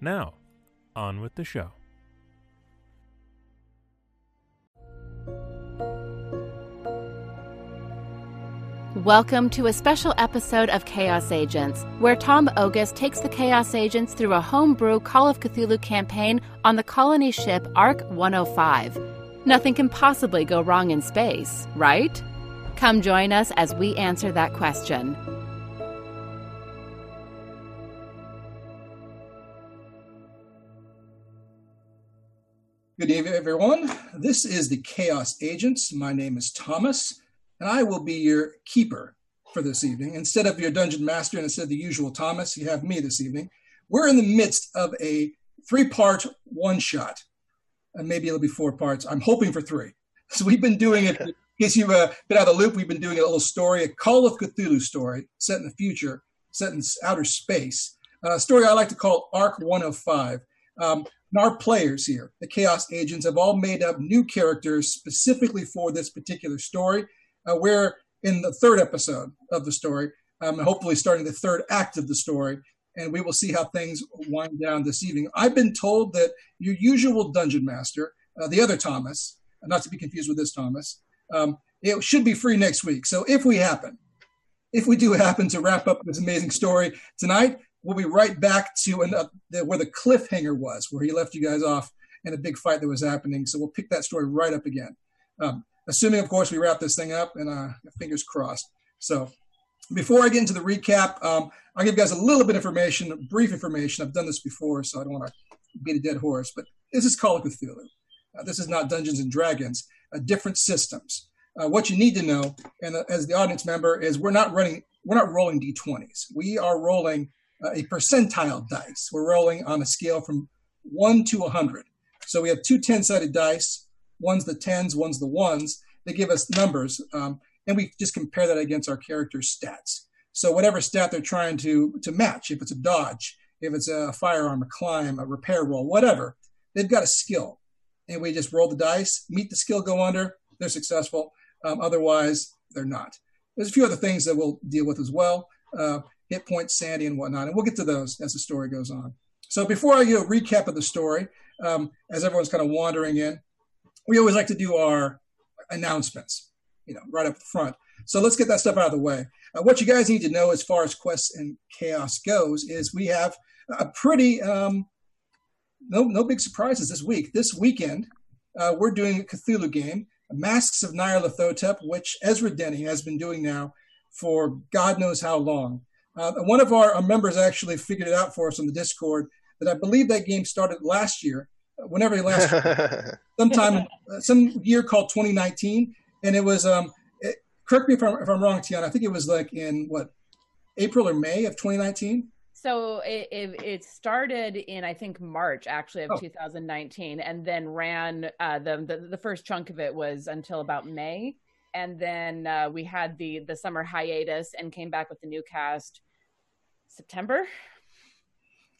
Now, on with the show. Welcome to a special episode of Chaos Agents, where Tom Ogus takes the Chaos Agents through a homebrew Call of Cthulhu campaign on the colony ship Ark 105. Nothing can possibly go wrong in space, right? Come join us as we answer that question. Good evening, everyone. This is the Chaos Agents. My name is Thomas, and I will be your keeper for this evening. Instead of your dungeon master and instead of the usual Thomas, you have me this evening. We're in the midst of a three part one shot. And maybe it'll be four parts. I'm hoping for three. So we've been doing it, in case you've uh, been out of the loop, we've been doing a little story, a Call of Cthulhu story set in the future, set in outer space. A story I like to call Ark 105. Um, and our players here, the Chaos Agents, have all made up new characters specifically for this particular story. Uh, we're in the third episode of the story, um, hopefully starting the third act of the story, and we will see how things wind down this evening. I've been told that your usual dungeon master, uh, the other Thomas, not to be confused with this Thomas, um, it should be free next week. So if we happen, if we do happen to wrap up this amazing story tonight, we'll be right back to an, uh, the, where the cliffhanger was, where he left you guys off in a big fight that was happening. So we'll pick that story right up again. Um, assuming, of course, we wrap this thing up, and uh, fingers crossed. So before I get into the recap, um, I'll give you guys a little bit of information, brief information. I've done this before, so I don't want to beat a dead horse, but this is Call of Cthulhu. Uh, this is not Dungeons and Dragons, uh, different systems. Uh, what you need to know, and uh, as the audience member, is we're not running, we're not rolling d20s. We are rolling a percentile dice. We're rolling on a scale from 1 to 100. So we have two 10 sided dice. One's the 10s, one's the 1s. They give us numbers, um, and we just compare that against our character's stats. So whatever stat they're trying to, to match, if it's a dodge, if it's a firearm, a climb, a repair roll, whatever, they've got a skill. And we just roll the dice, meet the skill, go under, they're successful. Um, otherwise, they're not. There's a few other things that we'll deal with as well. Uh, hit points, sanity, and whatnot. And we'll get to those as the story goes on. So before I do a recap of the story, um, as everyone's kind of wandering in, we always like to do our announcements, you know, right up front. So let's get that stuff out of the way. Uh, what you guys need to know as far as quests and chaos goes is we have a pretty um, no no big surprises this week. This weekend, uh, we're doing a Cthulhu game, Masks of Nyarlathotep, which Ezra Denny has been doing now for God knows how long. Uh, one of our, our, members actually figured it out for us on the Discord that I believe that game started last year, uh, whenever last sometime, uh, some year called 2019. And it was, um, it, correct me if I'm, if I'm wrong, Tiana, I think it was like in what, April or May of 2019? So it, it, it, started in I think March actually of oh. 2019, and then ran uh, the, the, the first chunk of it was until about May, and then uh, we had the the summer hiatus and came back with the new cast September.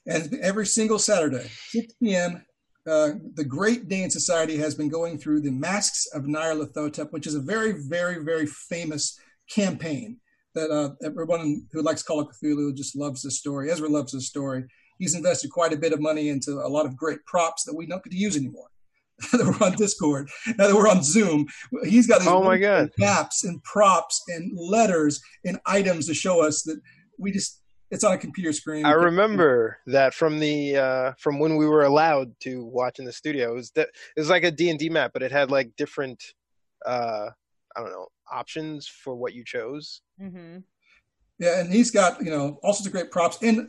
And every single Saturday, 6 p.m., uh, the Great Dane Society has been going through the Masks of Nyarlathotep, which is a very, very, very famous campaign that uh, everyone who likes Call of Cthulhu just loves this story. Ezra loves this story. He's invested quite a bit of money into a lot of great props that we don't get to use anymore. that we're on Discord, now that we're on Zoom. He's got these oh my God. maps and props and letters and items to show us that we just it's on a computer screen. I remember that from the uh, from when we were allowed to watch in the studio. It was that it was like a D and D map, but it had like different uh, I don't know options for what you chose. Mm-hmm. Yeah, and he's got you know all sorts of great props. And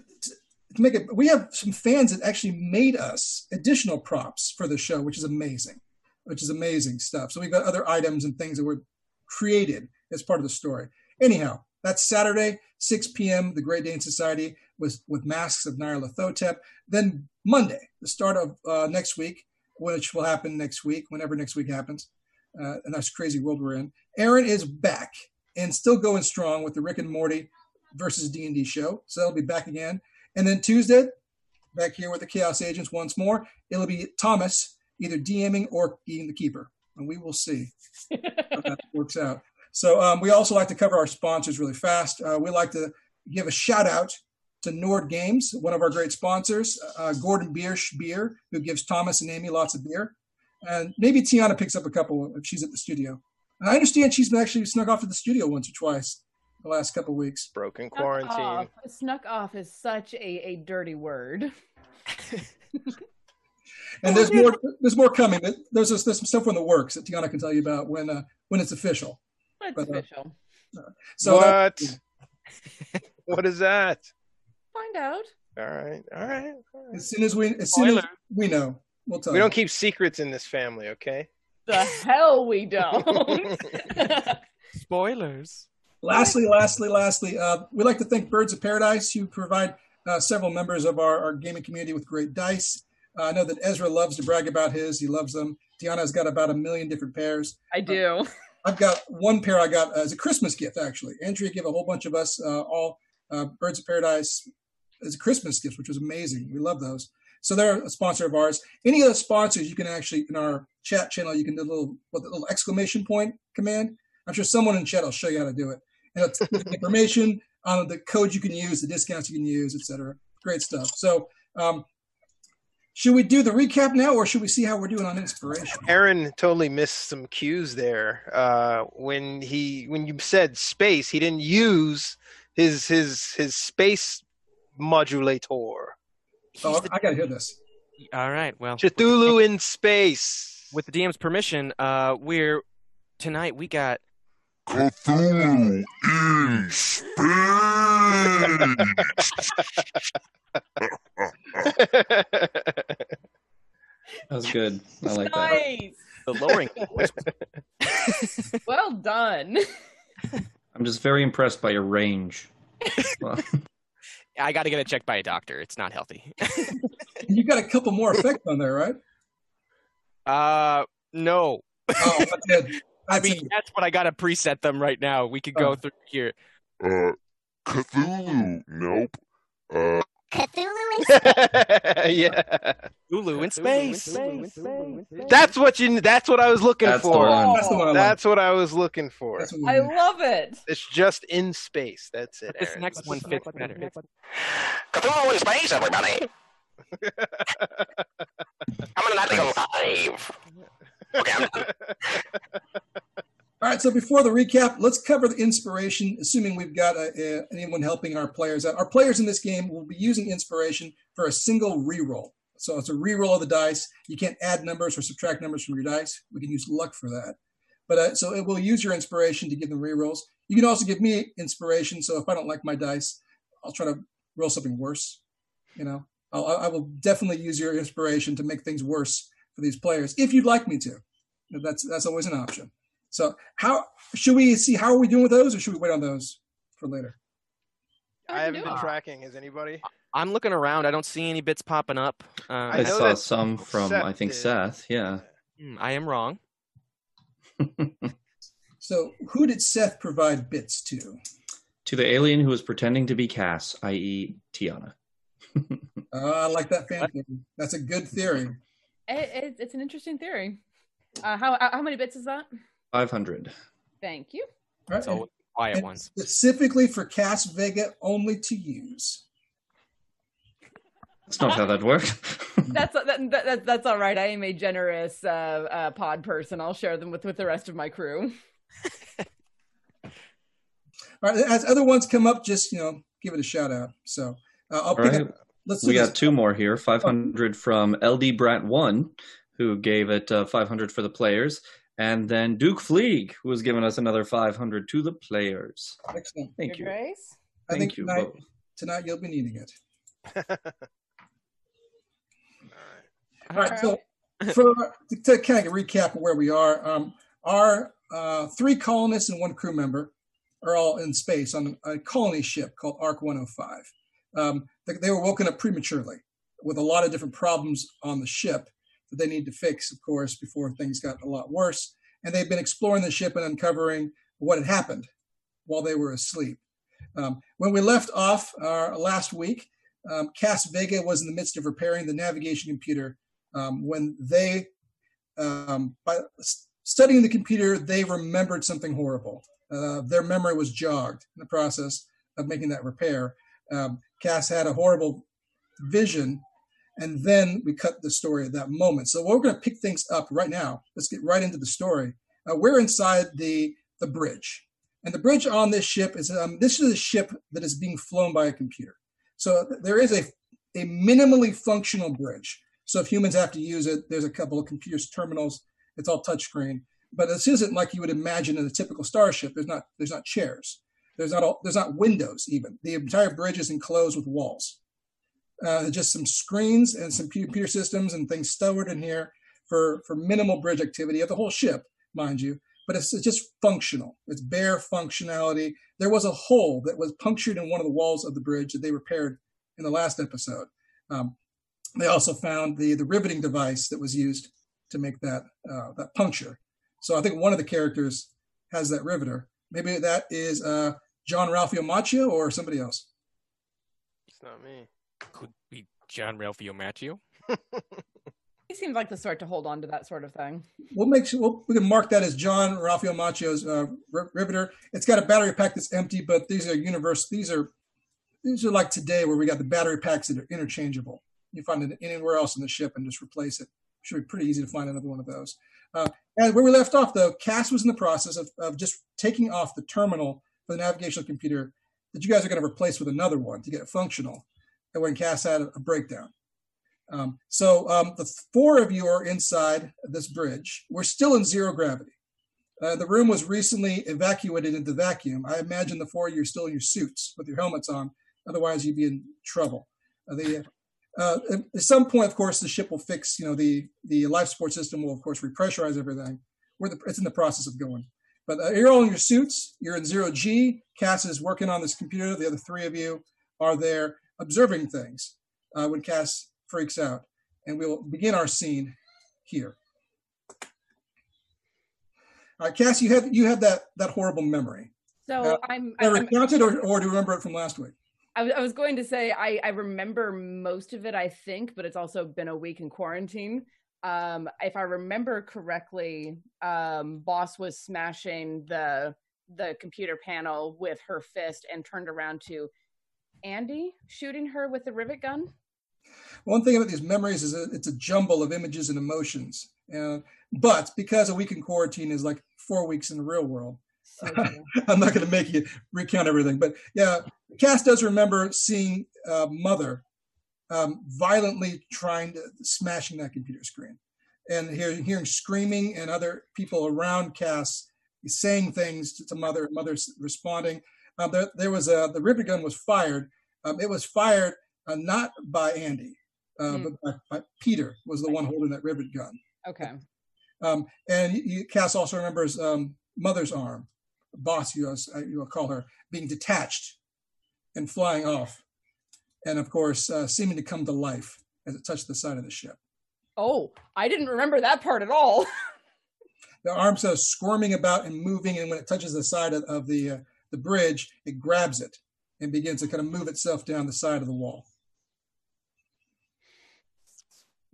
to make it, we have some fans that actually made us additional props for the show, which is amazing, which is amazing stuff. So we've got other items and things that were created as part of the story. Anyhow, That's Saturday, 6 p.m. The Great Dane Society with with Masks of Nyarlathotep. Then Monday, the start of uh, next week, which will happen next week, whenever next week happens, uh, in this crazy world we're in. Aaron is back and still going strong with the Rick and Morty versus D and D show. So that'll be back again. And then Tuesday, back here with the Chaos Agents once more. It'll be Thomas either DMing or being the keeper, and we will see how that works out. So um, we also like to cover our sponsors really fast. Uh, we like to give a shout out to Nord Games, one of our great sponsors, uh, Gordon Biersch Beer, who gives Thomas and Amy lots of beer. And maybe Tiana picks up a couple if she's at the studio. And I understand she's been actually snuck off to the studio once or twice the last couple of weeks. Broken Snuck quarantine. off. Snuck off is such a, a dirty word. And there's more. There's more coming. There's there's some stuff in the works that Tiana can tell you about when uh, when it's official. It's But, uh, official. So that- what? what is that? Find out. All right, all right. all right. as soon as we as soon as we know, we'll tell We you. don't keep secrets in this family, okay? The hell we don't. Spoilers. Lastly, lastly, lastly, uh, we'd like to thank Birds of Paradise, who provide uh, several members of our, our gaming community with great dice. Uh, I know that Ezra loves to brag about his. He loves them. Tiana's got about a million different pairs. I do. I've got one pair I got as a Christmas gift, actually. Andrea gave a whole bunch of us uh, all uh, Birds of Paradise as a Christmas gift, which was amazing. We love those. So they're a sponsor of ours. Any of the sponsors, you can actually, in our chat channel, you can do a little, what, the little exclamation point command. I'm sure someone in chat will show you how to do it. And it's information on the code you can use, the discounts you can use, etc. Great stuff. So, um, should we do the recap now, or should we see how we're doing on inspiration? Aaron totally missed some cues there. Uh, when he when you said space, he didn't use his his his space modulator. Oh, I got to hear this. All right. Well, Cthulhu in space. with the DM's permission, uh, we're tonight we got Cthulhu in space. That was good. I like that. nice. the lowering. voice. Well done. I'm just very impressed by your range. Well, I got to get it checked by a doctor. It's not healthy. You got a couple more effects on there, right? Uh, no. Oh, that's it. I mean, it. that's what I got to preset them right now. We could go Oh. through here. Uh, Cthulhu, nope. Uh, Cthulhu in space. yeah, Cthulhu in space. that's what you. That's what I was looking That's the for. one. That's the one I. That's what I was looking for. That's what we I love it. It's just in space. That's it. This Aaron. next one fits better. Cthulhu in space, everybody. I'm gonna not be alive. Okay, I'm done. All right, so before the recap, let's cover the inspiration, assuming we've got uh uh anyone helping our players out. Our players in this game will be using inspiration for a single reroll. So it's a reroll of the dice. You can't add numbers or subtract numbers from your dice. We can use luck for that. But uh, so it will use your inspiration to give them rerolls. You can also give me inspiration. So if I don't like my dice, I'll try to roll something worse. You know, I'll, I will definitely use your inspiration to make things worse for these players if you'd like me to. That's that's always an option. So how should we see how are we doing with those, or should we wait on those for later? I haven't been tracking. Is anybody? I'm looking around. I don't see any bits popping up. Uh, I, I saw some from I think did. Seth. Yeah. hmm, I am wrong. So who did Seth provide bits to? to the alien who was pretending to be Cass, i.e., Tiana. Uh, I like that fan theory. That's a good theory. It, it, it's an interesting theory. Uh, how how many bits is that? 500. Thank you. Right? So And- quiet and ones. specifically for Cass Vega only to use. That's not how that works. That's that, that, that, that's all right. I am a generous uh, uh, pod person. I'll share them with with the rest of my crew. All right, as other ones come up, just you know, give it a shout out. So uh, I'll All pick right. up. Let's do We this. got two more here 500 from LD Brat1, who gave it uh, 500 for the players. And then Duke Fleeg, who has given us another 500 to the players. Excellent. Thank Your you. Grace. I Thank think you tonight, both. tonight you'll be needing it. All All right, so for to kind of recap where we are, um, our uh, three colonists and one crew member are all in space on a colony ship called Ark 105. Um, they, they were woken up prematurely with a lot of different problems on the ship that they need to fix, of course, before things got a lot worse. And they've been exploring the ship and uncovering what had happened while they were asleep. Um, when we left off uh, last week, um, Cass Vega was in the midst of repairing the navigation computer um, when they, um, by studying the computer, they remembered something horrible. Uh, their memory was jogged in the process of making that repair. Um, Cass had a horrible vision, and then we cut the story at that moment. So we're going to pick things up right now. Let's get right into the story. Uh, we're inside the the bridge, and the bridge on this ship is um, this is a ship that is being flown by a computer. So there is a a minimally functional bridge. So if humans have to use it, there's a couple of computers terminals. It's all touchscreen. But this isn't like you would imagine in a typical starship. There's not there's not chairs. There's not all, there's not windows even. The entire bridge is enclosed with walls. Uh, just some screens and some computer systems and things stored in here for for minimal bridge activity of the whole ship, mind you. But it's, it's just functional. It's bare functionality. There was a hole that was punctured in one of the walls of the bridge that they repaired in the last episode. Um, they also found the the riveting device that was used to make that uh, that puncture. So I think one of the characters has that riveter. Maybe that is uh, John Ralphio Macchio or somebody else. It's not me. Could be John Ralphio Macchio. He seems like the sort to hold on to that sort of thing. We'll make sure we'll, we can mark that as John Ralphio Macchio's uh, riveter. It's got a battery pack that's empty, but these are universe. These are these are like today where we got the battery packs that are interchangeable. You find it anywhere else in the ship and just replace it. Should be pretty easy to find another one of those. Uh, and where we left off, though, Cass was in the process of, of just taking off the terminal for the navigational computer that you guys are going to replace with another one to get it functional. And when Cass had a, breakdown. Um, so um, the four of you are inside this bridge. We're still in zero gravity. Uh, the room was recently evacuated into vacuum. I imagine the four of you are still in your suits with your helmets on. Otherwise, you'd be in trouble. Uh, the, uh, at some point, of course, the ship will fix. You know, the the life support system will, of course, repressurize everything. We're the, it's in the process of going. But uh, you're all in your suits. You're in zero G. Cass is working on this computer. The other three of you are there observing things uh, when Cass freaks out. And we'll begin our scene here. All right, Cass, you have you have that that horrible memory. So Uh, I'm, I recounted, or, or do you remember it from last week? I, was- I was going to say I, I remember most of it, I think, but it's also been a week in quarantine. Um, if I remember correctly, um, Boss was smashing the the computer panel with her fist and turned around to Andy shooting her with the rivet gun. One thing about these memories is it's a jumble of images and emotions. Uh, but because a week in quarantine is like four weeks in the real world, So. I'm not going to make you recount everything. But yeah, Cass does remember seeing uh, Mother um, violently trying to smashing that computer screen, and hearing, hearing screaming and other people around Cass saying things to Mother. Mother's responding. Uh, there, there was a the rivet gun was fired. Um, it was fired uh, not by Andy, uh, Hmm. but by, by Peter was the one holding that rivet gun. okay. Um, and you, Cass also remembers um, Mother's arm, Boss, you, uh, you will call her, being detached and flying off. And of course, uh, seeming to come to life as it touched the side of the ship. Oh, I didn't remember that part at all. The arm starts squirming about and moving, and when it touches the side of, of the uh, the bridge, it grabs it and begins to kind of move itself down the side of the wall.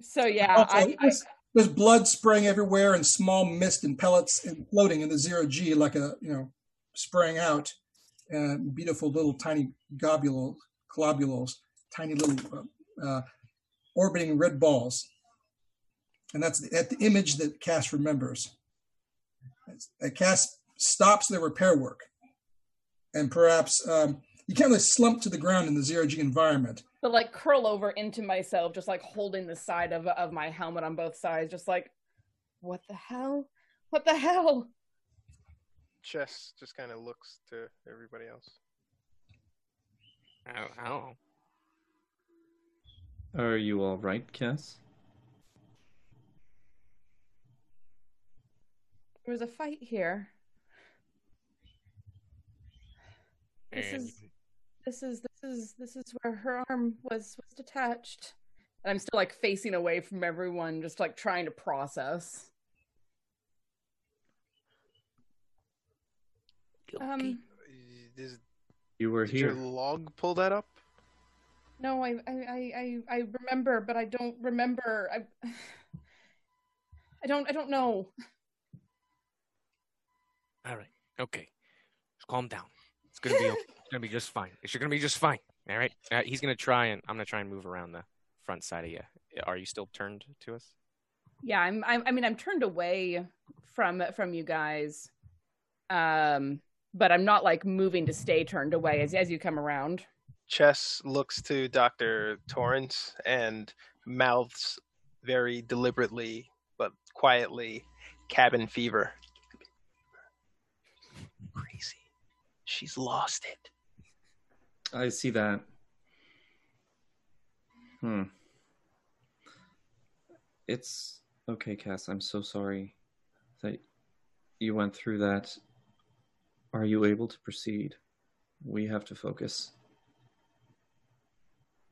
So yeah, Also, I, I there's, blood spraying everywhere and small mist and pellets and floating in the zero G like a you know spraying out. Uh, beautiful little tiny globules, globules, tiny little uh, uh, orbiting red balls, and that's the, at the image that Cass remembers. As- Cass stops the repair work, and perhaps um, you can't really slump to the ground in the zero G environment. but like curl over into myself, just like holding the side of of my helmet on both sides, just like, what the hell? What the hell? Chess just kind of looks to everybody else. Oh, oh. Are you all right, Cass? There was a fight here. This is this is this is this is where her arm was was detached. And I'm still like facing away from everyone, just like trying to process. Um Is, You were did your here. log pull that up? no, I I I I, I remember, but I don't remember. I I don't I don't know. all right, okay, just calm down. It's gonna be okay. It's gonna be just fine. It's gonna be just fine. All right. Uh, he's gonna try and I'm gonna try and move around the front side of you. Are you still turned to us? Yeah, I'm, I'm I mean I'm turned away from from you guys. Um but I'm not like moving to stay turned away as as you come around. Chess looks to Dr. Torrance and mouths very deliberately but quietly cabin fever. Crazy. She's lost it. I see that. Hmm. It's okay, Cass. I'm so sorry that you went through that. Are you able to proceed? We have to focus.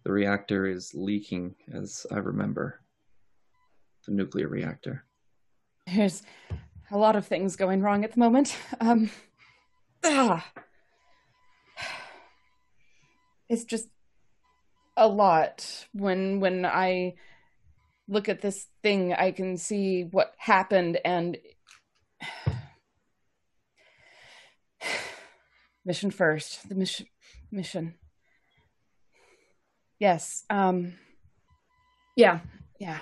The reactor is leaking, as I remember. The nuclear reactor. There's a lot of things going wrong at the moment. Um ah. It's just a lot. When when I look at this thing I can see what happened and mission first. The mission mission. Yes um yeah. yeah.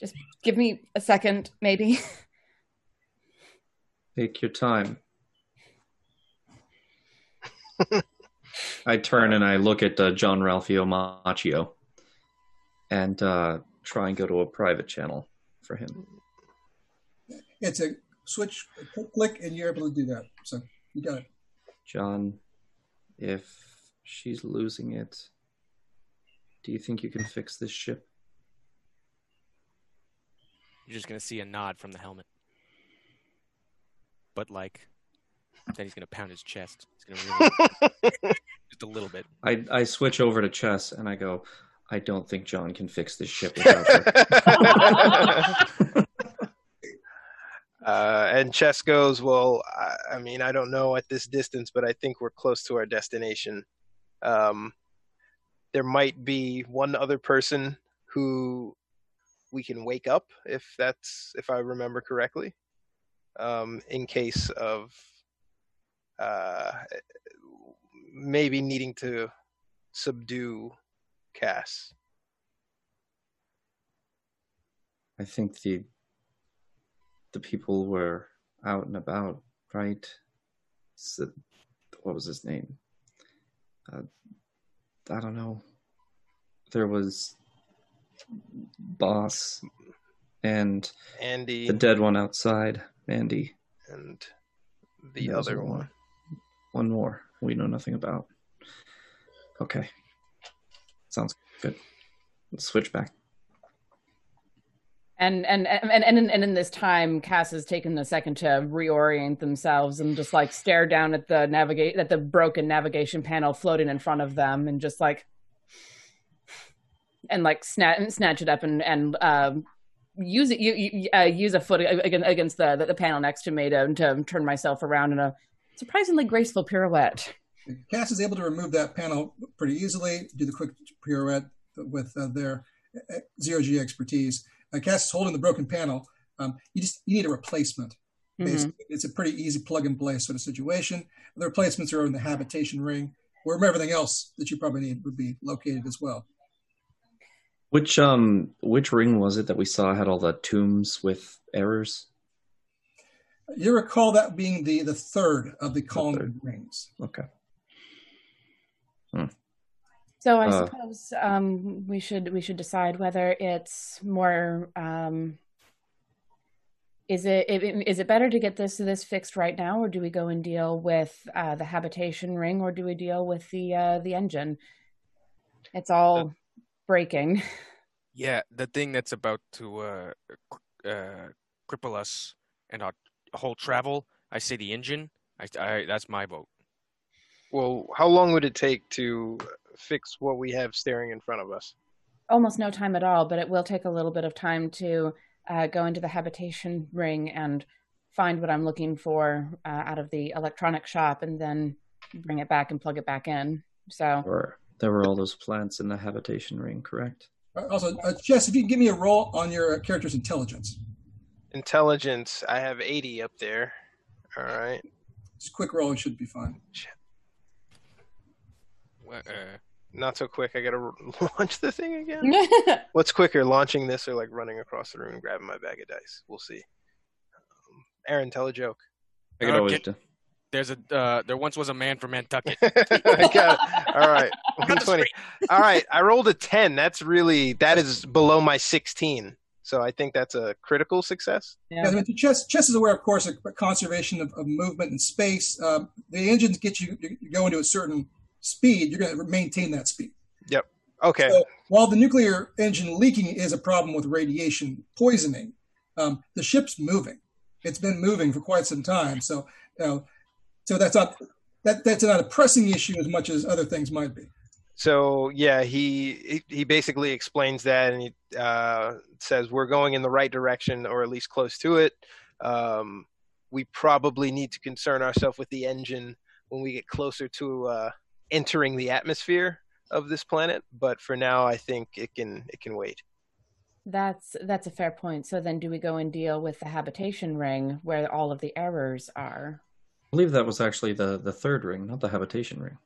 Just give me a second maybe. Take your time. I turn and I look at uh, John Ralphio Macchio and uh, try and go to a private channel for him. It's a switch, a quick click, and you're able to do that. So you got it. John, if she's losing it, do you think you can fix this ship? You're just gonna see a nod from the helmet, but like, then he's gonna pound his chest. He's gonna really, just a little bit. I, I switch over to chess and I go, I don't think John can fix this ship without her. Uh, and Chess goes, Well, I, I mean, I don't know at this distance, but I think we're close to our destination. Um, there might be one other person who we can wake up, if that's, if I remember correctly, um, in case of uh, maybe needing to subdue Cass. I think the the people were out and about, right? So, what was his name? Uh, I don't know. There was Boss and Andy the dead one outside, Andy. and the other one one. One more we know nothing about. Okay. Sounds good. Let's switch back. and and and and in, and in this time cass has taken a second to reorient themselves and just like stare down at the navigate at the broken navigation panel floating in front of them and just like and like snatch snatch it up and and um use it you, you uh, use a foot against, the the panel next to me to to turn myself around in a surprisingly graceful pirouette Cass is able to remove that panel pretty easily, do the quick pirouette with uh, their uh, zero G expertise. Uh, Cass is holding the broken panel. Um, you just you need a replacement. Basically, it's a pretty easy plug and play sort of situation. The replacements are in the habitation ring, where everything else that you probably need would be located as well. Which um which ring was it that we saw had all the tombs with errors? You recall that being the the third of the column third. rings. Okay. So I Uh, suppose um, we should we should decide whether it's more. Um, is it i- i- is it better to get this this fixed right now, or do we go and deal with uh, the habitation ring, or do we deal with the uh, the engine? It's all breaking. Yeah, the thing that's about to uh, uh, cripple us and our whole travel I say the engine. I, I that's my vote. Well, how long would it take to fix what we have staring in front of us? Almost no time at all, but it will take a little bit of time to uh, go into the habitation ring and find what I'm looking for uh, out of the electronic shop, and then bring it back and plug it back in. So Or there were all those plants in the habitation ring, correct? Also, uh, Jess, if you can give me a roll on your character's intelligence. Intelligence, I have 80 up there. All right. Just quick roll, you should be fine. Uh, Not so quick. I gotta launch the thing again. What's quicker, launching this or like running across the room and grabbing my bag of dice? We'll see. Um, Aaron, tell a joke. I could Uh, always get- do. there's a uh, there once was a man from Nantucket. I got it. All right. 120. All right. I rolled a 10. That's really, that is below my 16. So I think that's a critical success. Yeah, I mean, chess, chess is aware, of course, of conservation of, of movement and space. Um, the engines get you, you go into a certain speed, you're going to maintain that speed. Yep. Okay. So while the nuclear engine leaking is a problem with radiation poisoning, um, the ship's moving. It's been moving for quite some time. So, you know, so that's not that that's not a pressing issue as much as other things might be. So yeah, he he- he basically explains that, and he uh, says we're going in the right direction, or at least close to it. Um, we probably need to concern ourselves with the engine when we get closer to uh, entering the atmosphere of this planet. But for now, I think it can it can wait. That's that's a fair point. So then, do we go and deal with the habitation ring where all of the errors are? I believe that was actually the, the third ring, not the habitation ring.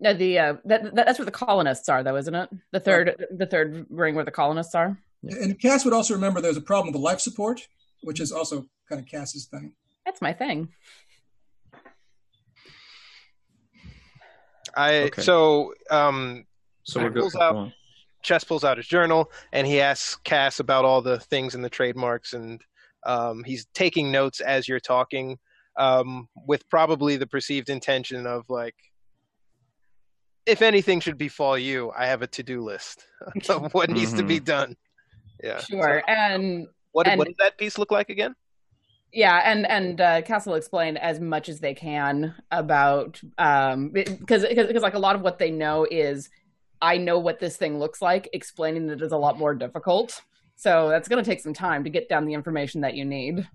No, the uh, that, that that's where the colonists are, though, isn't it? The third the third ring where the colonists are. And Cass would also remember there's a problem with the life support, which is also kind of Cass's thing. That's my thing. I Okay. so um, So we're good. pulls out on. Chess pulls out his journal and he asks Cass about all the things in the trademarks, and um, he's taking notes as you're talking, um, with probably the perceived intention of like, if anything should befall you, I have a to-do list of what needs to be done. Yeah. Sure, and What and- what does that piece look like again? yeah, and and uh, Castle will explain as much as they can about um because because like a lot of what they know is I know what this thing looks like. Explaining it is a lot more difficult. So that's going to take some time to get down the information that you need.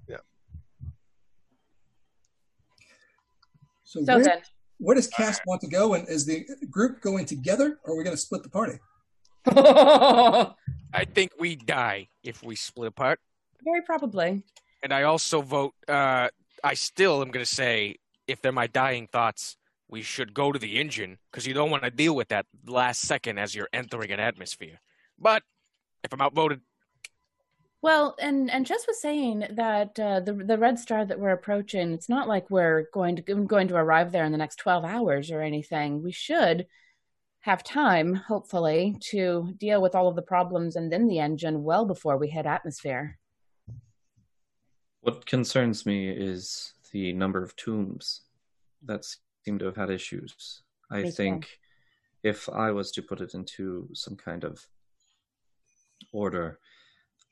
So, So where, then, where does Cass want to go? And is the group going together, or are we going to split the party? I think we die if we split apart. very probably. And I also vote. Uh, I still am going to say, if they're my dying thoughts, we should go to the engine because you don't want to deal with that last second as you're entering an atmosphere. But if I'm outvoted, Well, and and Jess was saying that uh, the the red star that we're approaching, it's not like we're going to going to arrive there in the next twelve hours or anything. We should have time, hopefully, to deal with all of the problems and then the engine well before we hit atmosphere. What concerns me is the number of tombs that seem to have had issues. I Me too. think if I was to put it into some kind of order,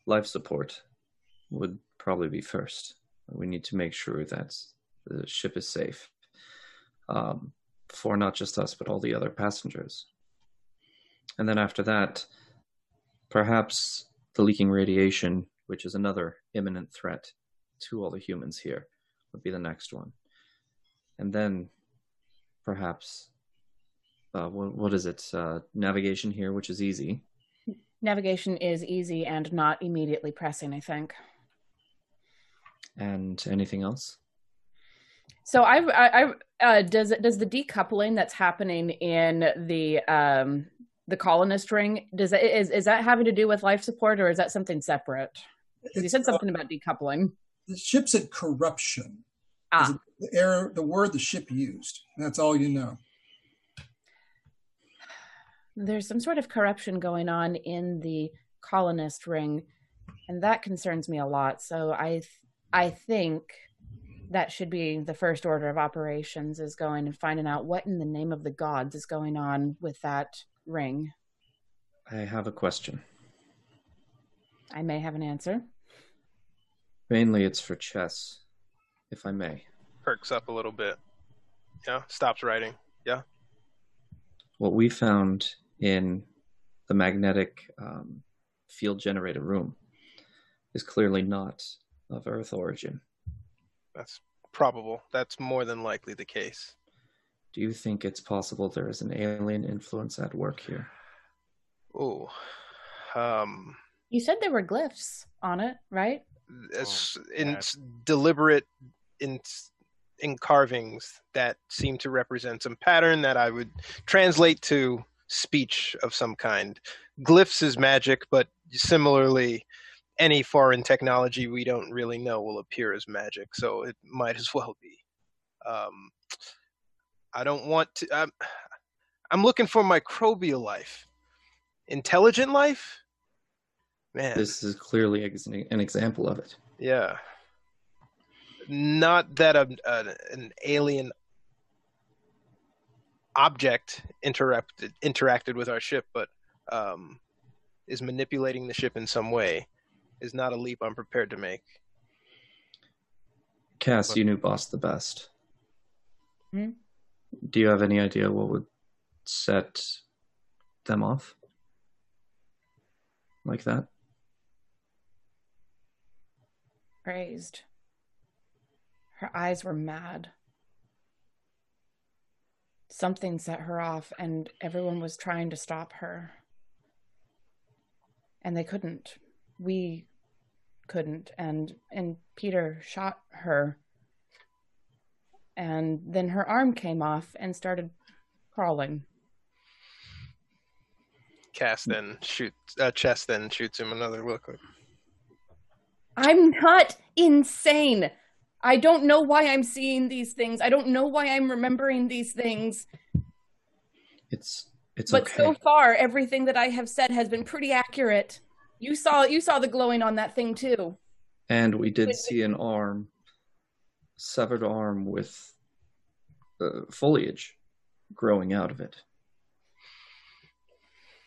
life support would probably be first. We need to make sure that the ship is safe um, for not just us, but all the other passengers. And then after that, perhaps the leaking radiation, which is another imminent threat to all the humans here, would be the next one. And then perhaps, uh, what, what is it? Uh, navigation here, which is easy. Navigation is easy and not immediately pressing, I think. And anything else? So I, I, I uh, does does the decoupling that's happening in the um the colonist ring does that is is that having to do with life support or is that something separate? 'Cause You said something about decoupling. The ship said corruption. Ah, The error, the word the ship used. That's all you know. There's some sort of corruption going on in the colonist ring, and that concerns me a lot. So I th- I think that should be the first order of operations is going and finding out what in the name of the gods is going on with that ring. I have a question. I may have an answer. Mainly it's for chess, if I may. perks up a little bit. Yeah, stops writing. Yeah. What we found in the magnetic um, field generator room is clearly not of Earth origin. That's probable. That's more than likely the case. Do you think it's possible there is an alien influence at work here? Ooh. Um, You said there were glyphs on it, right? as Oh, in yeah. deliberate in in carvings that seem to represent some pattern that I would translate to speech of some kind. Glyphs is magic, but similarly, any foreign technology we don't really know will appear as magic, so it might as well be. Um, I don't want to. I'm, I'm looking for microbial life, intelligent life. Man, This is clearly ex- an example of it. yeah. Not that a, a, an alien object interrupted interacted with our ship, but um, is manipulating the ship in some way is not a leap I'm prepared to make. Cass, you knew Boss the best. Hmm? Do you have any idea what would set them off? Like that? Crazed. Her eyes were mad. Something set her off, and everyone was trying to stop her. And they couldn't. We couldn't. And and Peter shot her. And then her arm came off and started crawling. Cass then shoots. Uh, Chess then shoots him another look. I'm not insane. I don't know why I'm seeing these things. I don't know why I'm remembering these things. It's it's but okay. so far everything that I have said has been pretty accurate. You saw you saw the glowing on that thing too. And we did see an arm, severed arm with uh, foliage growing out of it.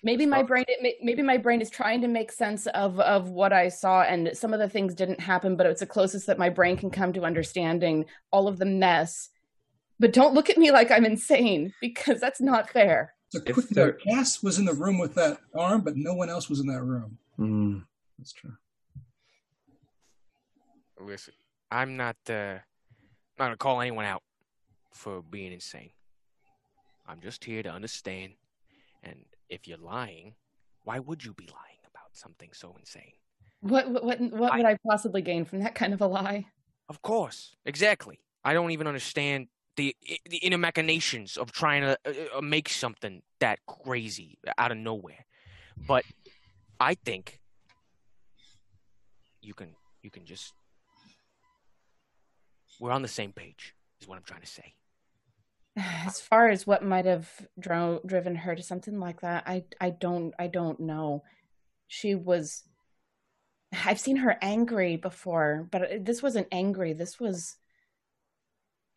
Maybe my brain maybe my brain is trying to make sense of of what I saw and some of the things didn't happen but it's the closest that my brain can come to understanding all of the mess. But don't look at me like I'm insane because that's not fair. So quick note, Cass was in the room with that arm, but no one else was in that room. Mm, that's true. Listen, I'm not uh, not gonna call anyone out for being insane. I'm just here to understand. And if you're lying, why would you be lying about something so insane? What what what, what would I possibly gain from that kind of a lie? Of course, exactly. I don't even understand the the inner machinations of trying to uh, uh, make something that crazy out of nowhere. But I think you can you can just we're on the same page. Is what I'm trying to say. as far as what might have dro- driven her to something like that i i don't i don't know. She was i've seen her angry before but this wasn't angry this was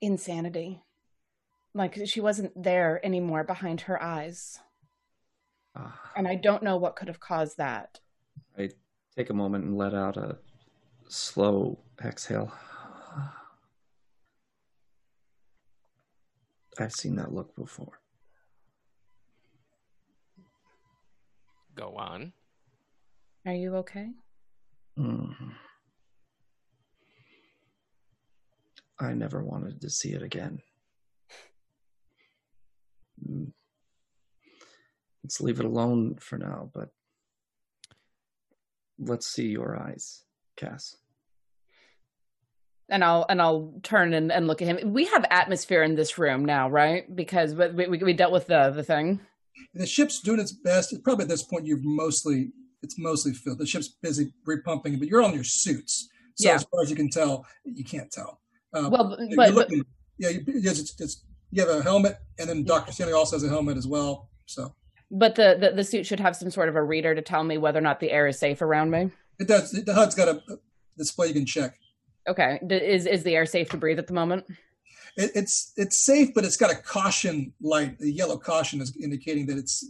insanity. Like she wasn't there anymore behind her eyes. Ah, and i don't know what could have caused that. I take a moment and let out a slow exhale. I've seen that look before. Go on. are you okay Mhm. I never wanted to see it again. Mm. Let's leave it alone for now, but let's see your eyes, Cass. And I'll and I'll turn and, and look at him. We have atmosphere in this room now, right? Because we we, we dealt with the the thing. The ship's doing its best. Probably at this point, you've mostly it's mostly filled. The ship's busy repumping, but you're on your suits, so Yeah. as far as you can tell, you can't tell. Uh, Well, but, you're but, but yeah, you, it's, it's, it's, you have a helmet, and then Doctor Stanley also has a helmet as well. So But the, the the suit should have some sort of a reader to tell me whether or not the air is safe around me. it does. The HUD's got a display you can check. Okay, is is the air safe to breathe at the moment? It, it's it's safe, but it's got a caution light. The yellow caution is indicating that it's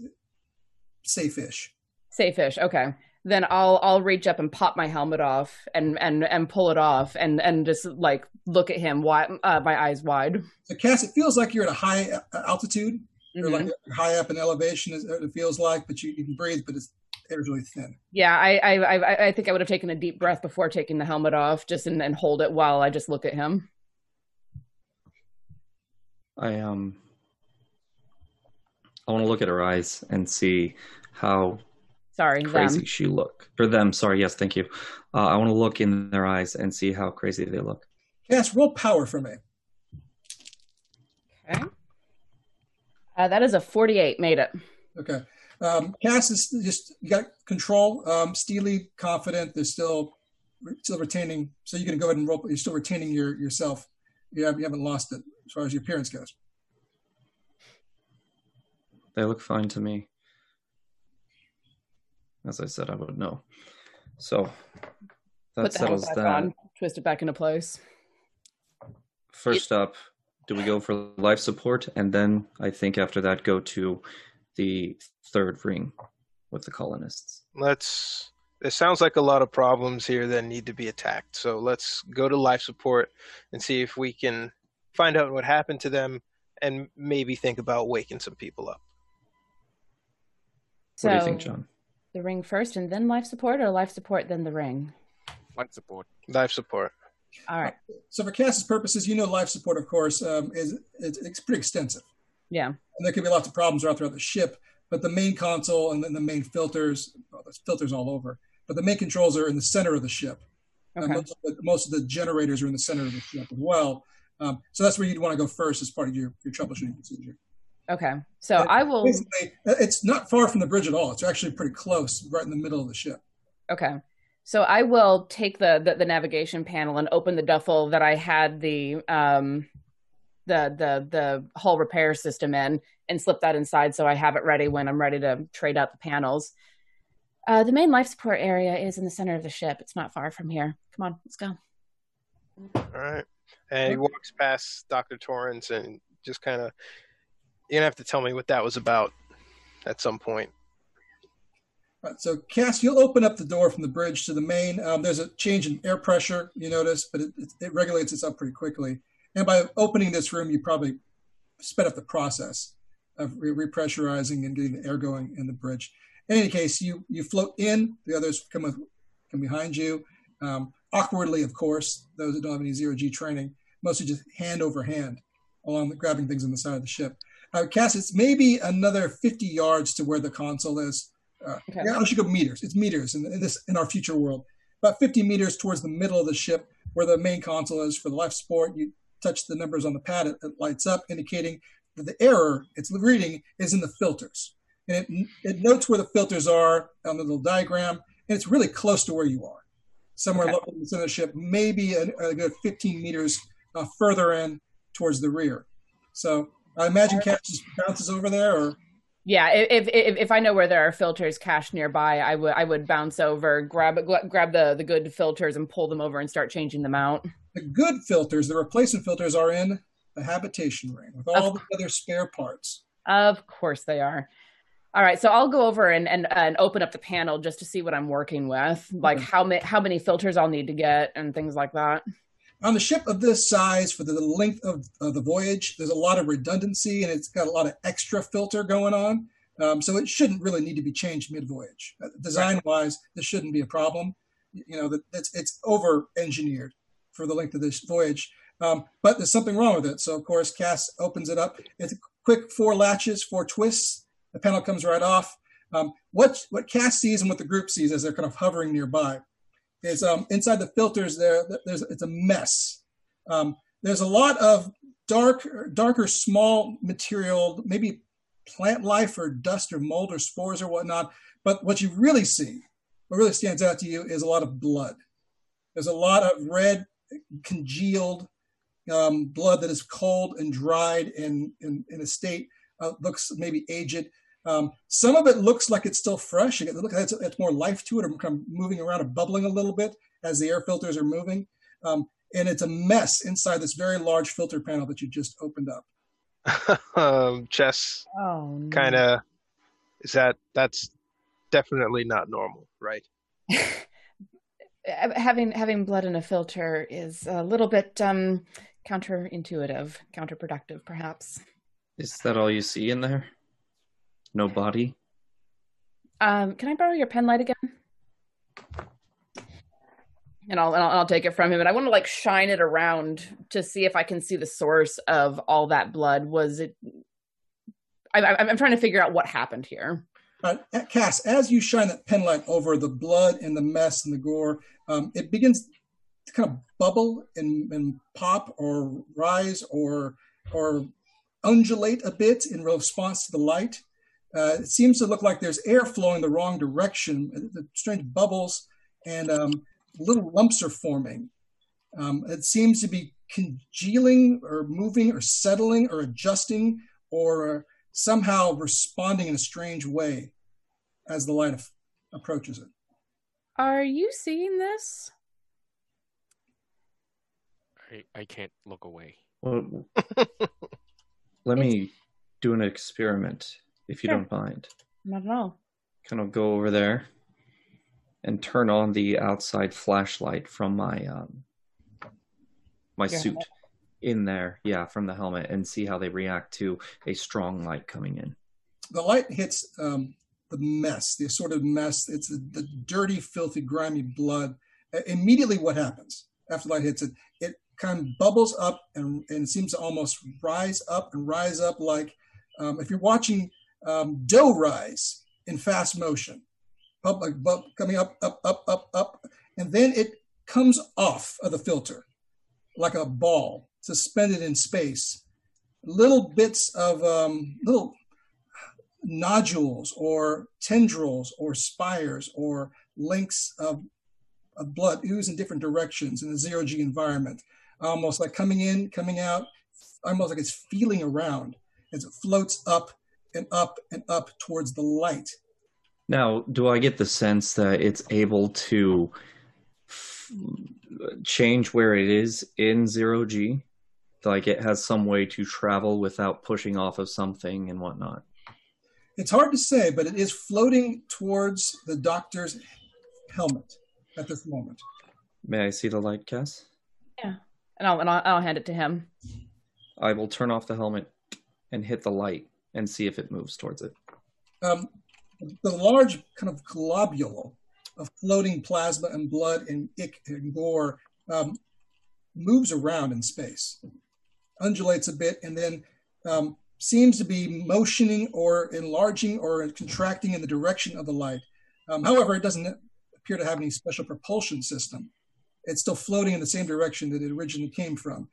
safe-ish. Safe-ish. Okay. then I'll I'll reach up and pop my helmet off and and and pull it off and and just like look at him wide, uh, my eyes wide. So, Cass, it feels like you're at a high uh, altitude. You're Mhm. like high up in elevation, it feels like, but you, you can breathe, but it's really thin. Yeah, I, I I I think I would have taken a deep breath before taking the helmet off, just and, and hold it while I just look at him. I um I want to look at her eyes and see how Sorry, crazy them. she look. For them, sorry, yes, thank you. Uh, I want to look in their eyes and see how crazy they look. Cass, roll power for me. Okay. Uh, that is a forty-eight. Made it. Okay. Um, Cass is just you got control. Um, Steely, confident. They're still still retaining. So you can go ahead and roll. You're still retaining your yourself. You, have, you haven't lost it as far as your appearance goes. They look fine to me. As I said, I would know. So that Put the settles back that. on. Twist it back into place. First up, do we go for life support? And then I think after that, go to the third ring with the colonists. Let's. It sounds like a lot of problems here that need to be attacked. So let's go to life support and see if we can find out what happened to them and maybe think about waking some people up. So what do you think, John? the ring first, and then life support, or life support then the ring. Life support. Life support. All right. So for Cass's purposes, you know, life support, of course, um, is it's, it's pretty extensive. Yeah. and there could be lots of problems throughout throughout the ship. But the main console and then the main filters, well, there's filters all over. But the main controls are in the center of the ship. And Okay. most, of the, most of the generators are in the center of the ship as well. Um, so that's where you'd want to go first as part of your, your troubleshooting procedure. Okay. So And I will. Uh, it's not far from the bridge at all. It's actually pretty close, right in the middle of the ship. Okay. So I will take the, the the navigation panel and open the duffel that I had the um the the the hull repair system in and slip that inside so I have it ready when I'm ready to trade out the panels. Uh, the main life support area is in the center of the ship. It's not far from here. Come on, let's go. All right. And he walks past Dr. Torrance and just kind of, you're going to have to tell me what that was about at some point. Right, so, Cass, you'll open up the door from the bridge to the main. Um, there's a change in air pressure, you notice, but it, it, it regulates itself pretty quickly. And by opening this room, you probably sped up the process of re- repressurizing and getting the air going in the bridge. In any case, you you float in. The others come with, come behind you, um, awkwardly, of course. Those that don't have any zero G training, mostly just hand over hand, along the, grabbing things on the side of the ship. Uh, Cass, it's maybe another 50 yards to where the console is. Uh, Okay. yeah, I should go meters. It's meters in, in this in our future world. About 50 meters towards the middle of the ship, where the main console is for the life support. You touch the numbers on the pad, it, it lights up, indicating that the error it's reading is in the filters, and it it notes where the filters are on the little diagram, and it's really close to where you are, somewhere Okay. in the center of the ship, maybe a, a good 15 meters uh, further in towards the rear. So I imagine Cat just bounces over there, or Yeah, if, if if I know where there are filters cached nearby, I would I would bounce over, grab grab the the good filters and pull them over and start changing them out. The good filters, the replacement filters, are in the habitation ring with all the other spare parts. Of course they are. All right, so I'll go over and and, and open up the panel just to see what I'm working with, like how many how many filters I'll need to get and things like that. On the ship of this size, for the length of, of the voyage, there's a lot of redundancy and it's got a lot of extra filter going on. Um, so it shouldn't really need to be changed mid-voyage. Uh, Design-wise, this shouldn't be a problem. You know, that it's it's over-engineered for the length of this voyage. Um, but there's something wrong with it. So of course, Cass opens it up. It's a quick four latches, four twists. The panel comes right off. Um, what what Cass sees and what the group sees as they're kind of hovering nearby is um, inside the filters there. There's it's a mess. Um, there's a lot of dark, darker, small material, maybe plant life or dust or mold or spores or whatnot. But what you really see, what really stands out to you, is a lot of blood. There's a lot of red, congealed um, blood that is cold and dried and in, in a state uh, looks maybe aged. Um, some of it looks like it's still fresh. It looks like it's, it's more life to it, or kind of moving around and bubbling a little bit as the air filters are moving. Um, and it's a mess inside this very large filter panel that you just opened up. um, Chess Oh, kind of is that that's definitely not normal, right? having having blood in a filter is a little bit um, counterintuitive, counterproductive, perhaps. Is that all you see in there? No body? Um, can I borrow your pen light again? And I'll, and I'll I'll take it from him, and I want to like shine it around to see if I can see the source of all that blood. Was it? I, I, I'm trying to figure out what happened here. Uh, Cass, as you shine that pen light over the blood and the mess and the gore, um, it begins to kind of bubble and, and pop or rise or or undulate a bit in response to the light. Uh, it seems to look like there's air flowing the wrong direction. The strange bubbles and um, little lumps are forming. Um, it seems to be congealing or moving or settling or adjusting or somehow responding in a strange way as the light approaches it. Are you seeing this? I, I can't look away. Well, let me do an experiment, if you Sure. don't mind. Not at all. Kind of go over there and turn on the outside flashlight from my um my Your suit helmet. in there, yeah, from the helmet, and see how they react to a strong light coming in. the light hits um, the mess, the assorted mess. It's the, the dirty, filthy, grimy blood. Immediately, what happens after light hits it? It kind of bubbles up and, and seems to almost rise up and rise up like um, if you're watching um, dough rise in fast motion, up, bu- coming up, up, up, up, up, and then it comes off of the filter like a ball suspended in space. Little bits of um, little nodules or tendrils or spires or links of, of blood ooze in different directions in a zero G environment, almost like coming in, coming out, almost like it's feeling around as it floats up and up and up towards the light. Now, do I get the sense that it's able to change where it is in zero G? Like it has some way to travel without pushing off of something and whatnot. It's hard to say, but it is floating towards the doctor's helmet at this moment. May I see the light, Cass? Yeah. And I'll, and I'll, I'll hand it to him. I will turn off the helmet and hit the light and see if it moves towards it. um, the large kind of globule of floating plasma and blood and ick and gore um, moves around in space, undulates a bit, and then um, seems to be motioning or enlarging or contracting in the direction of the light. Um, however, it doesn't appear to have any special propulsion system. It's still floating in the same direction that it originally came from,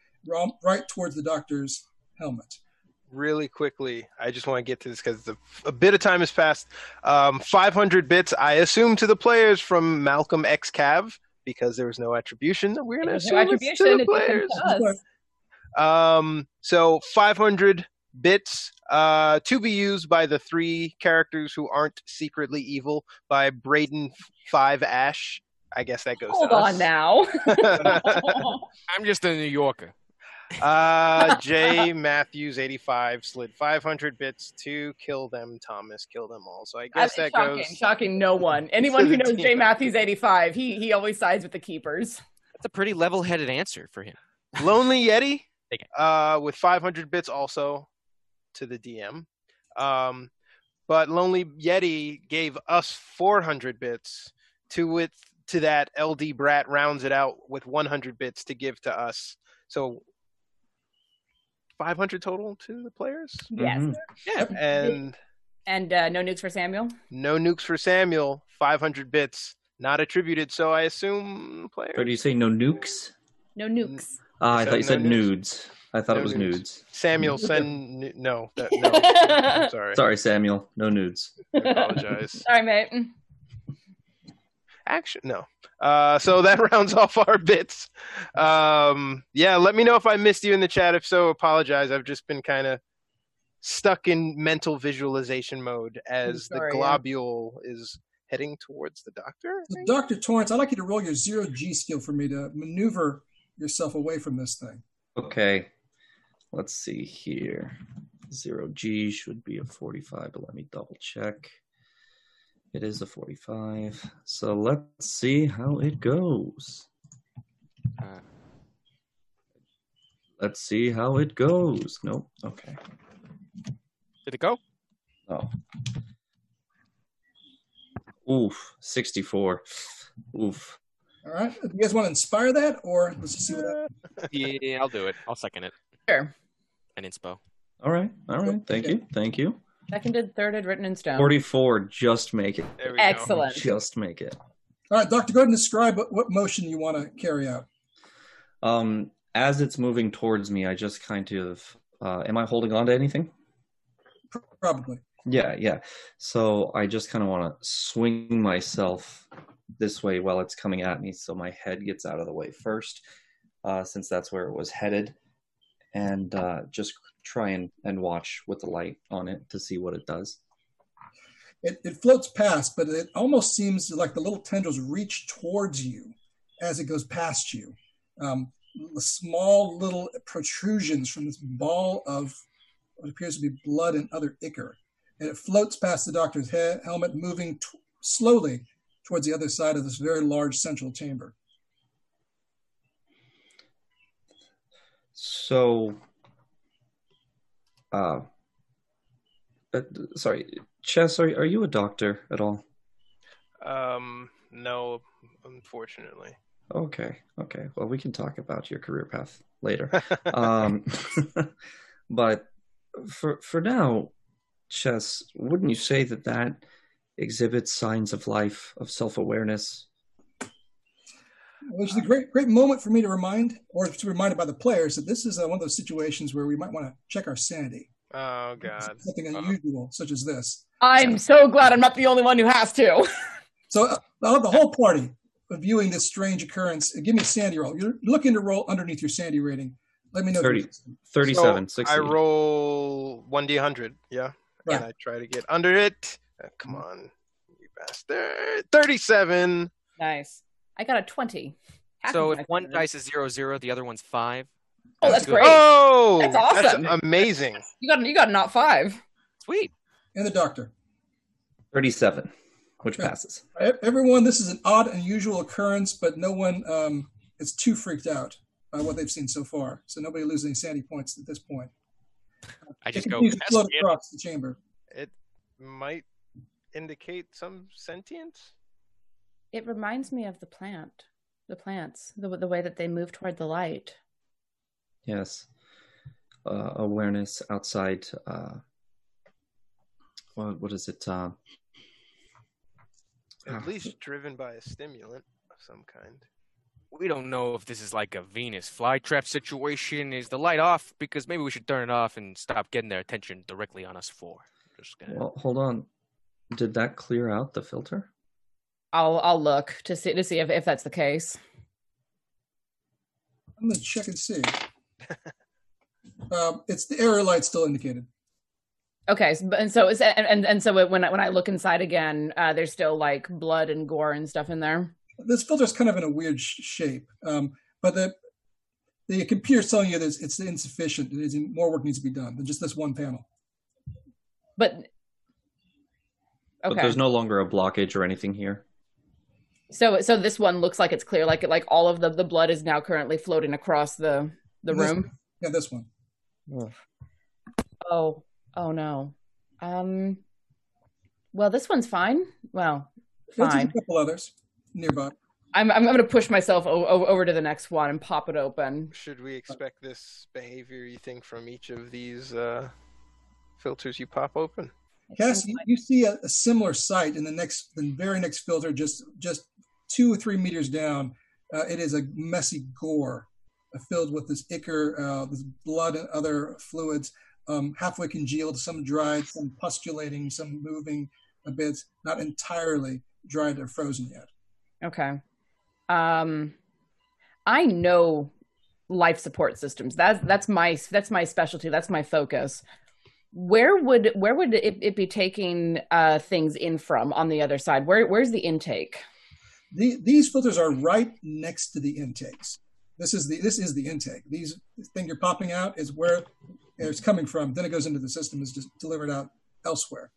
right towards the doctor's helmet. really quickly, I just want to get to this because a bit of time has passed. Um, 500 bits, I assume, to the players from Malcolm X Cav because there was no attribution. We're going to There's no assume attribution. to the becomes players. us. Um, so 500 bits uh, to be used by the three characters who aren't secretly evil by Braden Five Ash. I guess that goes Hold to on us. now. I'm just a New Yorker. uh, J Matthews 85 slid 500 bits to kill them. Thomas kill them all. So I guess That's that shocking, goes. shocking no one. Anyone who knows team. Jay Matthews 85, he he always sides with the keepers. That's a pretty level-headed answer for him. Lonely Yeti uh, with 500 bits also to the DM. Um, but Lonely Yeti gave us 400 bits to with to that LD Brat rounds it out with 100 bits to give to us. So 500 total to the players. Yes. Mhm. Yeah, and And uh, no nukes for Samuel. no nukes for Samuel. 500 bits not attributed. So I assume players. Or do you say no nukes? No nukes. Ah, I thought you no said nudes. nudes. I thought No it was nudes. nudes. Samuel send nu- no. That, no. I'm sorry. Sorry, Samuel. No nudes. I apologize. Sorry, mate. Action, no. Uh, so that rounds off our bits. Um, yeah, let me know if I missed you in the chat. If so, apologize. I've just been kind of stuck in mental visualization mode as sorry, the yeah. globule is heading towards the doctor. So? Dr. Torrance, I'd like you to roll your zero G skill for me to maneuver yourself away from this thing. Okay. Let's see here. Zero G should be a 45, but let me double check. It is a 45. So let's see how it goes. Uh, Let's see how it goes. Nope. Okay. did it go? Oh. Oof. 64. Oof. All right. Do you guys want to inspire that, or let's just see what that? Yeah, I'll do it. I'll second it. Sure. An inspo. All right. All right. Thank you. Thank you. Seconded, thirded, written in stone. 44. Just make it. There we go. Excellent. Just make it. All right, Doctor, go ahead and describe what, what motion you want to carry out. Um, as it's moving towards me, I just kind of. Uh, am I holding on to anything? Probably. Yeah, yeah. So I just kind of want to swing myself this way while it's coming at me, so my head gets out of the way first, uh, since that's where it was headed, and uh, just try and, and watch with the light on it to see what it does. It, it floats past, but it almost seems like the little tendrils reach towards you as it goes past you. Um, small little protrusions from this ball of what appears to be blood and other ichor. And it floats past the doctor's head, helmet, moving t- slowly towards the other side of this very large central chamber. So, uh, uh sorry, Chess, are are you a doctor at all? Um, no, unfortunately. Okay, okay. Well, we can talk about your career path later. um, but for for now, Chess, wouldn't you say that that exhibits signs of life, of self awareness? Which is a great, great moment for me to remind, or to be reminded by the players, that this is uh, one of those situations where we might want to check our sanity. Oh God. Something unusual, such as this. I'm so glad I'm not the only one who has to. So uh, the whole party viewing this strange occurrence. Give me a sanity roll. You're looking to roll underneath your sanity rating. Let me know. 30, 37, So 60. I roll one d hundred. Yeah. Right. And I try to get under it. Uh, come on, you bastard. Thirty-seven. Nice. I got a 20. Half So if one favorite. dice is zero zero, the other one's five. Oh, that's good. great. Oh, That's awesome. amazing. You got you got not five. Sweet. And the doctor. 37, which Okay. passes. Everyone, this is an odd, unusual occurrence, but no one um, is too freaked out by what they've seen so far. So nobody loses any sanity points at this point. I just go. float across the chamber. It might indicate some sentience. It reminds me of the plant, the plants, the the way that they move toward the light. Yes. Uh, awareness outside. Uh, what, what is it? Uh, At Ah. least driven by a stimulant of some kind. We don't know if this is like a Venus flytrap situation. Is the light off? Because maybe we should turn it off and stop getting their attention directly on us For Just gonna. well, hold on. Did that clear out the filter? I'll I'll look to see to see if, if that's the case. I'm going to check and see. um, it's the error light still indicated. Okay, so, and so it's, and, and and so when I, when I look inside again, uh, there's still like blood and gore and stuff in there. This filter is kind of in a weird sh- shape, um, but the the computer's telling you that it's, it's insufficient. There's more work needs to be done than just this one panel. But But okay, there's no longer a blockage or anything here. So so this one looks like it's clear. Like like all of the the blood is now currently floating across the the This- room. Yeah, this one. Oh oh no. Um. Well, this one's fine. Well, There's fine. a couple others nearby. I'm I'm going to push myself o- o- over to the next one and pop it open. Should we expect this behavior, you think, from each of these uh, filters you pop open? Cass, you, you see a, a similar sight in the next, the very next filter, just just two or three meters down. Uh, it is a messy gore uh, filled with this ichor, uh, this blood and other fluids, um, halfway congealed, some dried, some pustulating, some moving a bit, not entirely dried or frozen yet. Okay. Um, I know life support systems. That's that's my that's my specialty. That's my focus. Where would where would it, it be taking uh, things in from on the other side? Where where's the intake? The, these filters are right next to the intakes. This is the this is the intake. These this thing you're popping out is where it's coming from. Then it goes into the system, is just delivered out elsewhere.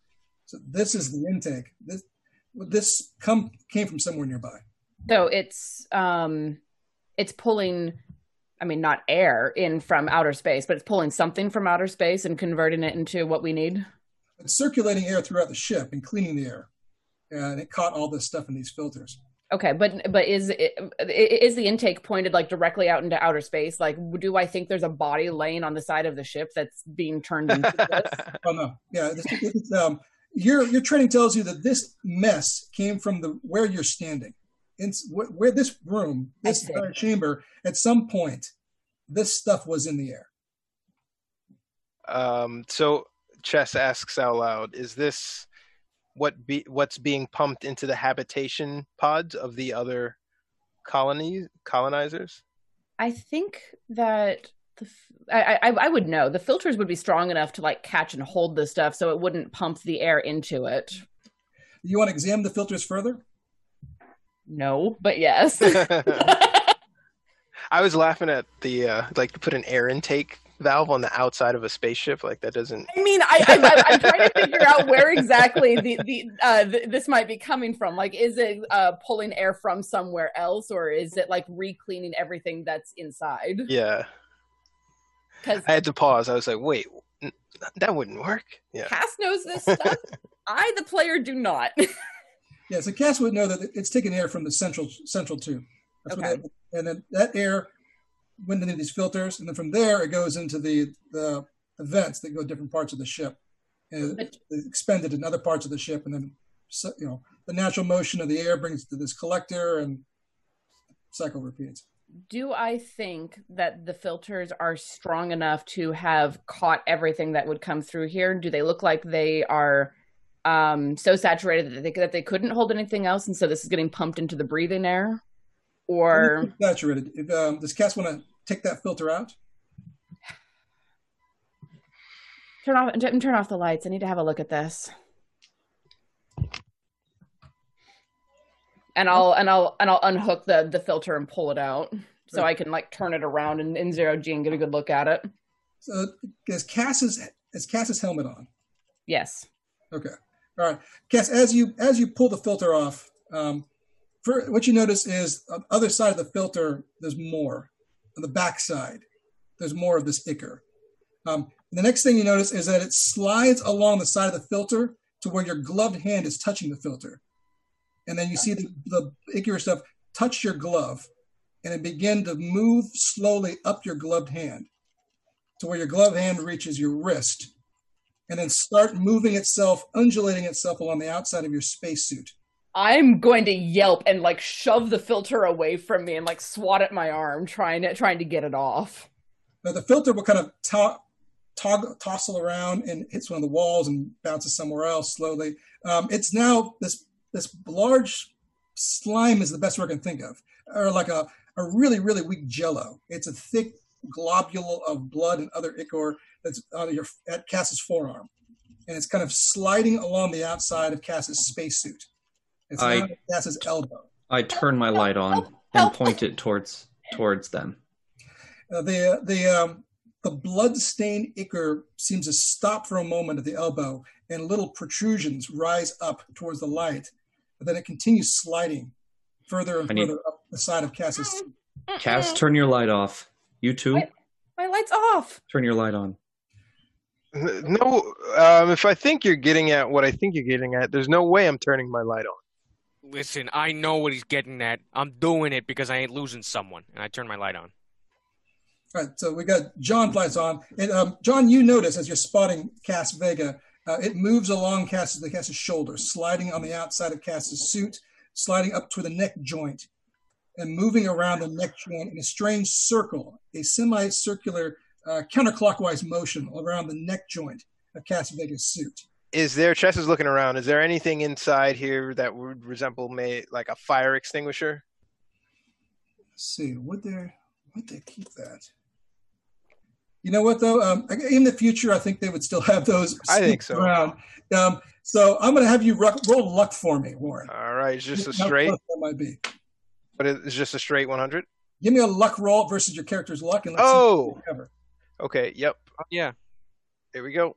So this is the intake. This this come came from somewhere nearby. So it's um it's pulling I mean not air in from outer space, but it's pulling something from outer space and converting it into what we need. It's circulating air throughout the ship and cleaning the air, and it caught all this stuff in these filters. Okay, but but is it, is the intake pointed like directly out into outer space? Like, do I think there's a body laying on the side of the ship that's being turned into this? Oh no, yeah. This, it's, um, your your training tells you that this mess came from the where you're standing. It's where, where this room, this chamber, at some point, this stuff was in the air. Um, so Chess asks out loud, "Is this what be what's being pumped into the habitation pods of the other colonies colonizers?" I think that the f- I, I I would know the filters would be strong enough to like catch and hold this stuff, so it wouldn't pump the air into it. You want to examine the filters further? No, but yes. I was laughing at the uh, like to put an air intake valve on the outside of a spaceship. Like that doesn't. I mean, I, I, I, I'm trying to figure out where exactly the the uh, th- this might be coming from. Like, is it uh, pulling air from somewhere else, or is it like re-cleaning everything that's inside? Yeah, Because I had to pause. I was like, "Wait, n- that wouldn't work." Yeah. Cass knows this stuff. I, the player, do not. Yeah, so Cass would know that it's taking air from the central central tube. That's Okay. what that, and then that air went into these filters, and then from there it goes into the the, the vents that go to different parts of the ship, and But- it's expended in other parts of the ship, and then so- you know the natural motion of the air brings it to this collector, and cycle repeats. do I think that the filters are strong enough to have caught everything that would come through here? Do they look like they are um, so saturated that they, that they couldn't hold anything else, and so this is getting pumped into the breathing air? Or saturated. If, um, does Cass want to take that filter out? turn off turn turn off the lights. I need to have a look at this. And I'll and I'll and I'll unhook the the filter and pull it out so I can like turn it around in, in zero G and get a good look at it. So is Cass's is Cass's helmet on? Yes. Okay. All right. Cass, as you as you pull the filter off, um, for, what you notice is on the other side of the filter, there's more. On the back side, there's more of this ichor. Um, the next thing you notice is that it slides along the side of the filter to where your gloved hand is touching the filter. And then you see the, the stuff touch your glove and it begin to move slowly up your gloved hand to where your gloved hand reaches your wrist and then start moving itself, undulating itself along the outside of your spacesuit. I'm going to yelp and like shove the filter away from me and like swat at my arm, trying to trying to get it off. Now the filter will kind of to- toggle, tossle around and hits one of the walls and bounces somewhere else slowly. Um, it's now this this large slime is the best word I can think of, or like a, a really really weak Jello. It's a thick globule of blood and other ichor that's on your at Cass's forearm, and it's kind of sliding along the outside of Cass's spacesuit. It's I- now at Cass's elbow. I turn my light on and point it towards towards them. Uh, the the um, the blood-stained ichor seems to stop for a moment at the elbow, and little protrusions rise up towards the light. But then it continues sliding further and I need- further up the side of Cass's. Cass, turn your light off. You too, Wait. My light's off. turn your light on. No, um, if I think you're getting at what I think you're getting at, there's no way I'm turning my light on. Listen, I know what he's getting at. I'm doing it because I ain't losing someone, and I turn my light on. All right, so we got John lights on, and um, John, you notice as you're spotting Cass Vega, uh, it moves along Cass's Cass's shoulder, sliding on the outside of Cass's suit, sliding up to the neck joint, and moving around the neck joint in a strange circle, a semicircular uh, counterclockwise motion around the neck joint of Cass Vega's suit. Is there? Chess is looking around. Is there anything inside here that would resemble, may like a fire extinguisher? Let's see, would there would they keep that? You know what though? Um, in the future, I think they would still have those. I think so. Around. Um, so I'm going to have you ru- roll luck for me, Warren. All right, it's just a straight, That might be. but it's just a straight 100. Give me a luck roll versus your character's luck, and let's see Oh, what cover. okay, yep. Yeah. Here we go.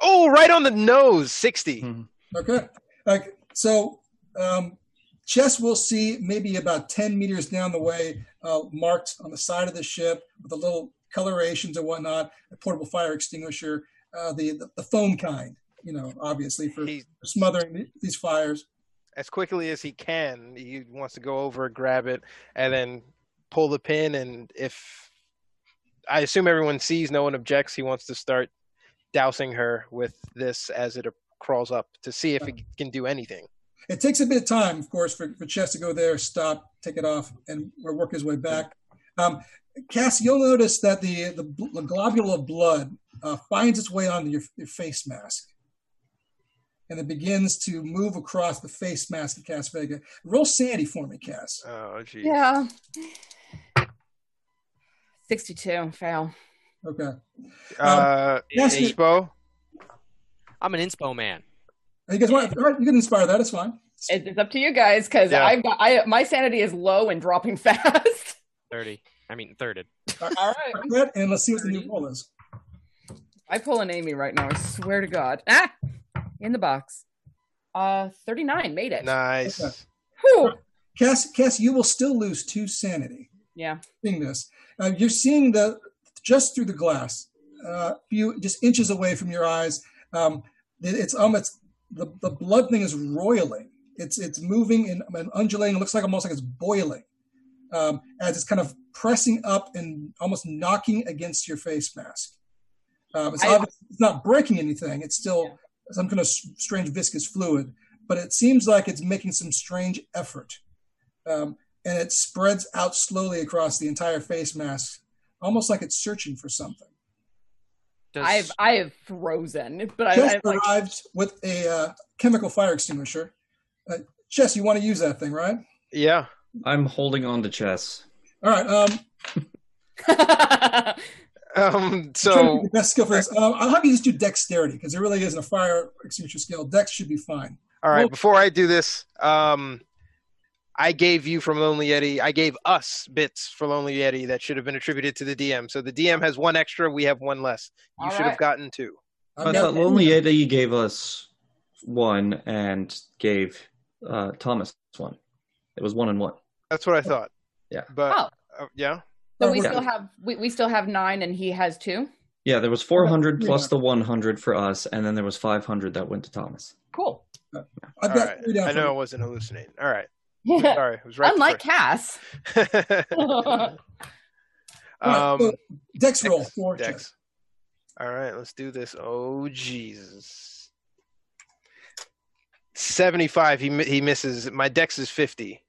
Oh, right on the nose, 60. Hmm. Okay. Like so, um, Chess will see maybe about 10 meters down the way, uh, marked on the side of the ship with the little colorations and whatnot, a portable fire extinguisher, uh, the, the the foam kind, you know, obviously for, He- for smothering th- these fires. As quickly as he can, he wants to go over, grab it, and then pull the pin. And if I assume everyone sees, no one objects, he wants to start dousing her with this as it crawls up to see if it can do anything. It takes a bit of time, of course, for, for Chess to go there, stop, take it off, and work his way back. Um, Cass, you'll notice that the, the, bl- the globule of blood uh, finds its way onto your, your face mask. And it begins to move across the face mask of Cass Vega. Roll Sanity for me, Cass. Oh, geez. Yeah. 62, fail. Okay. Uh, yes, you- Expo. I'm an inspo man. You guys want? All right, you can inspire that. It's fine. It- It's up to you guys because Yeah. I've got I my sanity is low and dropping fast. Thirty. I mean thirded. All All right. right, and let's see what the new roll is. I pull an Amy right now. I swear to God. Ah, in the box. Uh, 39 made it. Nice. Okay. Whew. Cass, Cass, you will still lose two sanity. Yeah. seeing this. Uh, you're seeing the just through the glass, uh, few just inches away from your eyes. Um, it- it's almost the, the blood thing is roiling. It's it's moving and, and undulating. It looks like almost like it's boiling um, as it's kind of pressing up and almost knocking against your face mask. Um, it's, I- it's not breaking anything. It's still some kind of strange viscous fluid, but it seems like it's making some strange effort. Um, and it spreads out slowly across the entire face mask, almost like it's searching for something. Does, I've I have frozen, but I, Chess I like arrived with a uh, chemical fire extinguisher. Uh, Chess, you want to use that thing, right? Yeah. I'm holding on to chess. All right. Um, Um. So the best skill for this. Um, I'll have you just do dexterity because it really isn't a fire extinguisher skill. Dex should be fine. All right, Well- before I do this, um, I gave you from Lonely Yeti. I gave us bits for Lonely Yeti that should have been attributed to the DM. So the DM has one extra. We have one less. You All should have gotten two. I've I got- thought Lonely Yeti gave us one and gave uh, Thomas one. It was one and one. That's what I thought. Yeah. But Oh. uh, yeah. so we we're still have we, we still have nine and he has two. Yeah, there was 400 Yeah. plus the 100 for us, and then there was 500 that went to Thomas. Cool. I've All got right. I know I wasn't hallucinating. All right. Sorry, it was right. Unlike Cass. All right, um, Dex roll for Dex. All right, let's do this. Oh Jesus. 75 he he misses. My dex is 50.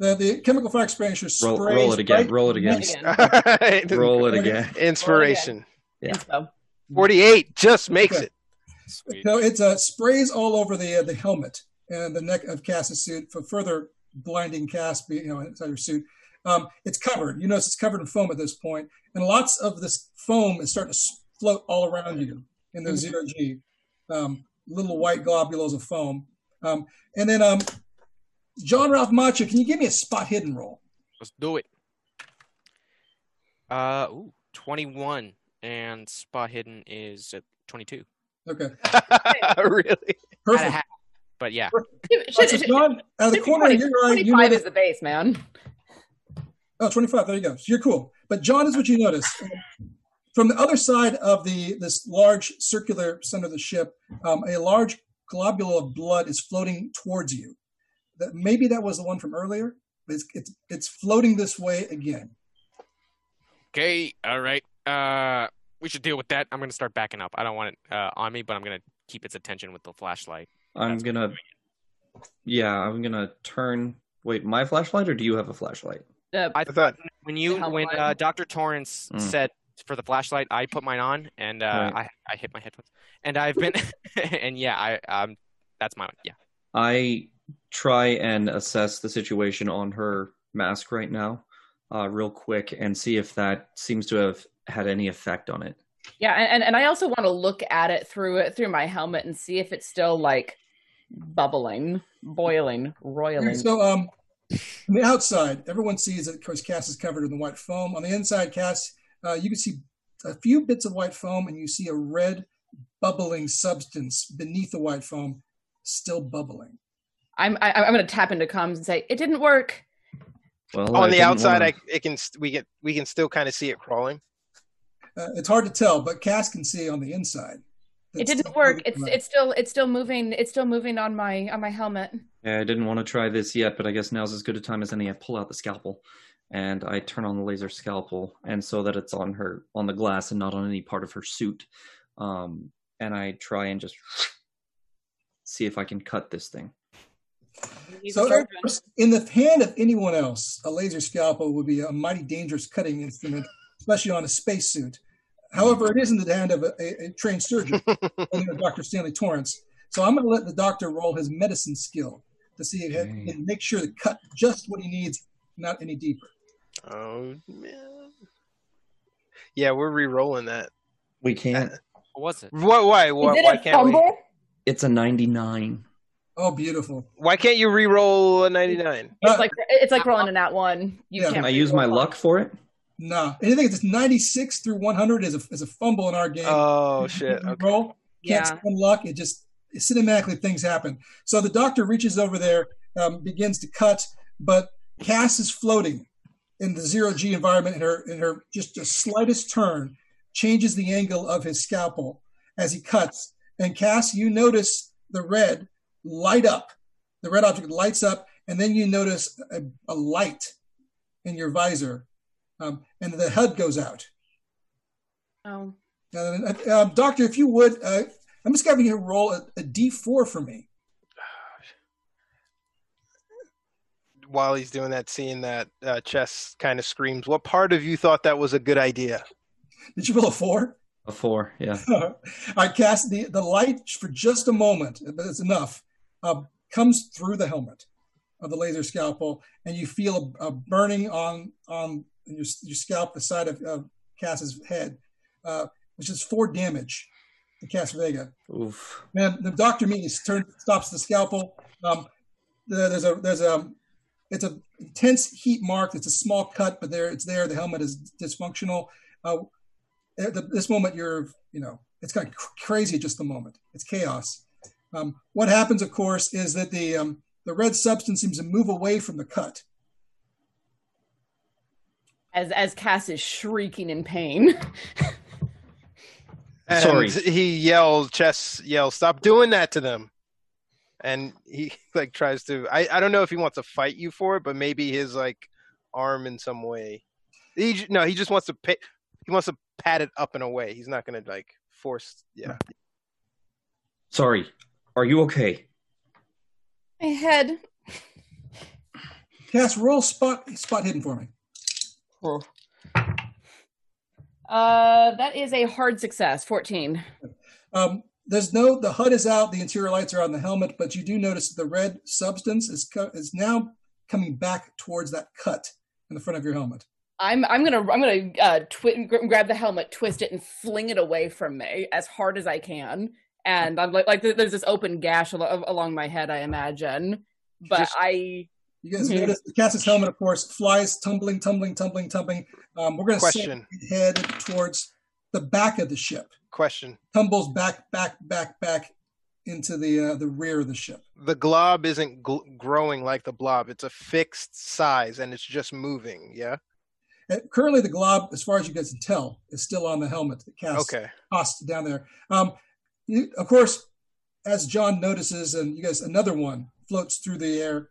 The, the chemical fire extinguisher sprays. Roll, roll it again. right Roll it again. Again. Roll it again. Inspiration. Yeah. Inspo. 48 just makes Okay. it. Sweet. No, it uh, sprays all over the uh, the helmet and the neck of Cass's suit for further blinding Cass, be- you know, inside your suit. Um, it's covered. You notice it's covered in foam at this point, and lots of this foam is starting to float all around you in the zero G, um, little white globules of foam. Um, and then, um, John Ralph Macho, can you give me a spot hidden roll? Let's do it. Uh, ooh, 21, and spot hidden is at 22. Okay, really? Perfect. Half, but yeah. All right, so John, out of the corner of your eye, you 25 notice is the base, man. Oh, 25. There you go. So you're cool. But John is what you notice. From the other side of the this large circular center of the ship, um, a large globule of blood is floating towards you. That maybe that was the one from earlier, but it's it's, it's floating this way again. Okay, all right. Uh, we should deal with that. I'm gonna start backing up. I don't want it uh, on me, but I'm gonna keep its attention with the flashlight. I'm That's gonna. Yeah, I'm gonna turn. Wait, my flashlight, or do you have a flashlight? Uh, I I thought when you when uh, Dr. Torrance Mm. said for the flashlight, I put mine on and uh, Right. I I hit my headphones, and I've been and yeah, I um that's my yeah. I try and assess the situation on her mask right now, uh, real quick, and see if that seems to have had any effect on it. yeah, and, and I also want to look at it through it through my helmet and see if it's still like bubbling, boiling, roiling. So um, on the outside, everyone sees that, of course, Cass is covered in the white foam. On the inside, Cass, uh, you can see a few bits of white foam, and you see a red bubbling substance beneath the white foam still bubbling. I'm I, I'm going to tap into comms and say it didn't work. Well, I On the outside, I it can we get we can still kind of see it crawling. Uh, it's hard to tell, but Cass can see on the inside. It didn't work. It's it's still it's still moving. It's still moving on my on my helmet. Yeah, I didn't want to try this yet, but I guess now's as good a time as any. I pull out the scalpel, and I turn on the laser scalpel, and so that it's on her on the glass and not on any part of her suit. Um, and I try and just see if I can cut this thing. So, a of surgeon. course, in the hand of anyone else, a laser scalpel would be a mighty dangerous cutting instrument, especially on a spacesuit. However, it is in the hand of a, a, a trained surgeon, Dr. Stanley Torrance. So I'm going to let the doctor roll his medicine skill to see if he Okay. can make sure to cut just what he needs, not any deeper. Oh man. Yeah, we're re-rolling that. We can't. What was it? Why? Why? Why, it why can't we? It's a 99. Oh, beautiful. Why can't you re-roll a ninety-nine? Uh, It's like it's like rolling a nat one. You Yeah. can't Can I use my luck for it? No, anything that's 96 through 100 is a, is a fumble in our game. Oh shit! can Okay. Roll, can't Yeah. spend luck. It just cinematically things happen. So the doctor reaches over there, um, begins to cut, but Cass is floating in the zero G environment. And her, in her just the slightest turn changes the angle of his scalpel as he cuts. And Cass, you notice the red light up. The red object lights up, and then you notice a, a light in your visor, um, and the HUD goes out. Oh. Uh, uh, doctor, if you would, uh, I'm just having you roll a, a D4 for me. While he's doing that, seeing that, uh, Chess kind of screams. What part of you thought that was a good idea? Did you roll a four? A four, yeah. I cast the, the light for just a moment, but it's enough, uh, comes through the helmet of the laser scalpel, and you feel a, a burning on on your, your scalp, the side of uh, Cass's head, uh, which is four damage to Cass Vega. Oof. Man, the doctor immediately turns, stops the scalpel. Um, there- there's a there's a it's a intense heat mark. It's a small cut, but there it's there. The helmet is dysfunctional. Uh, at the, this moment, you're you know it's kind of cr- crazy just the moment. It's chaos. Um, what happens, of course, is that the um, the red substance seems to move away from the cut. As as Cass is shrieking in pain. And Sorry. he yells. Chess yells, "Stop doing that to them!" And he like tries to. I I don't know if he wants to fight you for it, but maybe his like arm in some way. He no, he just wants to pay. He wants to pat it up and away. He's not gonna like force. Yeah. Sorry. Are you okay? My head. Cass, roll spot spot hidden for me. Uh, that is a hard success. Fourteen. Um, there's no the HUD is out, the interior lights are on the helmet, but you do notice the red substance is co- is now coming back towards that cut in the front of your helmet. I'm I'm gonna I'm gonna uh, twi- grab the helmet, twist it, and fling it away from me as hard as I can. And I'm like like there's this open gash al- along my head, I imagine. But Just- I You guys Mhm. notice the Cass's helmet, of course, flies tumbling, tumbling, tumbling, tumbling. Um, we're going to head towards the back of the ship, Question: tumbles back, back, back, back into the uh, the rear of the ship. The glob isn't gl- growing like the blob. It's a fixed size and it's just moving. Yeah. Uh, currently, the glob, as far as you guys can tell, is still on the helmet that Cass Okay. tossed down there. Um, you, of course, as John notices, and you guys, another one floats through the air,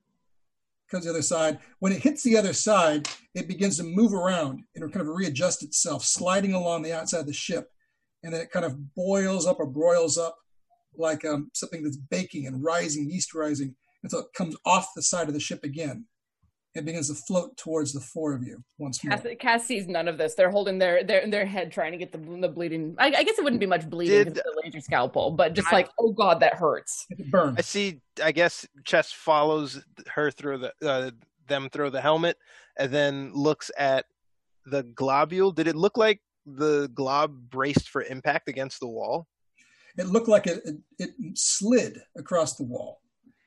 comes the other side. When it hits the other side, it begins to move around and kind of readjust itself, sliding along the outside of the ship, and then it kind of boils up or broils up like um, something that's baking and rising, yeast rising, until it comes off the side of the ship again. It begins to float towards the four of you once more. Cass, Cass sees none of this. They're holding their their their head, trying to get the the bleeding. I, I guess it wouldn't be much bleeding Did- because it's a laser scalpel, but just like oh god, that hurts. It burns. I see. I guess Chess follows her through the uh, them through the helmet, and then looks at the globule. Did it look like the glob braced for impact against the wall? it looked like it, it, it slid across the wall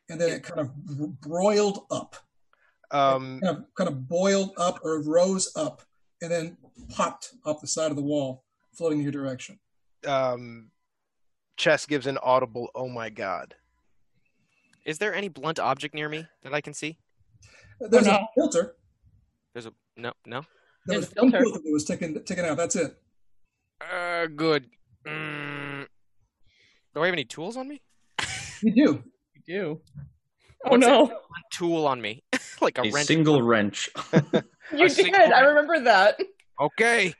and then it kind of broiled up Um, kind of, kind of boiled up or rose up and then popped off the side of the wall floating in your direction um, Chess gives an audible "Oh my god!" Is there any blunt object near me that I can see? There's no. a filter. There's a no, no. There There's was a one filter. filter that was taken taken out. That's it. Uh, good. Mm, do I have any tools on me? You do. You do. Oh What's no. One tool on me, like a, A wrench. single wrench. You A did. single- I remember that. Okay.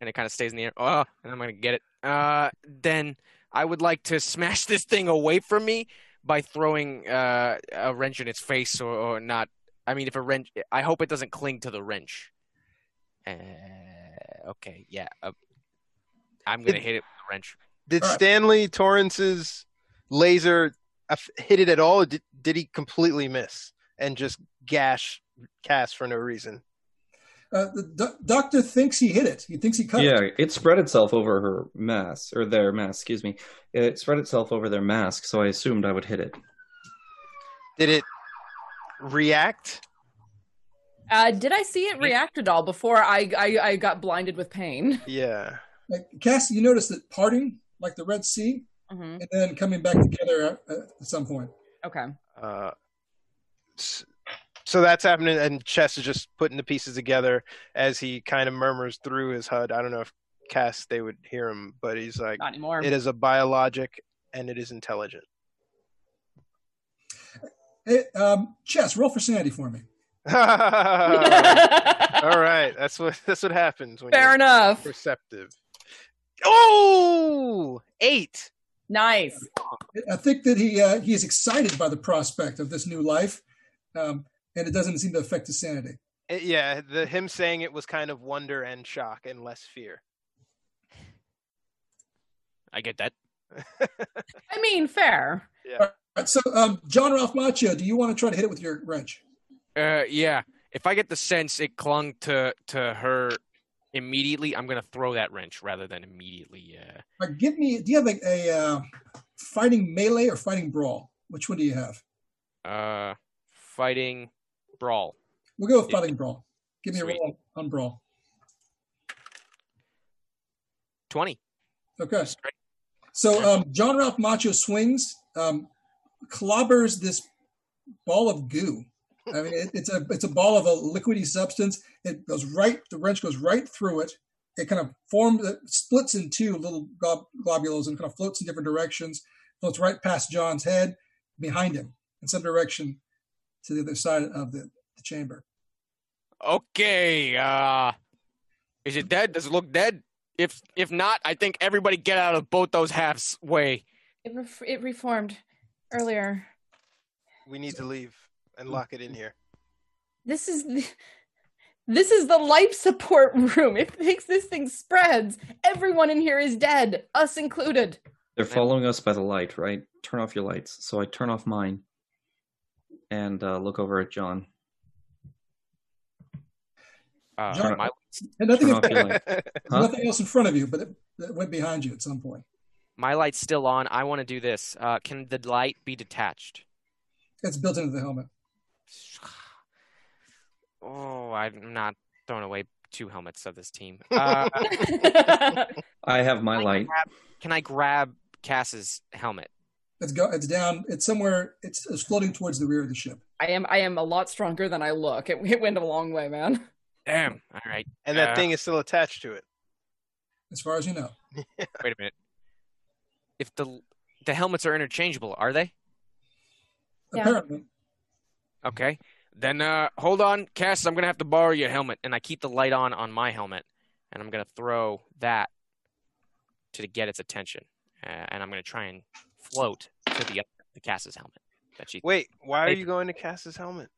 And it kind of stays in the air. Oh, and I'm gonna get it. Uh, then I would like to smash this thing away from me by throwing uh, a wrench in its face, or, or not. I mean, if a wrench, I hope it doesn't cling to the wrench. Uh, okay, yeah. Uh, I'm gonna It- hit it with the wrench. Did All right. Stanley Torrance's laser hit it at all, or did, did he completely miss and just gash Cass for no reason? Uh, the do- doctor thinks he hit it. He thinks he cut yeah, it. it spread itself over her mask, or their mask, excuse me. It spread itself over their mask, so I assumed I would hit it. Did it react? Uh, did I see it react at all before I, I I got blinded with pain? Yeah. Like, Cass, you noticed that parting like the Red Sea, hmm and then coming back together at, at some point. Okay. Uh, s- so that's happening, and Chess is just putting the pieces together as he kind of murmurs through his HUD. I don't know if Cass they would hear him, but he's like, Not anymore. "It is a biologic, and it is intelligent." Hey, um, Chess, roll for sanity for me. All right, that's what that's what happens when Fair you're enough. perceptive. Oh, eight. Nice. I think that he uh, he is excited by the prospect of this new life, um, and it doesn't seem to affect his sanity. Uh, Yeah, the him saying it was kind of wonder and shock and less fear. I get that. I mean, fair. Yeah. All right, so, um, John Ralph Macchio, do you want to try to hit it with your wrench? Uh, yeah. If I get the sense it clung to to her immediately, I'm gonna throw that wrench rather than immediately. Uh, Uh, give me. Do you have a, a uh, fighting melee or fighting brawl? Which one do you have? uh, fighting brawl. We'll go with fighting brawl. Give me Sweet. a roll on brawl. Twenty. Okay. So um, John Ralph Macchio swings, um, clobbers this ball of goo. I mean, it, it's a it's a ball of a liquidy substance. It goes right. The wrench goes right through it. It kind of forms, it splits in two little glob- globules and kind of floats in different directions. Floats right past John's head, behind him, in some direction to the other side of the, the chamber. Okay. Uh, is it dead? Does it look dead? If if not, I think everybody get out of both those halves way. It, ref- it reformed earlier. We need to leave and lock it in here. This is the, this is the life support room. If this, this thing spreads, everyone in here is dead, us included. They're following us by the light, right? Turn off your lights. So I turn off mine and uh, look over at John. Uh, John- my, And nothing, Turn in, off. Huh? nothing else in front of you, but it, it went behind you at some point. my light's still on. I want to do this. Uh, can the light be detached? It's built into the helmet. Oh, I'm not throwing away two helmets of this team. Uh, I have my light. can I grab Cass's helmet? It's go. It's down. It's somewhere. It's, it's floating towards the rear of the ship. I am I am a lot stronger than I look. It, it went a long way, man. Damn. All right. And that Uh, thing is still attached to it. As far as you know, Wait a minute. If the the helmets are interchangeable, are they? Yeah. apparently. Okay. Then uh, hold on, Cass. I'm gonna have to borrow your helmet, and I keep the light on on my helmet, and I'm gonna throw that to get its attention, uh, and I'm gonna try and float to the up the Cass's helmet that she. Wait, why are you going to Cass's helmet?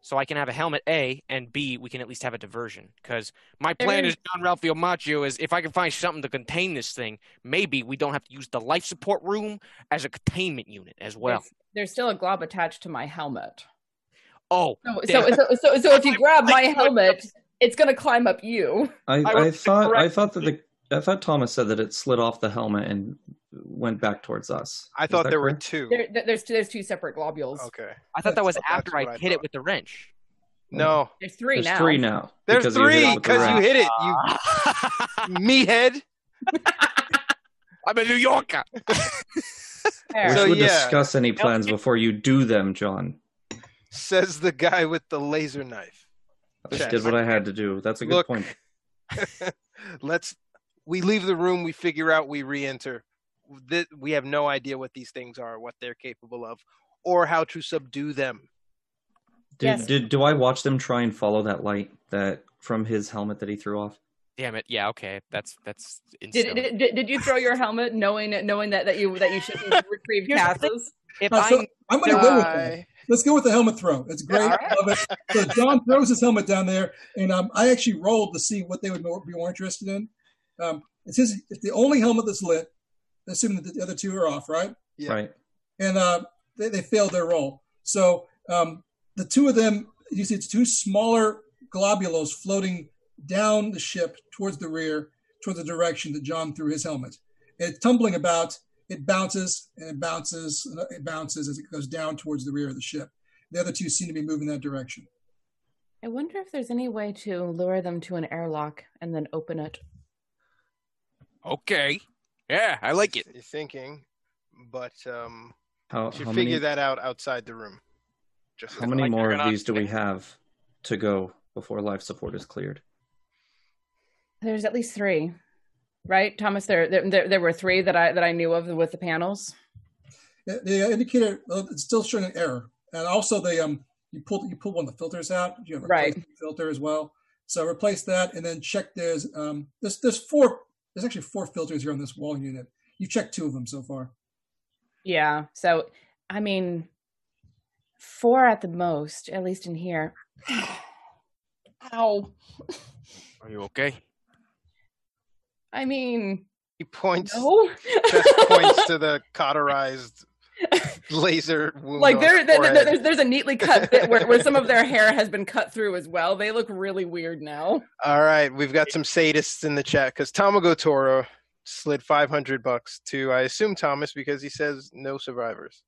So I can have a helmet A, and B, we can at least have a diversion. Because my plan Every- is John Ralphio Macchio is if I can find something to contain this thing, maybe we don't have to use the life support room as a containment unit as well. There's, there's still a glob attached to my helmet. Oh, So, so, so, so, so if you grab my helmet, it's gonna climb up you. I, I I, was thought I thought that the I thought Thomas said that it slid off the helmet and went back towards us. I Is thought that there were two. There, there- there's there's two separate globules. Okay. I thought that was That's after I I hit it with the wrench. Uh, no, There's three There's now. three now. there's because you hit it three with because you wrench. hit it. You I'm a New Yorker. We So, should yeah. discuss any plans before you do them, John. Says the guy with the laser knife. I just Okay. did what I had to do. That's a good Look, point. Let's. We leave the room. We figure out. We re-enter. Th- We have no idea what these things are, what they're capable of, or how to subdue them. Did, Yes. did do I watch them try and follow that light that from his helmet that he threw off? Damn it. Yeah. Okay. That's that's Did, did, did, did you throw your helmet knowing knowing that, that you that you shouldn't retrieve Here's passes? if Uh, so I I'm going to go with that. Let's go with the helmet throw. It's great. All right. I love it. So John throws his helmet down there, and um, I actually rolled to see what they would more, be more interested in. Um, it's his. It's the only helmet that's lit, assuming that the other two are off, right? Yeah. Right. And uh, they, they failed their roll. So um, the two of them, you see, it's two smaller globules floating down the ship towards the rear, towards the direction that John threw his helmet. It's tumbling about. It bounces and it bounces and it bounces as it goes down towards the rear of the ship. The other two seem to be moving that direction. I wonder if there's any way to lure them to an airlock and then open it. okay. Yeah, I like it. You're thinking, but um, How, should how figure many, that out outside the room. Just how many like more of gonna these do we have to go before life support is cleared? There's at least three, right, Thomas? There, there, there, there were three that I that I knew of with the panels. The, the indicator uh, it's still showing an error, and also the um you pull you pull one of the filters out. You have a Right. filter as well. So replace that, and then check. There's um there's there's four. There's actually four filters here on this wall unit. You checked two of them so far. Yeah. So, I mean, four at the most, at least in here. Ow. Are you okay? I mean, He points. no. Just points to the cauterized laser wound. like there, his there's there's a neatly cut bit where, where some of their hair has been cut through as well. They look really weird now. All right, we've got some sadists in the chat because Tamago Toro slid 500 bucks to, I assume, Thomas because he says no survivors.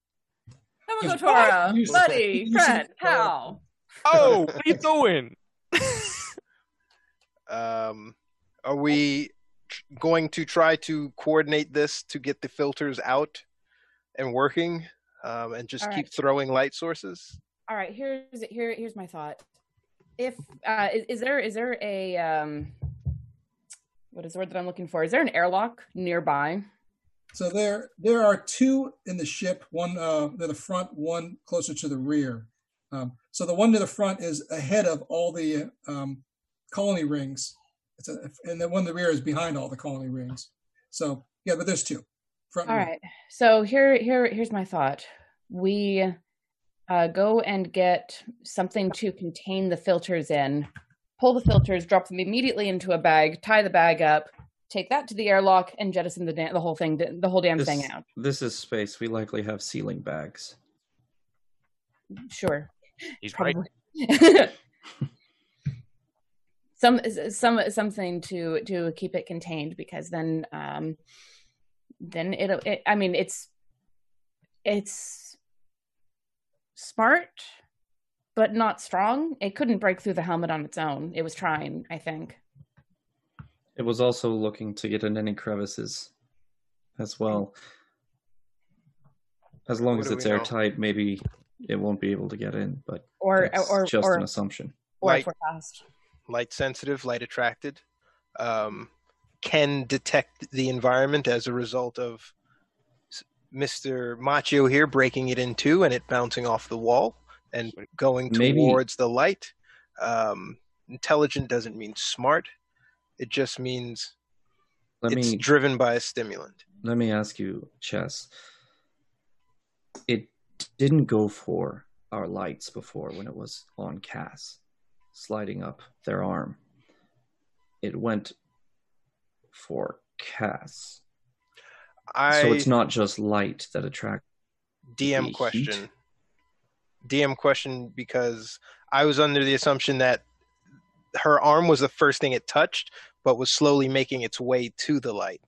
Yes, Tora, you- buddy, you friend, said- pal. Oh, what are you doing? Um, are we going to try to coordinate this to get the filters out and working um, and just All keep throwing light sources? All right, here's here here's my thought. If uh, is, is there is there a um, what is the word that I'm looking for? Is there an airlock nearby? So there there are two in the ship. One uh, near the front, one closer to the rear. Um, so the one to the front is ahead of all the um, colony rings, it's a, and the one in the rear is behind all the colony rings. So yeah, but there's two. Front All and right. So here, here, here's my thought. We uh, go and get something to contain the filters in. Pull the filters, drop them immediately into a bag, tie the bag up, take that to the airlock, and jettison the da- the whole thing, the whole damn This, thing out. this is space. We likely have sealing bags. Sure. He's right. Probably. some some something to to keep it contained because then um then it'll it, i mean it's it's smart but not strong it couldn't break through the helmet on its own it was trying i think It was also looking to get in any crevices as well. As long What as it's we know? airtight, maybe it won't be able to get in, but or that's or just or, an assumption. or Light. if Light sensitive, light attracted, um, can detect the environment as a result of Mr. Macchio here breaking it in two and it bouncing off the wall and going Maybe- towards the light. Um, intelligent doesn't mean smart. It just means Let it's me driven by a stimulant. let me ask you, Chess. It didn't go for our lights before when it was on Cass, sliding up their arm. It went for Cass. I so it's not just light that attracts DM the question. heat? DM question because I was under the assumption that her arm was the first thing it touched, but was slowly making its way to the light.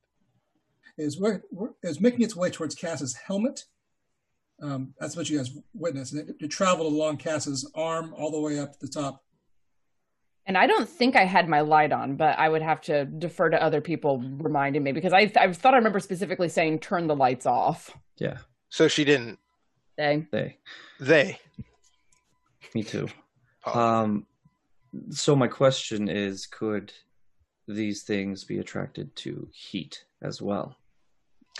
is where is making its way towards Cass's helmet. Um, that's what you guys witnessed. And it, it traveled along Cass's arm all the way up to the top. And i don't think i had my light on but i would have to defer to other people reminding me because i i thought i remember specifically saying turn the lights off Yeah, So she didn't. They. they. They. Me too. Oh. Um, so my question is, could these things be attracted to heat as well?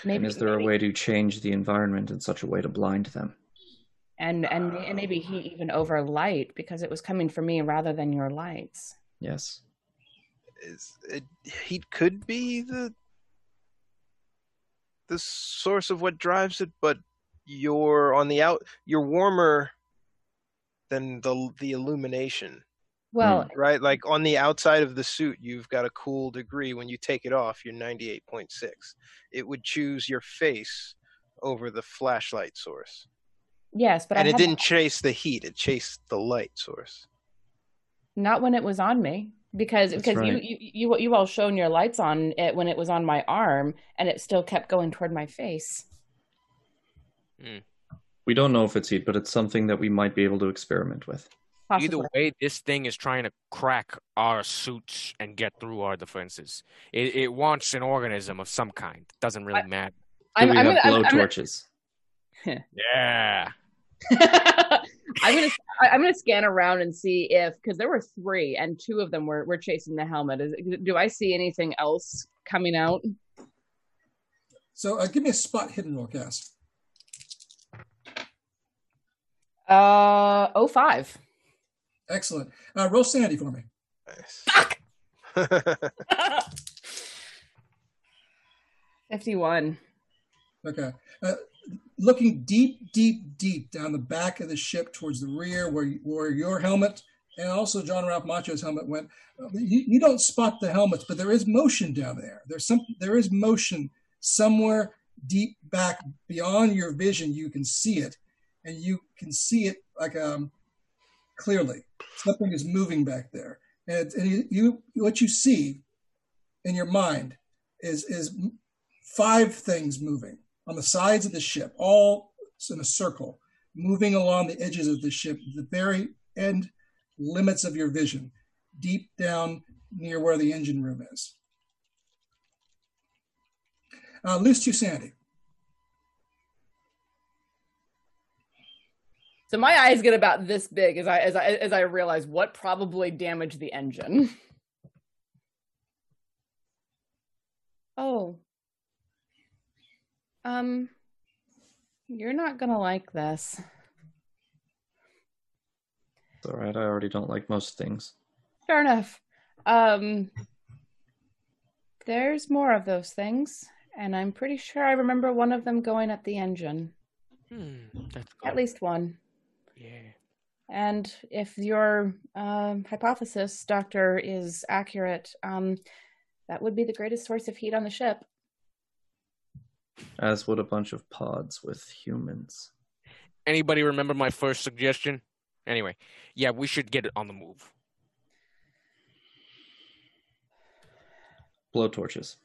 Maybe, and is there maybe- a way to change the environment in such a way to blind them? And and ah. and maybe heat even over light because it was coming from me rather than your lights. Yes. is it, he could be the the source of what drives it, but you're on the out. You're warmer than the the illumination, Well, hmm. right? Like on the outside of the suit, you've got a cool degree. When you take it off, you're ninety eight point six. It would choose your face over the flashlight source, yes, but and I it had- didn't chase the heat; it chased the light source. not when it was on me because That's because right. you, you you you all shown your lights on it when it was on my arm and it still kept going toward my face. Hmm. We don't know if it's heat, but it's something that we might be able to experiment with. Possibly. Either way, this thing is trying to crack our suits and get through our defenses. It, it wants an organism of some kind. Doesn't really matter. Do I'm, we I'm have gonna, I'm, I'm, blowtorches? Yeah. I'm gonna I- I'm gonna scan around and see if because there were three and two of them were were chasing the helmet. Is, do I see anything else coming out? So uh, give me a spot hidden roll, Cass. Uh oh five. Excellent. Uh, roll sanity for me. Fuck. Fifty one. Okay. Uh, looking deep, deep, deep down the back of the ship towards the rear, where where your helmet and also John Ralph Macchio's helmet went. You, you don't spot the helmets, but there is motion down there. There's some. There is motion somewhere deep back beyond your vision. You can see it, and you can see it like um clearly. Something is moving back there, and, and you, you what you see in your mind is is five things moving on the sides of the ship, all in a circle, moving along the edges of the ship, the very end limits of your vision, deep down near where the engine room is. Uh, loose to sanity. So my eyes get about this big as I as I as I realize what probably damaged the engine. Oh. Um you're not going to like this. It's all right. I already don't like most things. Fair enough. Um there's more of those things and I'm pretty sure I remember one of them going at the engine. Hmm, that's At least one. Yeah. And if your um, hypothesis, Doctor, is accurate, um, that would be the greatest source of heat on the ship. As would a bunch of pods with humans. Anybody remember my first suggestion? Anyway, yeah, we should get it on the move. Blowtorches.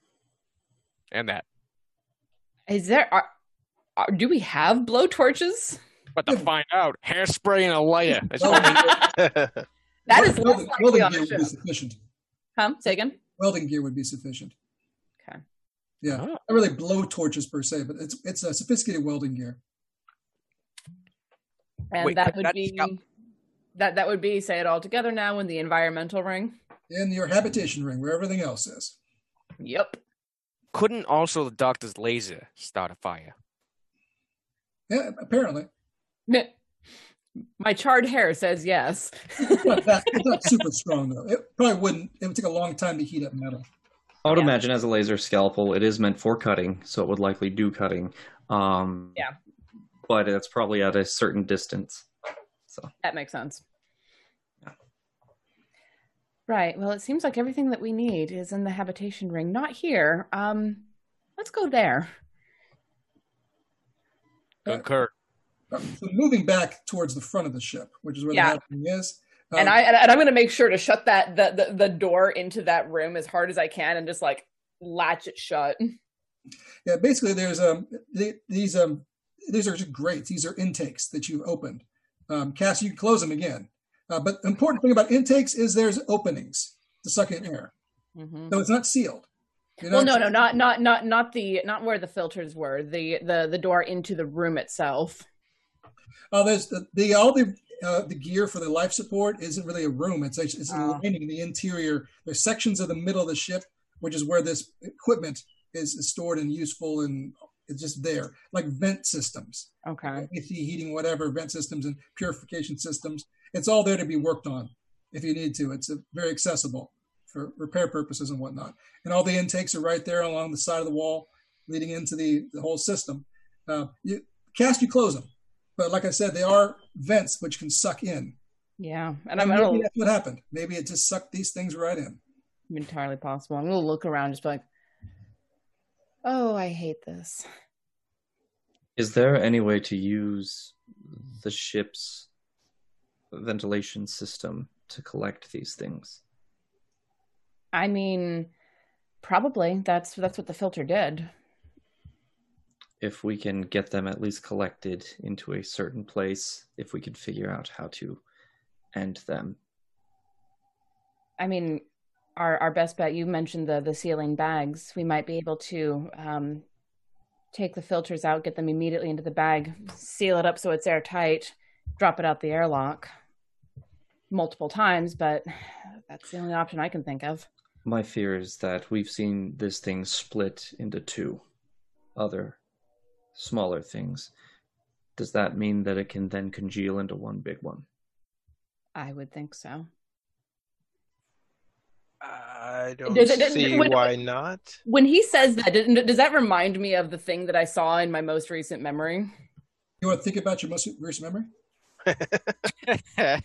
And that. Is there? Are, are, do we have blowtorches? But to find out, hairspray and a lighter. That's Well, all we need. That is less likely welding on gear the would be sufficient. Huh? Say again. Welding gear would be sufficient. Okay. Yeah, Oh. not really blow torches per se, but it's it's a sophisticated welding gear. And Wait, that would that's be got- that that would be say it all together now in the environmental ring. In your habitation ring, where everything else is. Yep. Couldn't also the doctor's laser start a fire? Yeah, apparently. My charred hair says yes. It's not, that, it's not super strong though. It probably wouldn't. It would take a long time to heat up metal. I would Yeah. imagine as a laser scalpel, it is meant for cutting, so it would likely do cutting. Um, Yeah. But it's probably at a certain distance. So That makes sense. Yeah. Right. Well, it seems like everything that we need is in the habitation ring, not here. Um, let's go there. Concur. So moving back towards the front of the ship, which is where Yeah. the happening is. And um, I and I'm going to make sure to shut that the, the the door into that room as hard as I can and just like latch it shut. Yeah, basically, there's um the, these um these are just grates. These are intakes that you've opened. Um, Cass, you can close them again. Uh, but the important thing about intakes is there's openings to suck in air, Mhm. so it's not sealed. You're Well, not- no, no, not not not not the not where the filters were. The the the door into the room itself. Oh, there's the, the all the uh, the gear for the life support isn't really a room. It's it's a Oh. lining the interior. There's sections of the middle of the ship, which is where this equipment is, is stored and useful, and it's just there, like vent systems, Okay. AC heating, whatever vent systems and purification systems. It's all there to be worked on if you need to. It's uh very accessible for repair purposes and whatnot. And all the intakes are right there along the side of the wall, leading into the, the whole system. Uh, you Cass, you close them, but like I said, they are vents which can suck in. Yeah, And and I'm, maybe that's what happened. Maybe it just sucked these things right in. entirely possible. I'm gonna look around, just be like, oh, I hate this. Is there any way to use the ship's ventilation system to collect these things? I mean, probably that's that's what the filter did. If we can get them at least collected into a certain place, if we could figure out how to end them. I mean, our our best bet. You mentioned the the sealing bags. We might be able to um, take the filters out, get them immediately into the bag, seal it up so it's airtight, drop it out the airlock multiple times. But that's the only option I can think of. My fear is that we've seen this thing split into two other smaller things. Does that mean that it can then congeal into one big one? I would think so. I don't Does it- see when- why not. When he says that, does does that remind me of the thing that I saw in my most recent memory? You want to think about your most recent memory?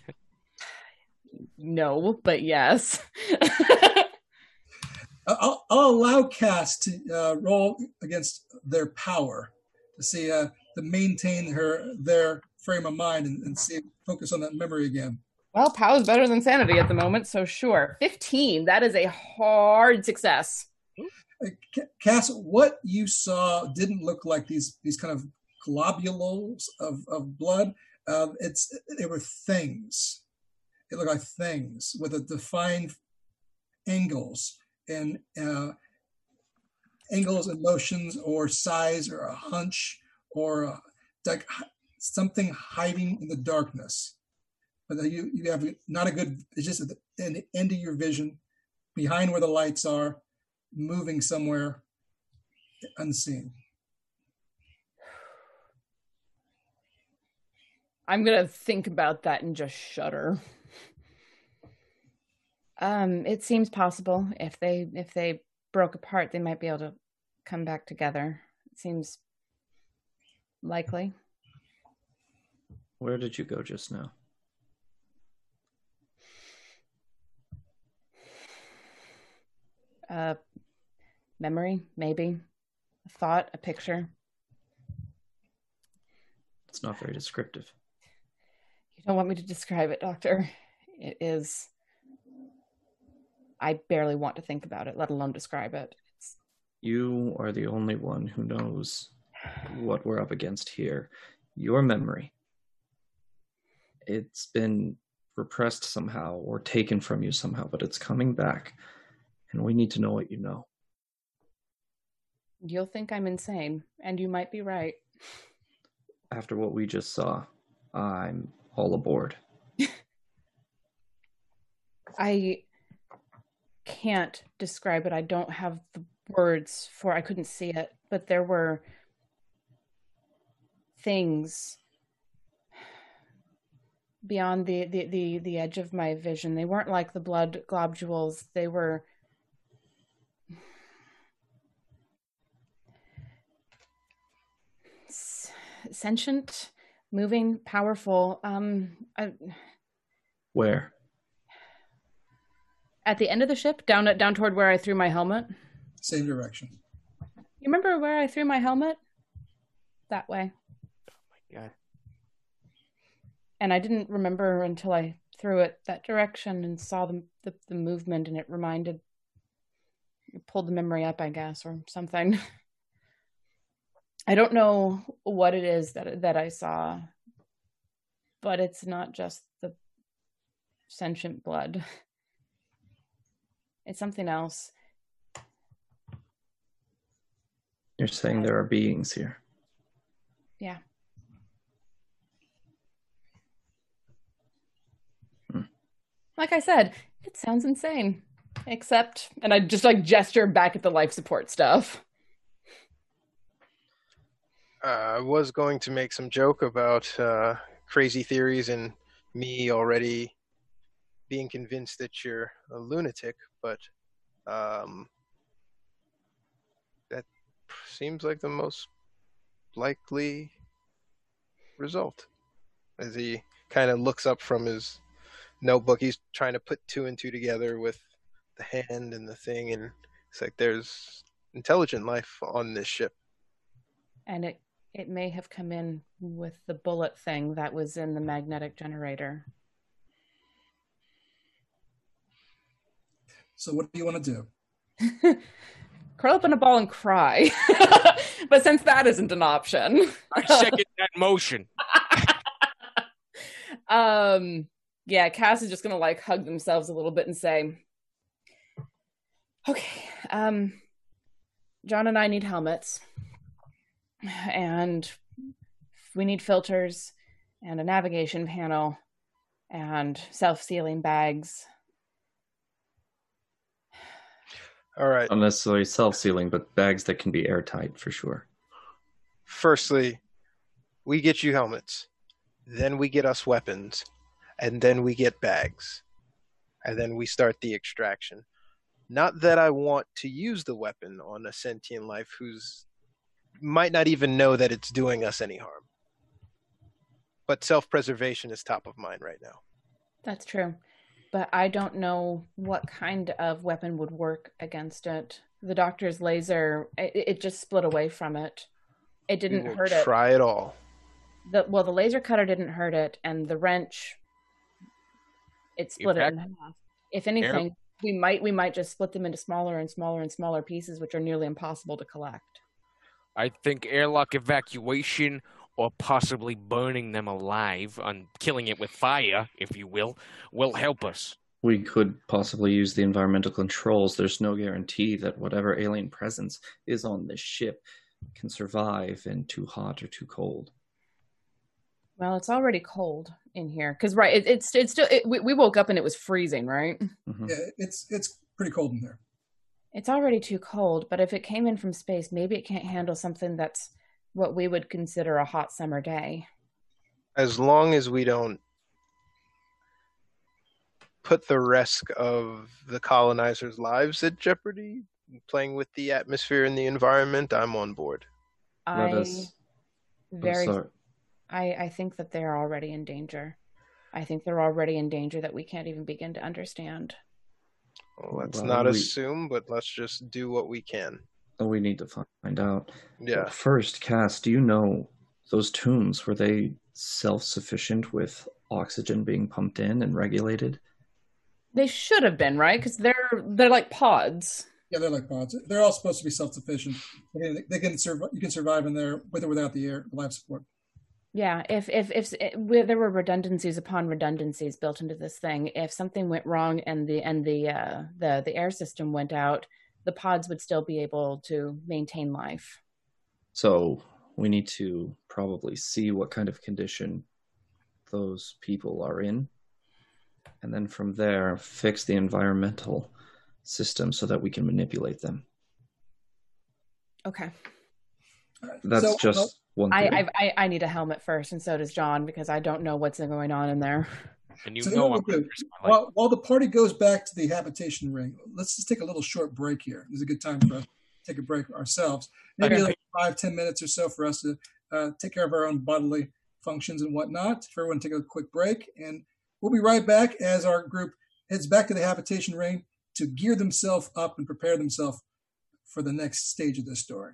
No, but yes. I'll, I'll allow Cass to uh, roll against their power to see uh, to maintain her their frame of mind and, and see focus on that memory again. well, POW is better than sanity at the moment, so sure. 15, that is a hard success. Cass, what you saw didn't look like these these kind of globules of, of blood. Uh, it's they were things. It looked like things with a defined angles and uh, angles and motions or size or a hunch or a, like something hiding in the darkness. But you you have not a good. It's just at the end, end of your vision, behind where the lights are, moving somewhere unseen. I'm going to think about that and just shudder. Um, it seems possible if they if they broke apart, they might be able to come back together. It seems likely. Where did you go just now? Uh, memory, maybe. A thought, a picture. It's not very descriptive. You don't want me to describe it, Doctor. It is. I barely want to think about it, let alone describe it. It's, You are the only one who knows what we're up against here. Your memory. It's been repressed somehow or taken from you somehow, but it's coming back. And we need to know what you know. you'll think I'm insane, and you might be right. After what we just saw, I'm all aboard. I can't describe it. I don't have the words for I couldn't see it, but there were things beyond the, the, the, the edge of my vision. They weren't like the blood globules. They were sentient, moving, powerful. Um, I, Where? At the end of the ship, down at down toward where I threw my helmet. Same direction. You remember where I threw my helmet? That way. Oh my god. And I didn't remember until I threw it that direction and saw the the, the movement, and it reminded, it pulled the memory up, I guess, or something. I don't know what it is that that I saw, but it's not just the sentient blood. It's something else. You're saying there are beings here. Yeah. Hmm. Like I said, it sounds insane. Except, and I just like gesture back at the life support stuff. Uh, I was going to make some joke about uh, crazy theories and me already being convinced that you're a lunatic, but um, that seems like the most likely result. As he kind of looks up from his notebook, he's trying to put two and two together with the hand and the thing, and it's like there's intelligent life on this ship. And it it may have come in with the bullet thing that was in the magnetic generator. So what do you want to do? Curl up in a ball and cry. but since that isn't an option. I second that motion. um yeah, Cass is just gonna like hug themselves a little bit and say, Okay, um John and I need helmets. And we need filters and a navigation panel and self-sealing bags. All right. Not necessarily self sealing, but bags that can be airtight for sure. Firstly, we get you helmets. Then we get us weapons. And then we get bags. And then we start the extraction. Not that I want to use the weapon on a sentient life who's might not even know that it's doing us any harm. But self preservation is top of mind right now. That's true. But I don't know what kind of weapon would work against it. The doctor's laser, it, it just split away from it. It didn't we will hurt it. Try it all. The, well, the laser cutter didn't hurt it, and the wrench, it split it in half. If anything, we might we might just split them into smaller and smaller and smaller pieces, which are nearly impossible to collect. I think airlock evacuation or possibly burning them alive and killing it with fire, if you will, will help us. We could possibly use the environmental controls. There's no guarantee that whatever alien presence is on this ship can survive in too hot or too cold. Well, it's already cold in here because right, it, it's it's still. It, we, we woke up and it was freezing, right? Mhm. Yeah, it's it's pretty cold in there. It's already too cold, but if it came in from space, maybe it can't handle something that's what we would consider a hot summer day. As long as we don't put the risk of the colonizers' lives at jeopardy, playing with the atmosphere and the environment, I'm on board. Let I us. Very. I, I think that they are already in danger. I think they're already in danger that we can't even begin to understand. Well, let's Well, not we- assume, but let's just do what we can. We need to find out. Yeah. First, Cass, do you know those tombs were they self-sufficient with oxygen being pumped in and regulated? They should have been right because they're they're like pods. Yeah, they're like pods. They're all supposed to be self-sufficient. They can, they can survive. You can survive in there with or without the air life support. Yeah, if if if it, where there were redundancies upon redundancies built into this thing, if something went wrong and the and the uh, the the air system went out, the pods would still be able to maintain life. So we need to probably see what kind of condition those people are in, and then from there fix the environmental system so that we can manipulate them. Okay, That's So, just well, one. I. I I I need a helmet first, and so does John because I don't know what's going on in there. And you So know what I'm we'll do, risk my life. while, while the party goes back to the habitation ring, let's just take a little short break here. This is a good time for us to take a break ourselves. Maybe Okay. like five, ten minutes or so for us to uh, take care of our own bodily functions and whatnot. For everyone to take a quick break. And we'll be right back as our group heads back to the habitation ring to gear themselves up and prepare themselves for the next stage of this story.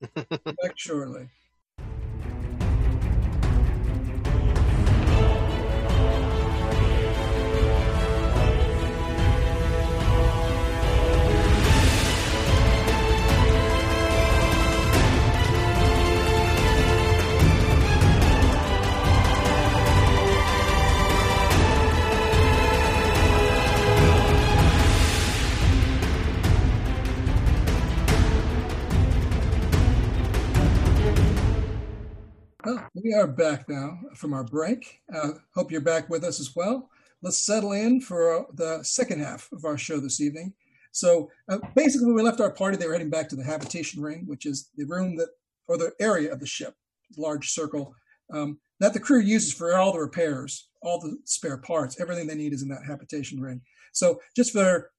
back shortly. Well, we are back now from our break. Uh, hope you're back with us as well. Let's settle in for uh, the second half of our show this evening. So uh, basically, when we left our party, they were heading back to the habitation ring, which is the room that, or the area of the ship, large circle, um, that the crew uses for all the repairs, all the spare parts, everything they need is in that habitation ring. So just for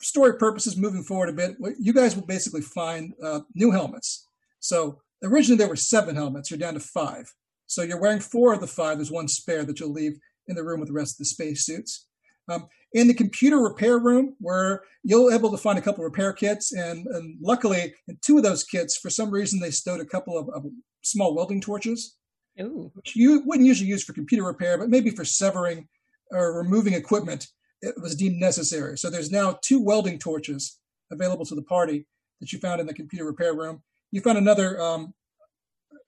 story purposes, moving forward a bit, you guys will basically find uh, new helmets. So originally there were seven helmets, you're down to five. So you're wearing four of the five. There's one spare that you'll leave in the room with the rest of the space suits. Um, in the computer repair room, where you'll be able to find a couple of repair kits, and, and, luckily, in two of those kits, for some reason, they stowed a couple of, of small welding torches, Ooh. which you wouldn't usually use for computer repair, but maybe for severing or removing equipment, it was deemed necessary. So there's now two welding torches available to the party that you found in the computer repair room. You found another um,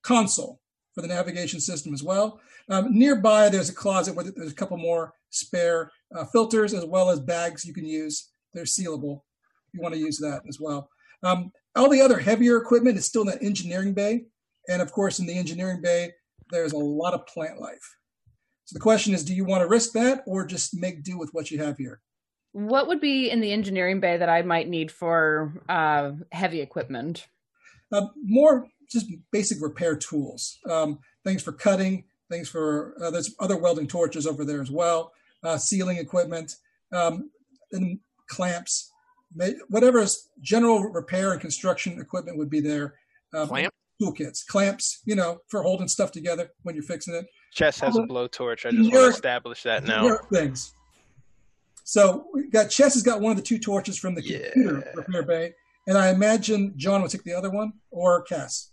console for the navigation system as well. Um, nearby, there's a closet where there's a couple more spare uh, filters as well as bags you can use. They're sealable. You want to use that as well. Um, all the other heavier equipment is still in that engineering bay. And of course, in the engineering bay, there's a lot of plant life. So the question is, do you want to risk that or just make do with what you have here? What would be in the engineering bay that I might need for uh, heavy equipment? Uh, more just basic repair tools, um, things for cutting, things for uh, there's other welding torches over there as well, uh, sealing equipment, um, and clamps, whatever is general repair and construction equipment would be there. Um, Clamp? Toolkits, clamps, you know, for holding stuff together when you're fixing it. Chess has a blowtorch. I just want to establish that now. Things. So we got Chess has got one of the two torches from the computer repair bay, and I imagine John would take the other one or Cass.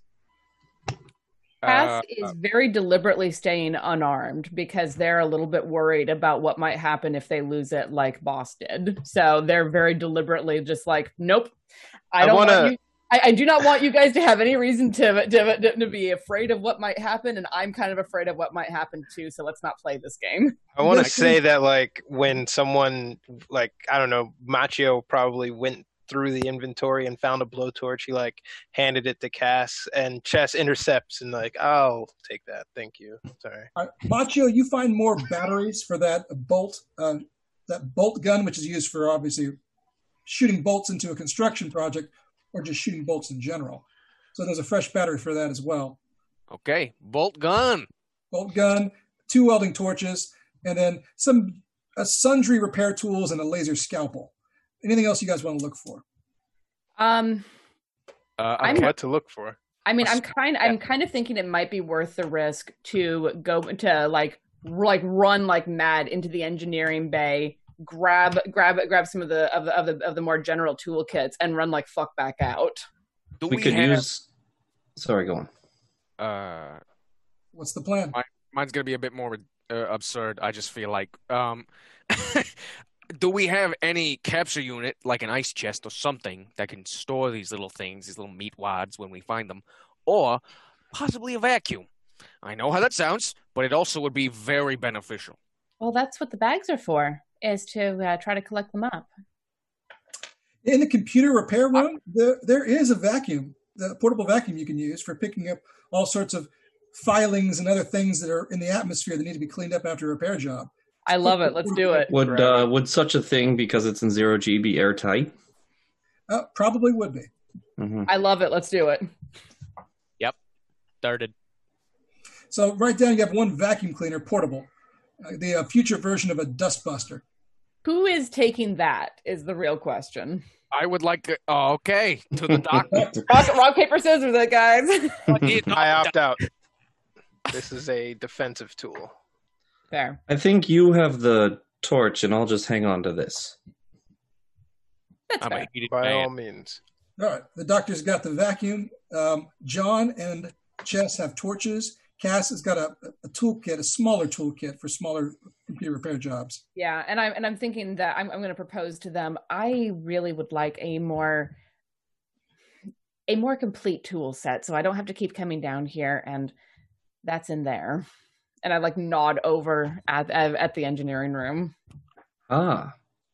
Cass Uh, is very deliberately staying unarmed because they're a little bit worried about what might happen if they lose it, like Boss did. So they're very deliberately just like, nope, I I don't wanna- want you. I, I do not want you guys to have any reason to, to to be afraid of what might happen, and I'm kind of afraid of what might happen too. So let's not play this game. I want to say that like when someone like I don't know, Macchio probably went through the inventory and found a blowtorch. He like handed it to Cass, and Chess intercepts and like, "I'll take that, thank you." Sorry. All right, Macchio, you find more batteries for that bolt, uh, that bolt gun, which is used for obviously shooting bolts into a construction project or just shooting bolts in general. So there's a fresh battery for that as well. okay, bolt gun. Bolt gun, two welding torches, and then some uh, sundry repair tools and a laser scalpel. Anything else you guys want to look for? Um, Uh, I'm- okay. What to look for? I mean, A I'm sp- kind I'm kind of thinking it might be worth the risk to go to like r- like run like mad into the engineering bay, grab grab grab some of the of the of the, of the more general toolkits and run like fuck back out. Do we, we, could have? use. Sorry, go on. Uh, What's the plan? mine's gonna be a bit more uh, absurd. I just feel like. Um, do we have any capture unit, like an ice chest or something, that can store these little things, these little meat wads, when we find them, or possibly a vacuum? I know how that sounds, but it also would be very beneficial. Well, that's what the bags are for, is to uh, try to collect them up. In the computer repair room, there, there is a vacuum, the portable vacuum you can use for picking up all sorts of filings and other things that are in the atmosphere that need to be cleaned up after a repair job. I love it. Let's do it. Would uh, would such a thing, because it's in zero G, be airtight? Uh, probably would be. hmm I love it. Let's do it. Yep. Started. So right down, you have one vacuum cleaner, portable, uh, the uh, future version of a dustbuster. Who is taking that? Is the real question. I would like to. Oh, okay, to the doctor. Rock, rock paper scissors, it guys. I opt out. This is a defensive tool. Fair. I think you have the torch, and I'll just hang on to this. That's I'm fair. By man. all means. All right, the doctor's got the vacuum. Um, John and Chess have torches. Cass has got a, a toolkit, a smaller toolkit for smaller computer repair jobs. Yeah, and I'm and I'm thinking that I'm I'm going to propose to them. I really would like a more a more complete tool set, so I don't have to keep coming down here, and that's in there. And I like nod over at at, at the engineering room. Ah,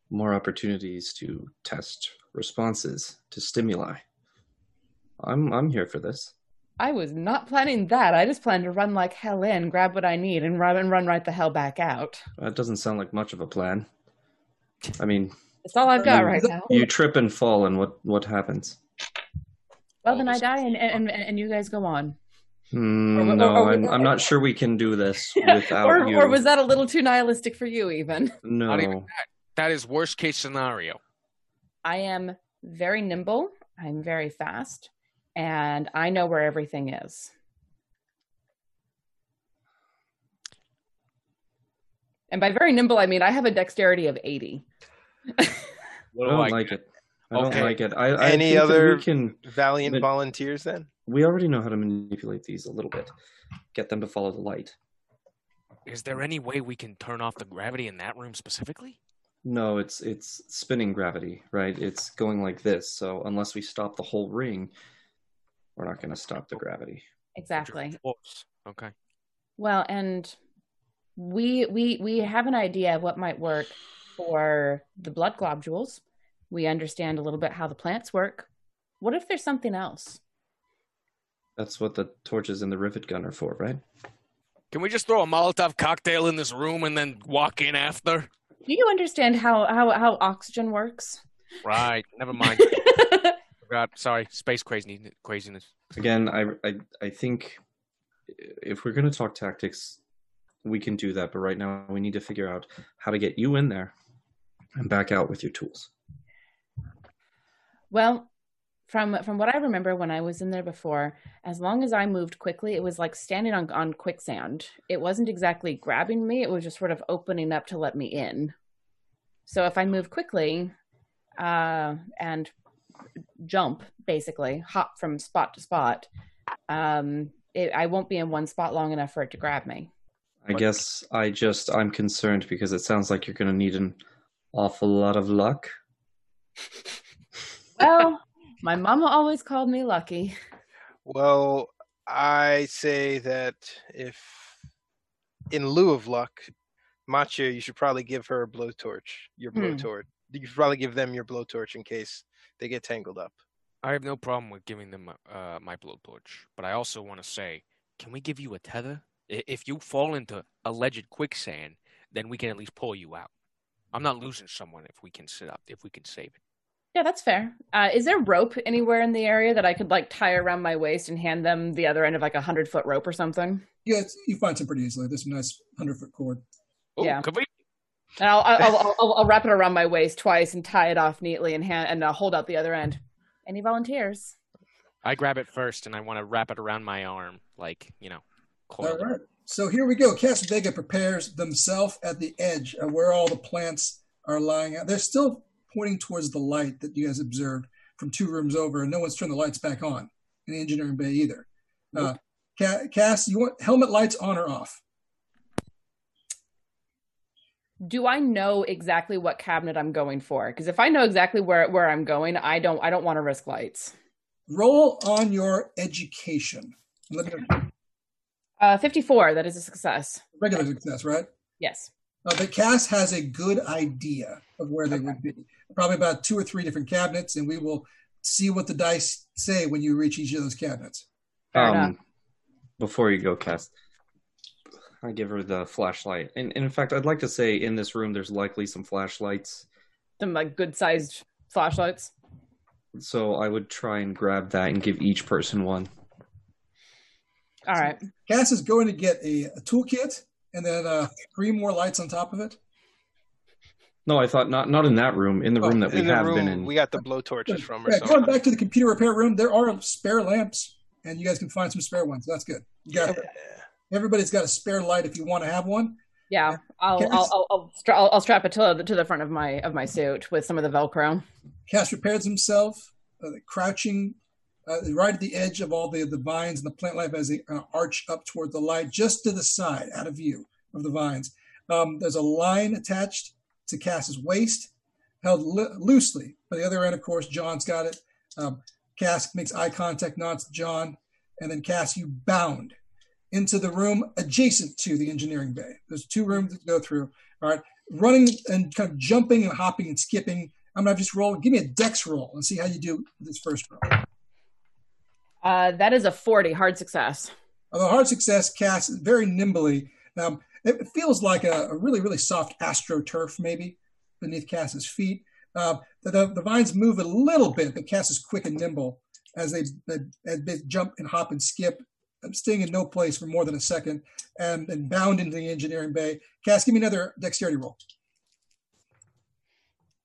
more opportunities to test responses to stimuli. I'm I'm here for this. I was not planning that. I just planned to run like hell in, grab what I need, and run and run right the hell back out. That doesn't sound like much of a plan. I mean, it's all I've got you- right now. You trip and fall, and what what happens? Well, then I die, and and, and you guys go on. Hmm, Or- or- no, or- I'm, I'm not sure we can do this without or, you. or was that a little too nihilistic for you? Even no, Not even that. That is worst case scenario. I am very nimble. I'm very fast, and I know where everything is. And by very nimble, I mean I have a dexterity of 80. I What do don't I like it. I don't Okay. like it. I, I Any think that other we can. valiant but- volunteers then? We already know how to manipulate these a little bit. Get them to follow the light. Is there any way we can turn off the gravity in that room specifically? No, it's it's spinning gravity, right? It's going like this. So unless we stop the whole ring, we're not going to stop the gravity. Exactly. Okay. Well, and we we we have an idea of what might work for the blood globules. We understand a little bit how the plants work. What if there's something else? That's what the torches and the rivet gun are for, right? Can we just throw a Molotov cocktail in this room and then walk in after? Do you understand how how how oxygen works? Right. Never mind. Forgot. Sorry. Space crazy craziness. Again, I I I think if we're going to talk tactics, we can do that. But right now, we need to figure out how to get you in there and back out with your tools. Well, from from what I remember when I was in there before, as long as I moved quickly, it was like standing on on quicksand. It wasn't exactly grabbing me; it was just sort of opening up to let me in. So if I move quickly, uh, and jump, basically hop from spot to spot, um, it, I won't be in one spot long enough for it to grab me. I guess I just I'm concerned because it sounds like you're going to need an awful lot of luck. Well, my mama always called me lucky. Well, I say that if, in lieu of luck, Macchio, you should probably give her a blowtorch. Your Hmm. blowtorch. You should probably give them your blowtorch in case they get tangled up. I have no problem with giving them uh, my blowtorch, but I also want to say, can we give you a tether? If you fall into alleged quicksand, then we can at least pull you out. I'm not losing someone if we can sit up, if we can save it. Yeah, that's fair. Uh, is there rope anywhere in the area that I could like tie around my waist and hand them the other end of like a hundred foot rope or something? Yeah, it's, you find some pretty easily. There's a nice hundred foot cord. Oh, Yeah. Could we? And I'll, I'll, I'll, I'll, I'll wrap it around my waist twice and tie it off neatly and hand and uh, hold out the other end. Any volunteers? I grab it first, and I want to wrap it around my arm, like you know, coiled. All right. So here we go. Casadega prepares themselves at the edge of where all the plants are lying out. They're still pointing towards the light that you guys observed from two rooms over, and no one's turned the lights back on in the engineering bay either. Uh, Cass, you want helmet lights on or off? Do I know exactly what cabinet I'm going for? Because if I know exactly where where I'm going, I don't I don't want to risk lights. Roll on your education. Let me Uh, 54. That is a success. regular success, right? Yes. Uh, but Cass has a good idea of where they would be. Probably about two or three different cabinets, and we will see what the dice say when you reach each of those cabinets. Um, before you go, Cass, I give her the flashlight. And, and in fact, I'd like to say in this room, there's likely some flashlights. Some like good sized flashlights. So I would try and grab that and give each person one. All right. Cass is going to get a, a toolkit and then uh, three more lights on top of it. No, I thought not not in that room. In the room Oh, that we the have room been in. we got the blowtorches from or Yeah, something. going back to the computer repair room, there are spare lamps, and you guys can find some spare ones. That's good. You got everybody's got a spare light if you want to have one. Yeah, I'll I'll I'll, I'll, stra- I'll, I'll strap it to the to the front of my of my suit with some of the Velcro. Cass repairs himself, uh, crouching uh, right at the edge of all the, the vines and the plant life as they uh, arch up toward the light, just to the side, out of view of the vines. Um, there's a line attached to Cass's waist, held li- loosely. By the other end, of course, John's got it. Um, Cass makes eye contact, nods to John, and then Cass, you bound into the room adjacent to the engineering bay. There's two rooms to go through. All right, running and kind of jumping and hopping and skipping. I'm gonna just roll. Give me a dex roll and see how you do this first roll. Uh, that is a 40, hard success. The hard success Cass very nimbly. Um, it feels like a, a really, really soft astroturf, maybe, beneath Cass's feet. Uh, the, the, the vines move a little bit, but Cass is quick and nimble as they, they, as they jump and hop and skip, staying in no place for more than a second, and, and bound into the engineering bay. Cass, give me another dexterity roll.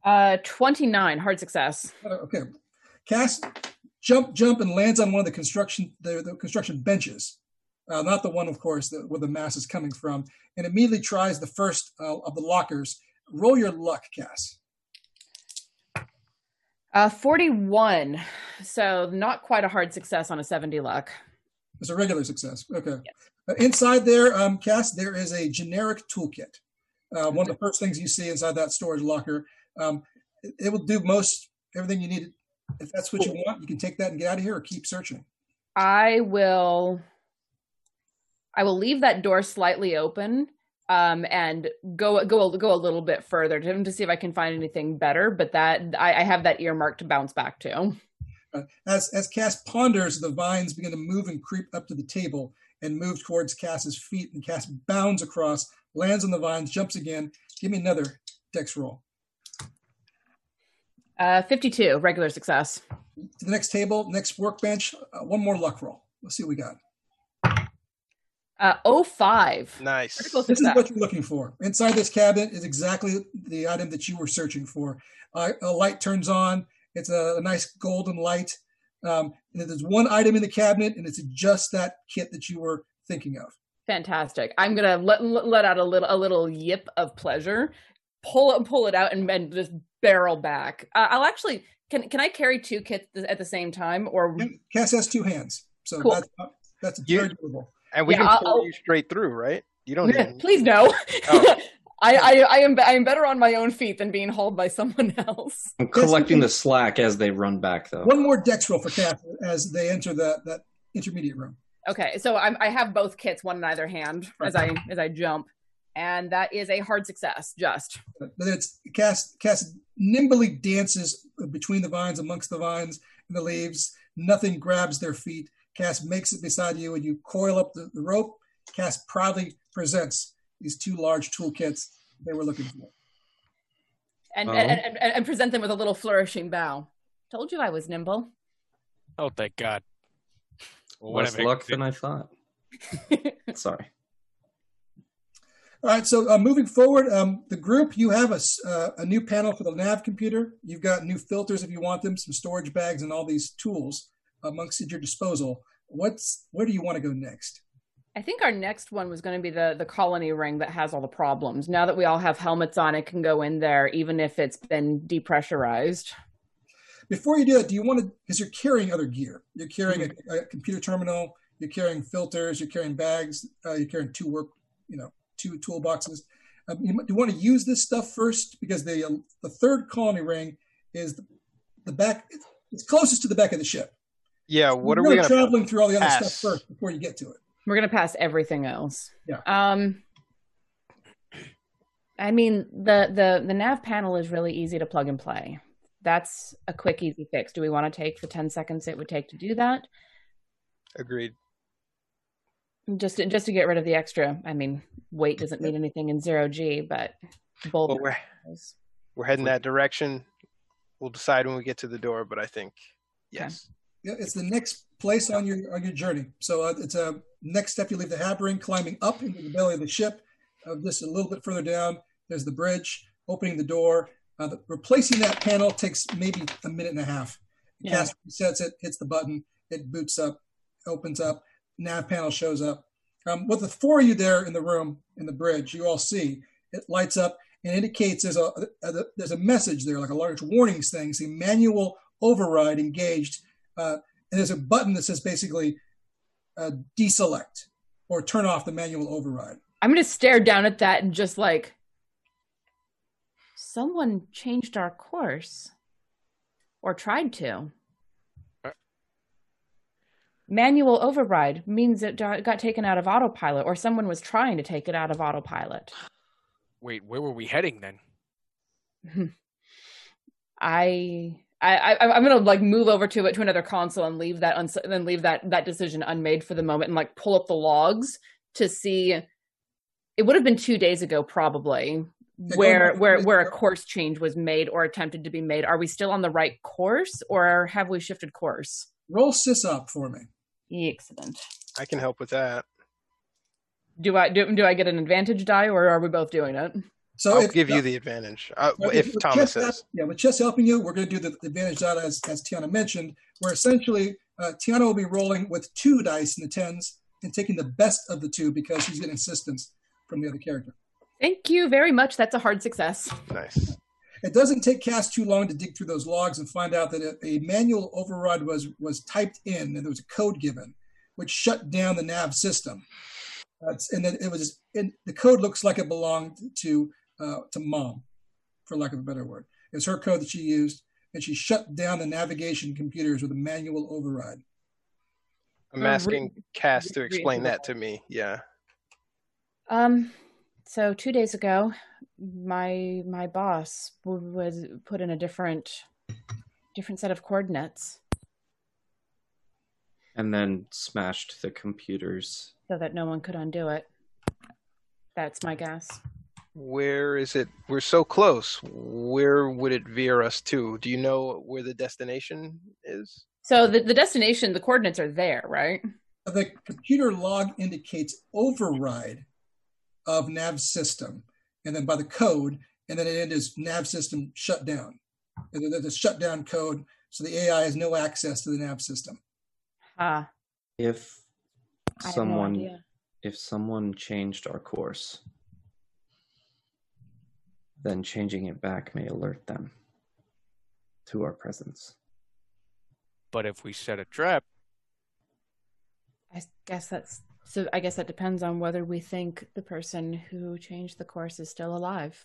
Uh, 29, hard success. Uh, Okay. Cass jump, jump, and lands on one of the construction the, the construction benches, uh, not the one, of course, that, where the mass is coming from, and immediately tries the first uh, of the lockers. Roll your luck, Cass. Uh, 41. So not quite a hard success on a 70 luck. It's a regular success. Okay. Uh, inside there, um, Cass, there is a generic toolkit. Uh, one of the first things you see inside that storage locker. Um, it, it will do most everything you need. If that's what you want, you can take that and get out of here, or keep searching. I will I will leave that door slightly open um and go go go a little bit further to, to see if I can find anything better. But that I, I have that earmarked to bounce back to. Uh, as as Cass ponders, the vines begin to move and creep up to the table and move towards Cass's feet. And Cass bounds across, lands on the vines, jumps again. Give me another dex roll. Uh 52, regular success. To the next table, next workbench. Uh, one more luck roll. Let's see what we got. Uh 05. Nice. This is what you're looking for. Inside this cabinet is exactly the item that you were searching for. Uh, a light turns on. It's a, a nice golden light. Um, and there's one item in the cabinet, and it's just that kit that you were thinking of. Fantastic. I'm gonna let let out a little a little yip of pleasure, pull it pull it out and, and just barrel back. Uh, I'll actually can can I carry two kits at the same time or Cass has two hands, so Cool. that's that's very doable. And we Yeah, can uh, pull I'll- you straight through, right? You don't need please no. Oh. I, I I am I am better on my own feet than being hauled by someone else. I'm collecting the slack as they run back, though. One more dex roll for Cass as they enter that that intermediate room. Okay, so I'm, I have both kits, one in either hand, as I as I jump, and that is a hard success. Just But it's Cass. Cass nimbly dances between the vines, amongst the vines and the leaves. Nothing grabs their feet. Cass makes it beside you, and you coil up the, the rope. Cass proudly presents these two large toolkits they were looking for. and, Oh. and, and and and present them with a little flourishing bow. Told you I was nimble. Oh, thank God. Well, Less whatever. luck than I thought. Sorry. All right, so uh, moving forward, um, the group, you have a, s- uh, a new panel for the nav computer. You've got new filters if you want them, some storage bags, and all these tools amongst at your disposal. What's where do you want to go next? I think our next one was going to be the the colony ring that has all the problems. Now that we all have helmets on, it can go in there, even if it's been depressurized. Before you do that, do you want to? Because you're carrying other gear. You're carrying a, a computer terminal. You're carrying filters. You're carrying bags. Uh, you're carrying two work, you know, two toolboxes. Um, you, do you want to use this stuff first? Because the uh, the third colony ring is the, the back. It's closest to the back of the ship. Yeah, what are You're we really gonna traveling through all the other stuff first before you get to it. We're gonna pass everything else. Yeah. Um. I mean, the the the nav panel is really easy to plug and play. That's a quick, easy fix. Do we want to take the ten seconds it would take to do that? Agreed. Just to, just to get rid of the extra. I mean, weight doesn't mean anything in zero g, but bold. Well, we're we're heading that direction. We'll decide when we get to the door, but I think yes. Yeah, it's the next place on your on your journey. So uh, it's a next step. You leave the hab ring, climbing up into the belly of the ship. Uh, just a little bit further down, there's the bridge. Opening the door, uh, the, replacing that panel takes maybe a minute and a half. Yeah. Cass resets it, hits the button, it boots up, opens up, nav panel shows up. Um, with the four of you there in the room in the bridge, you all see it lights up and indicates there's a, a there's a message there, like a large warnings thing, See manual override engaged. Uh, and there's a button that says basically uh, deselect or turn off the manual override. I'm gonna stare down at that and just like, someone changed our course, or tried to. Manual override means it got got taken out of autopilot, or someone was trying to take it out of autopilot. Wait, where were we heading then? I I, I I'm gonna like move over to it to another console and leave that uns- then leave that that decision unmade for the moment and like pull up the logs to see. It would have been two days ago probably where going back to where where a course change was made or attempted to be made. Are we still on the right course or have we shifted course? Roll sysop for me. Excellent. I can help with that. Do I do, do I get an advantage die or are we both doing it? So I'll if, give you the advantage uh, So if with Thomas Chess, says. Yeah, with Chess helping you, we're going to do the advantage data as, as Tiana mentioned, where essentially uh, Tiana will be rolling with two dice in the tens and taking the best of the two because she's getting assistance from the other character. Thank you very much. That's a hard success. Nice. It doesn't take Cass too long to dig through those logs and find out that a, a manual override was was typed in and there was a code given, which shut down the nav system. That's and then it was and the code looks like it belonged to uh, to mom, for lack of a better word. It's her code that she used, and she shut down the navigation computers with a manual override. I'm re- asking Cass to explain that to me. Yeah. Um, so two days ago, my my boss w- was put in a different different set of coordinates And then smashed the computers. so that no one could undo it. That's my guess. Where is it? We're so close. Where would it veer us to? Do you know where the destination is? So the, the destination, the coordinates are there, right? The computer log indicates override of nav system, and then by the code, and then it is nav system shut down. And then there's a shutdown code, so the AI has no access to the nav system. Ah, If I have no someone if someone changed our course, then changing it back may alert them to our presence. But if we set a trap, I guess that's so. I guess that depends on whether we think the person who changed the course is still alive.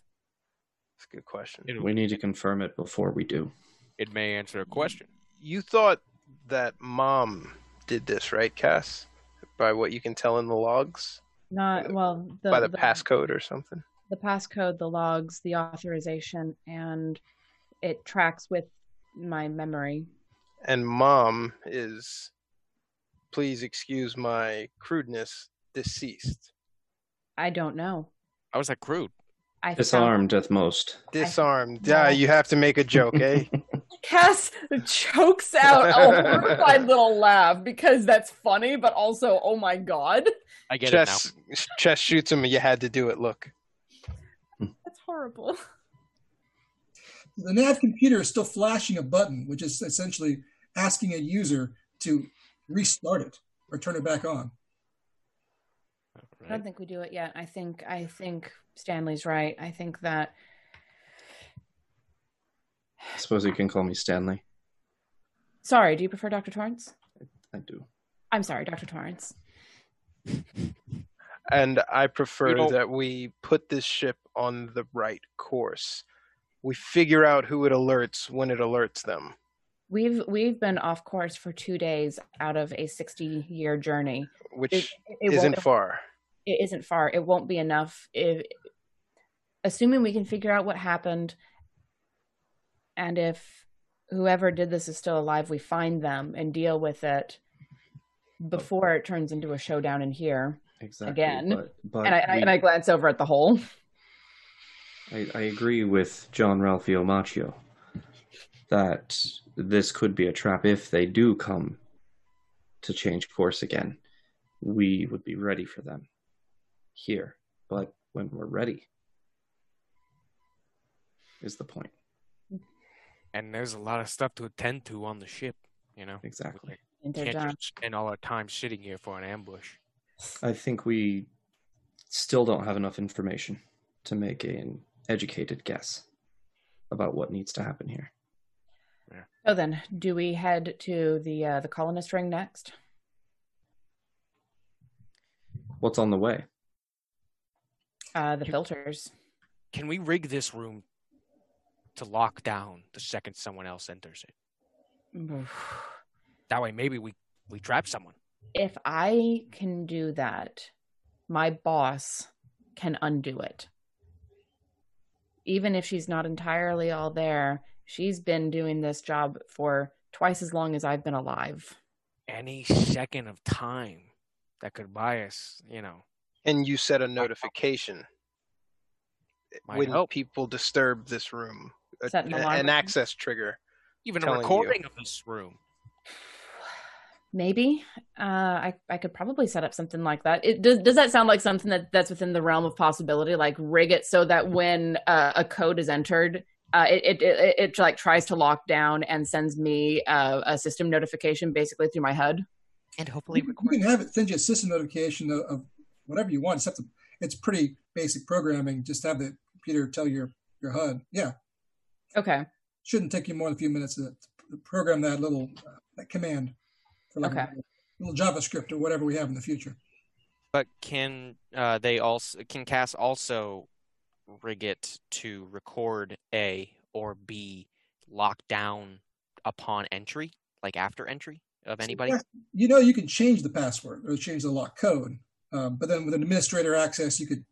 That's a good question. it, We need to confirm it before we do. it may answer a question. You thought that mom did this, right, Cass? By what you can tell in the logs? Not uh, well. The, By the passcode or something? The passcode, the logs, the authorization, and it tracks with my memory. And mom is, please excuse my crudeness, deceased. I don't know. How was that crude? I Disarmed at most. Disarmed. No. Yeah, you have to make a joke, eh? Cass chokes out a horrified little laugh because that's funny, but also, oh my god, I get chess, chess shoots him. You had to do it. Look. That's horrible. The nav computer is still flashing a button, which is essentially asking a user to restart it or turn it back on. I don't think we do it yet. I think I think Stanley's right. I think that I suppose you can call me Stanley. sorry, do you prefer Dr. Torrance? I do. I'm sorry, Dr. Torrance. And I prefer You that we put this ship on the right course. We figure out who it alerts when it alerts them. We've we've been off course for two days out of a 60 year journey. which It- it isn't far. It isn't far. It won't be enough. If, assuming we can figure out what happened, and if whoever did this is still alive, we find them and deal with it before it turns into a showdown in here. Exactly. Again. But, but and I, I we- and I glance over at the hole. I, I agree with John Ralphio Macchio that this could be a trap if they do come to change course again. We would be ready for them here. But when we're ready is the point. And there's a lot of stuff to attend to on the ship, you know. Exactly. And Can't just spend all our time sitting here for an ambush. I think we still don't have enough information to make an educated guess about what needs to happen here. So then, do we head to the uh, the colonist ring next? What's on the way? Uh, the filters. Can we rig this room to lock down the second someone else enters it? That way, maybe we we trap someone. If I can do that, my boss can undo it. Even if she's not entirely all there, she's been doing this job for twice as long as I've been alive. Any second of time that could buy us, you know. And you set a notification Might when help. people disturb this room. Uh, a- an a- an access trigger. Even a telling you. recording of this room. Maybe uh, I I could probably set up something like that. It, does does that sound like something that that's within the realm of possibility? Like rig it so that when uh, a code is entered, uh, it, it it it like tries to lock down and sends me uh, a system notification basically through my HUD. And hopefully You, you can have it send you a system notification of, of whatever you want. Except it's pretty basic programming. Just have the computer tell your your HUD. Yeah, Okay. shouldn't take you more than a few minutes to, to program that little uh, that command for like Okay. a little JavaScript or whatever we have in the future. But can uh, they also can Cass also rig it to record A or B locked down upon entry, like after entry of anybody? You know, you can change the password or change the lock code, um, but then with an administrator access, you could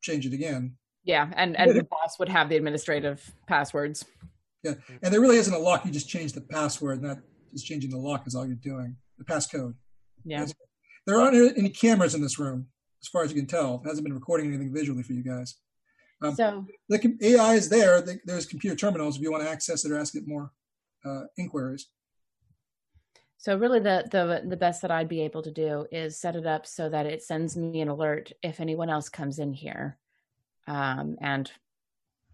change it again. Yeah, and and the boss would have the administrative passwords. Yeah, and there really isn't a lock. You just change the password, not just changing the lock is all you're doing. The passcode. Yeah. There aren't any cameras in this room, as far as you can tell. It hasn't been recording anything visually for you guys. Um, So the AI is there. The- There's computer terminals if you want to access it or ask it more uh, inquiries. So really the the the best that I'd be able to do is set it up so that it sends me an alert if anyone else comes in here um, and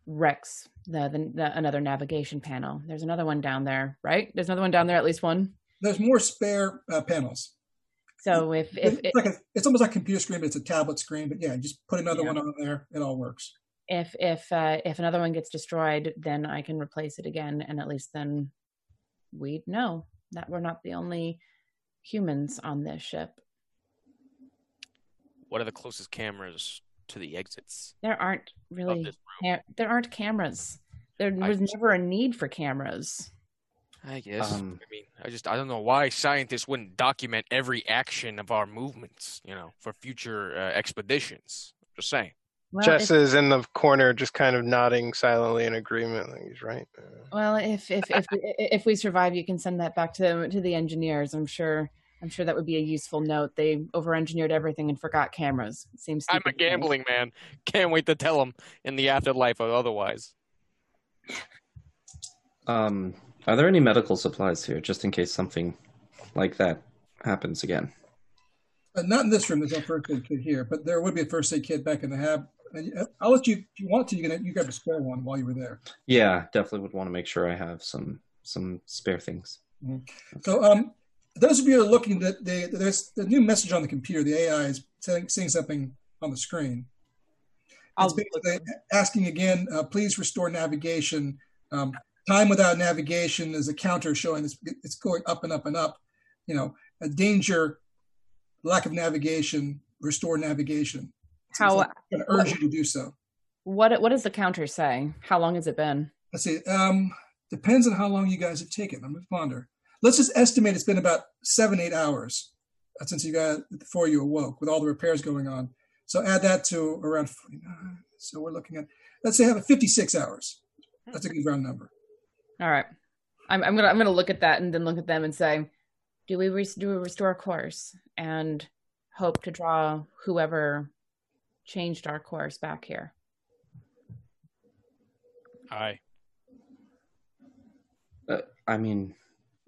wrecks the, the, the another navigation panel. There's another one down there, right? There's another one down there, at least one. There's more spare uh, panels. So if if it's, like a, it's almost like a computer screen, but it's a tablet screen. But yeah, just put another Yeah. one on there. It all works. if if uh, if another one gets destroyed, then I can replace it again, and at least then we'd know that we're not the only humans on this ship. What are the closest cameras to the exits? There aren't really ca- there aren't cameras. There was just- never a need for cameras. I guess. Um, I mean, I just I don't know why scientists wouldn't document every action of our movements, you know, for future uh, expeditions. Just saying. Well, Jess if, is in the corner, just kind of nodding silently in agreement. Like he's right. Well, if if if we- if we survive, you can send that back to to the engineers. I'm sure. I'm sure that would be a useful note. They over-engineered everything and forgot cameras. It seems. I'm a stupid to me. gambling man. Can't wait to tell them in the afterlife or otherwise. Um, are there any medical supplies here, just in case something like that happens again? Uh, not in this room. There's no first aid kit here, but there would be a first aid kit back in the hab. And uh, I'll let you, if you want to, you can you grab a spare one while you were there. Yeah, definitely would want to make sure I have some some spare things. So, um, those of you who are looking, that the, there's the new message on the computer. The AI is saying, saying something on the screen. I'll It's basically asking again, uh, please restore navigation. Um, time without navigation is a counter showing it's, it's going up and up and up. You know, a danger, lack of navigation, restore navigation. So How- like going to urge you to do so. What what does the counter say? How long has it been? Let's see. Um, depends on how long you guys have taken. I'm going to ponder. Let's just estimate it's been about seven, eight hours uh, since you got before you awoke with all the repairs going on. So add that to around 49. So we're looking at, let's say, have a 56 hours. That's a good round number. All right. I'm, I'm gonna I'm gonna look at that and then look at them and say, do we res- do we restore course and hope to draw whoever changed our course back here? Aye. Uh, I mean,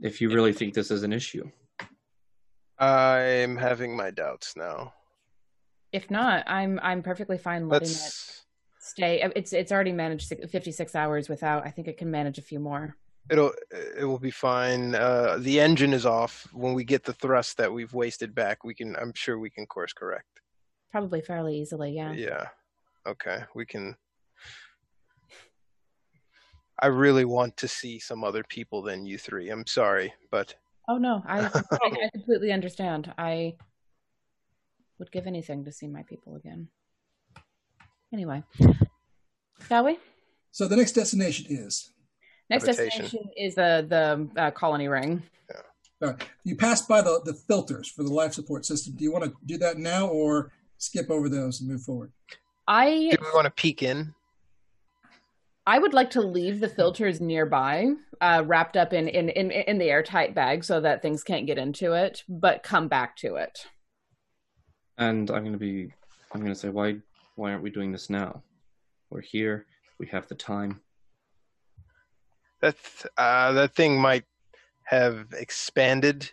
if you really think this is an issue, I'm having my doubts now. If not, I'm I'm perfectly fine letting it Let's. stay. Uh, It's it's already managed 56 hours without. I think it can manage a few more. It'll it will be fine. Uh, the engine is off. When we get the thrust that we've wasted back, we can. I'm sure we can course correct. Probably fairly easily. Yeah. Yeah. Okay. We can. I really want to see some other people than you three. I'm sorry, but Oh no, I I, I completely understand. I would give anything to see my people again. Anyway, shall we? So the next destination is Next Habitation. destination is the the uh, colony ring. all right, you pass by the, the filters for the life support system. Do you want to do that now or skip over those and move forward? I do we want to peek in? I would like to leave the filters nearby, uh, wrapped up in, in in in the airtight bag, so that things can't get into it. But come back to it. And I'm gonna be I'm gonna say why why aren't we doing this now? We're here, we have the time. That uh, that thing might have expanded,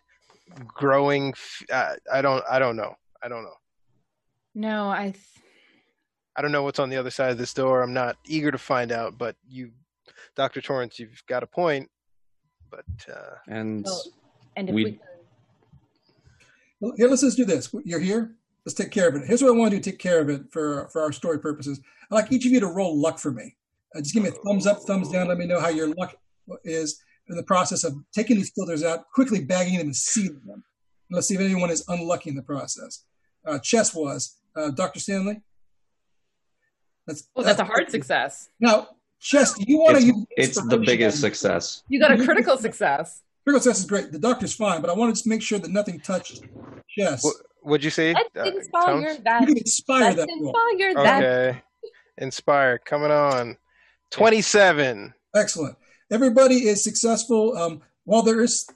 growing. f- Uh, I don't. I don't know. I don't know. No, I. Th- I don't know what's on the other side of this door. I'm not eager to find out. But you, Doctor Torrance, you've got a point. But uh, And Well, and if We- we, Well, here, let's just do this. You're here. Let's take care of it. Here's what I want to do take care of it for for our story purposes. I'd like each of you to roll luck for me. Uh, just give me a thumbs up, thumbs down. Let me know how your luck is in the process of taking these filters out, quickly bagging them and sealing them. And let's see if anyone is unlucky in the process. Uh, Chess was uh, Dr. Stanley. That's, well, that's a hard success. Now, Chess, do you want to use it's the biggest success. You got a critical success. Critical success is great. The doctor's fine, but I want to just make sure that nothing touched Chess. what would you say? Let's uh, inspire Tones? that. You can inspire Let's that roll. inspire that. Okay. Inspire. Coming on. Twenty-seven. Excellent. Everybody is successful. Um, while there is,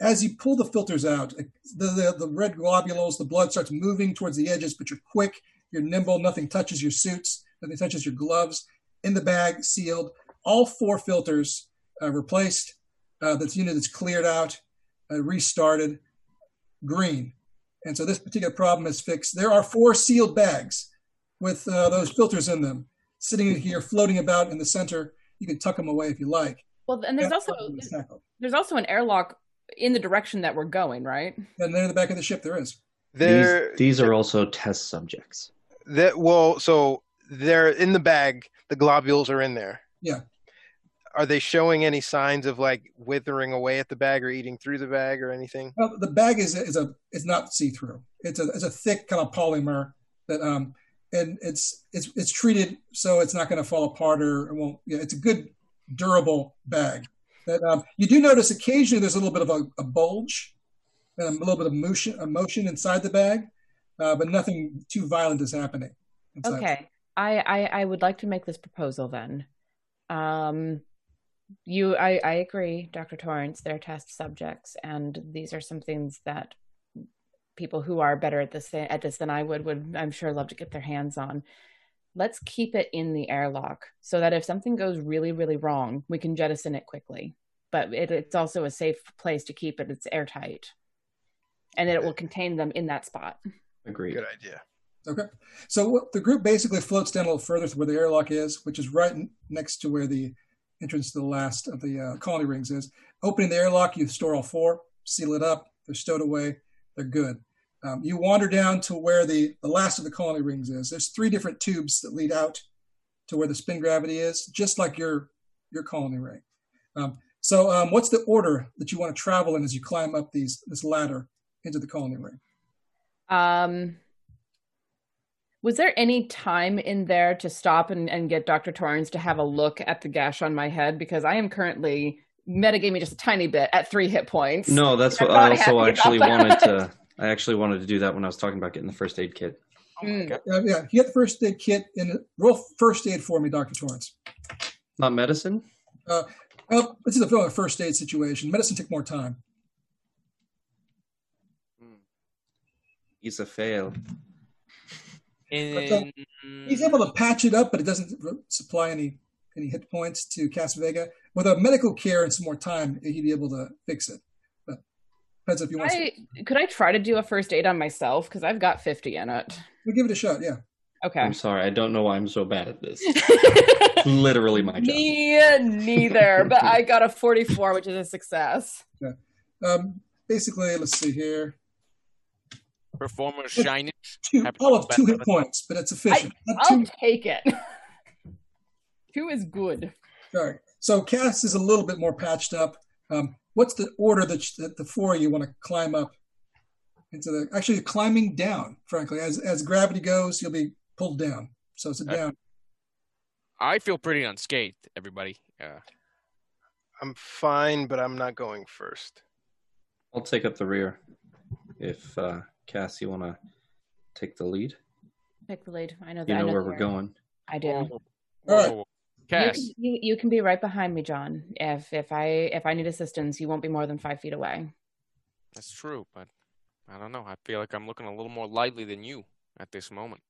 as you pull the filters out, the, the, the red globules, the blood starts moving towards the edges, but you're quick, you're nimble, nothing touches your suits, nothing touches your gloves. In the bag, sealed. All four filters uh, replaced. Uh, this unit is cleared out, uh, restarted, green. And so this particular problem is fixed. There are four sealed bags with uh, those filters in them sitting here, floating about in the center. You can tuck them away if you like. Well, and there's Yeah, also problem there's also an airlock in the direction that we're going, right? And then in the back of the ship, there is. There. These, these are also test subjects. That well, so they're in the bag. The globules are in there. Yeah. Are they showing any signs of like withering away at the bag or eating through the bag or anything? Well, the bag is is a is not see through. It's a it's a thick kind of polymer that um and it's it's it's treated so it's not going to fall apart or it won't. Yeah, it's a good durable bag. That um, you do notice occasionally there's a little bit of a, a bulge, and a little bit of motion, a motion inside the bag, uh, but nothing too violent is happening. inside. Okay. I, I I would like to make this proposal then. Um you I, I agree, Dr. Torrance, they're test subjects and these are some things that people who are better at this at this than I would would I'm sure love to get their hands on. Let's keep it in the airlock so that if something goes really, really wrong, we can jettison it quickly. But it, it's also a safe place to keep it. It's airtight. And it will contain them in that spot. Agreed. Good idea. Okay. So the group basically floats down a little further to where the airlock is, which is right next to where the entrance to the last of the uh, colony rings is. Opening the airlock, you store all four, seal it up. They're stowed away. They're good. Um, you wander down to where the, the last of the colony rings is. There's three different tubes that lead out to where the spin gravity is, just like your your colony ring. Um, so, um, what's the order that you want to travel in as you climb up these this ladder into the colony ring? Um, was there any time in there to stop and, and get Dr. Torrance to have a look at the gash on my head? Because I am currently metagaming just a tiny bit at three hit points. No, that's what I also actually wanted to. I actually wanted to do that when I was talking about getting the first aid kit. Mm. Uh, yeah, you get the first aid kit and roll first aid for me, Dr. Torrance. Not medicine. Uh, well, this is a first aid situation. Medicine took more time. He's a fail. In, He's able to patch it up, but it doesn't supply any any hit points to Cass Vega. With a medical care and some more time, he'd be able to fix it. But depends if you want. I, could I try to do a first aid on myself? Because I've got 50 in it. We'll give it a shot. Yeah. Okay. I'm sorry. I don't know why I'm so bad at this. Literally my job. Me neither, but I got a 44, which is a success. Um, basically, let's see here. Performer's shyness. Two, Happens all of two hit best. points, but it's efficient. Not I'll two, take it. Two is good. all right. So Cass is a little bit more patched up. Um, what's the order that, sh- that the four you want to climb up into the? Actually, climbing down. Frankly, as as gravity goes, you'll be pulled down. So it's a Uh, down. I feel pretty unscathed, everybody. Uh, I'm fine, but I'm not going first. I'll take up the rear. If uh, Cass, you want to take the lead, Take the lead. I know that. you I know know where we're going. I do. All right. Cass. You, you you can be right behind me, John. If if I if I need assistance, you won't be more than five feet away. That's true, but I don't know. I feel like I'm looking a little more lively than you at this moment.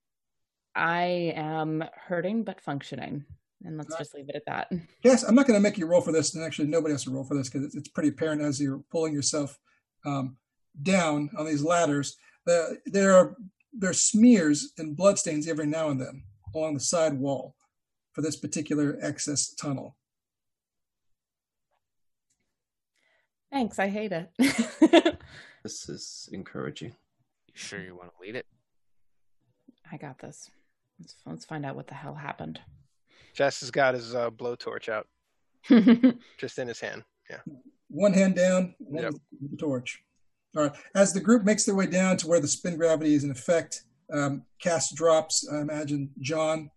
I am hurting but functioning, and let's Right. just leave it at that. Yes, I'm not going to make you roll for this, and actually nobody has to roll for this because it's, it's pretty apparent as you're pulling yourself um, down on these ladders. Uh, there are there are smears and bloodstains every now and then along the side wall for this particular access tunnel. Thanks. I hate it. This is encouraging. You sure you want to lead it? I got this. Let's let's find out what the hell happened. Jess has got his uh, blowtorch out, just in his hand. Yeah. One hand down, one Yep. torch. Right. As the group makes their way down to where the spin gravity is in effect, um, Cass drops. I imagine John,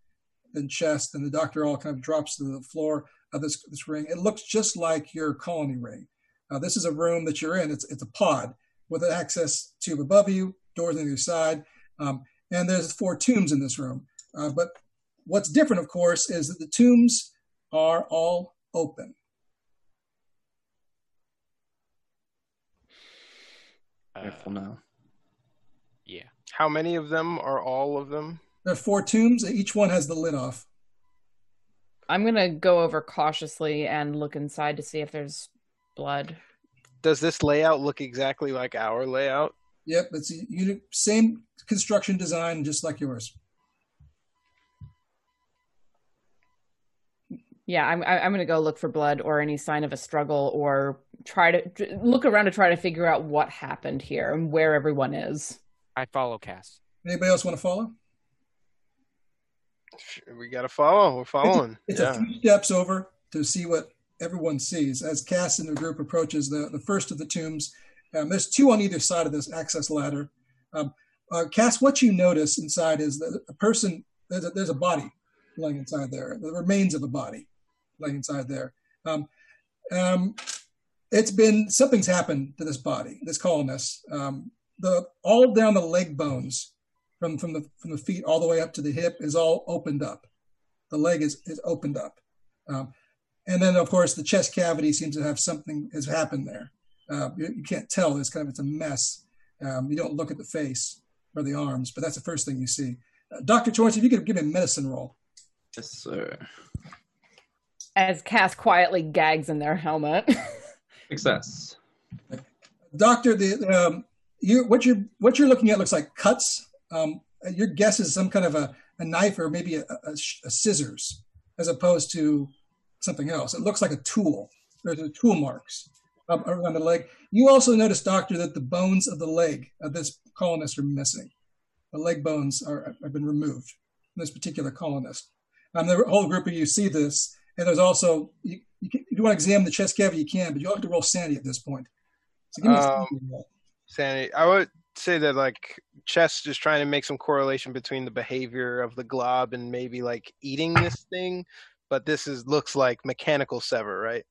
then Chess, and the doctor all kind of drops to the floor of this this ring. It looks just like your colony ring. Uh, this is a room that you're in. It's it's a pod with an access tube above you, doors on either side, um, and there's four tombs in this room. Uh, but what's different, of course, is that the tombs are all open. Uh, Careful now. yeah. How many of them are all of them? There are four tombs. Each one has the lid off. I'm gonna go over cautiously and look inside to see if there's blood. Does this layout look exactly like our layout? Yep, it's a uni- same construction design, just like yours. Yeah, I'm I- I'm gonna go look for blood or any sign of a struggle or try to look around to try to figure out what happened here and where everyone is. I follow Cass. Anybody else want to follow? We got to follow. We're following. It's yeah. a few steps over to see what everyone sees as Cass and the group approaches the, the first of the tombs. Um, there's two on either side of this access ladder. Um, uh, Cass, what you notice inside is that a person, there's a, there's a body laying inside there, the remains of a body laying inside there. Um, um, it's been, something's happened to this body, this colonist. Um, the, all down the leg bones from, from, the, from the feet all the way up to the hip is all opened up. The leg is, is opened up. Um, and then, of course, the chest cavity seems to have something has happened there. Uh, you, you can't tell. It's kind of it's a mess. Um, you don't look at the face or the arms, but that's the first thing you see. Uh, Dr. Torrance, if you could give me a medicine roll. Yes, sir. As Cass quietly gags in their helmet. Success. Doctor, the um, you what you're what you're looking at looks like cuts. Um, your guess is some kind of a, a knife or maybe a, a, a scissors, as opposed to something else. It looks like a tool. There's a tool marks um, around the leg. You also notice, doctor, that the bones of the leg of this colonist are missing. The leg bones are have been removed from this particular colonist. Um, the whole group of you see this, and there's also you, you can, if you want to examine the chest cavity, you can, but you'll have to roll sanity at this point. So give me Um, sanity. Sanity. I would say that like Chess is trying to make some correlation between the behavior of the glob and maybe like eating this thing, but this is looks like mechanical sever, right?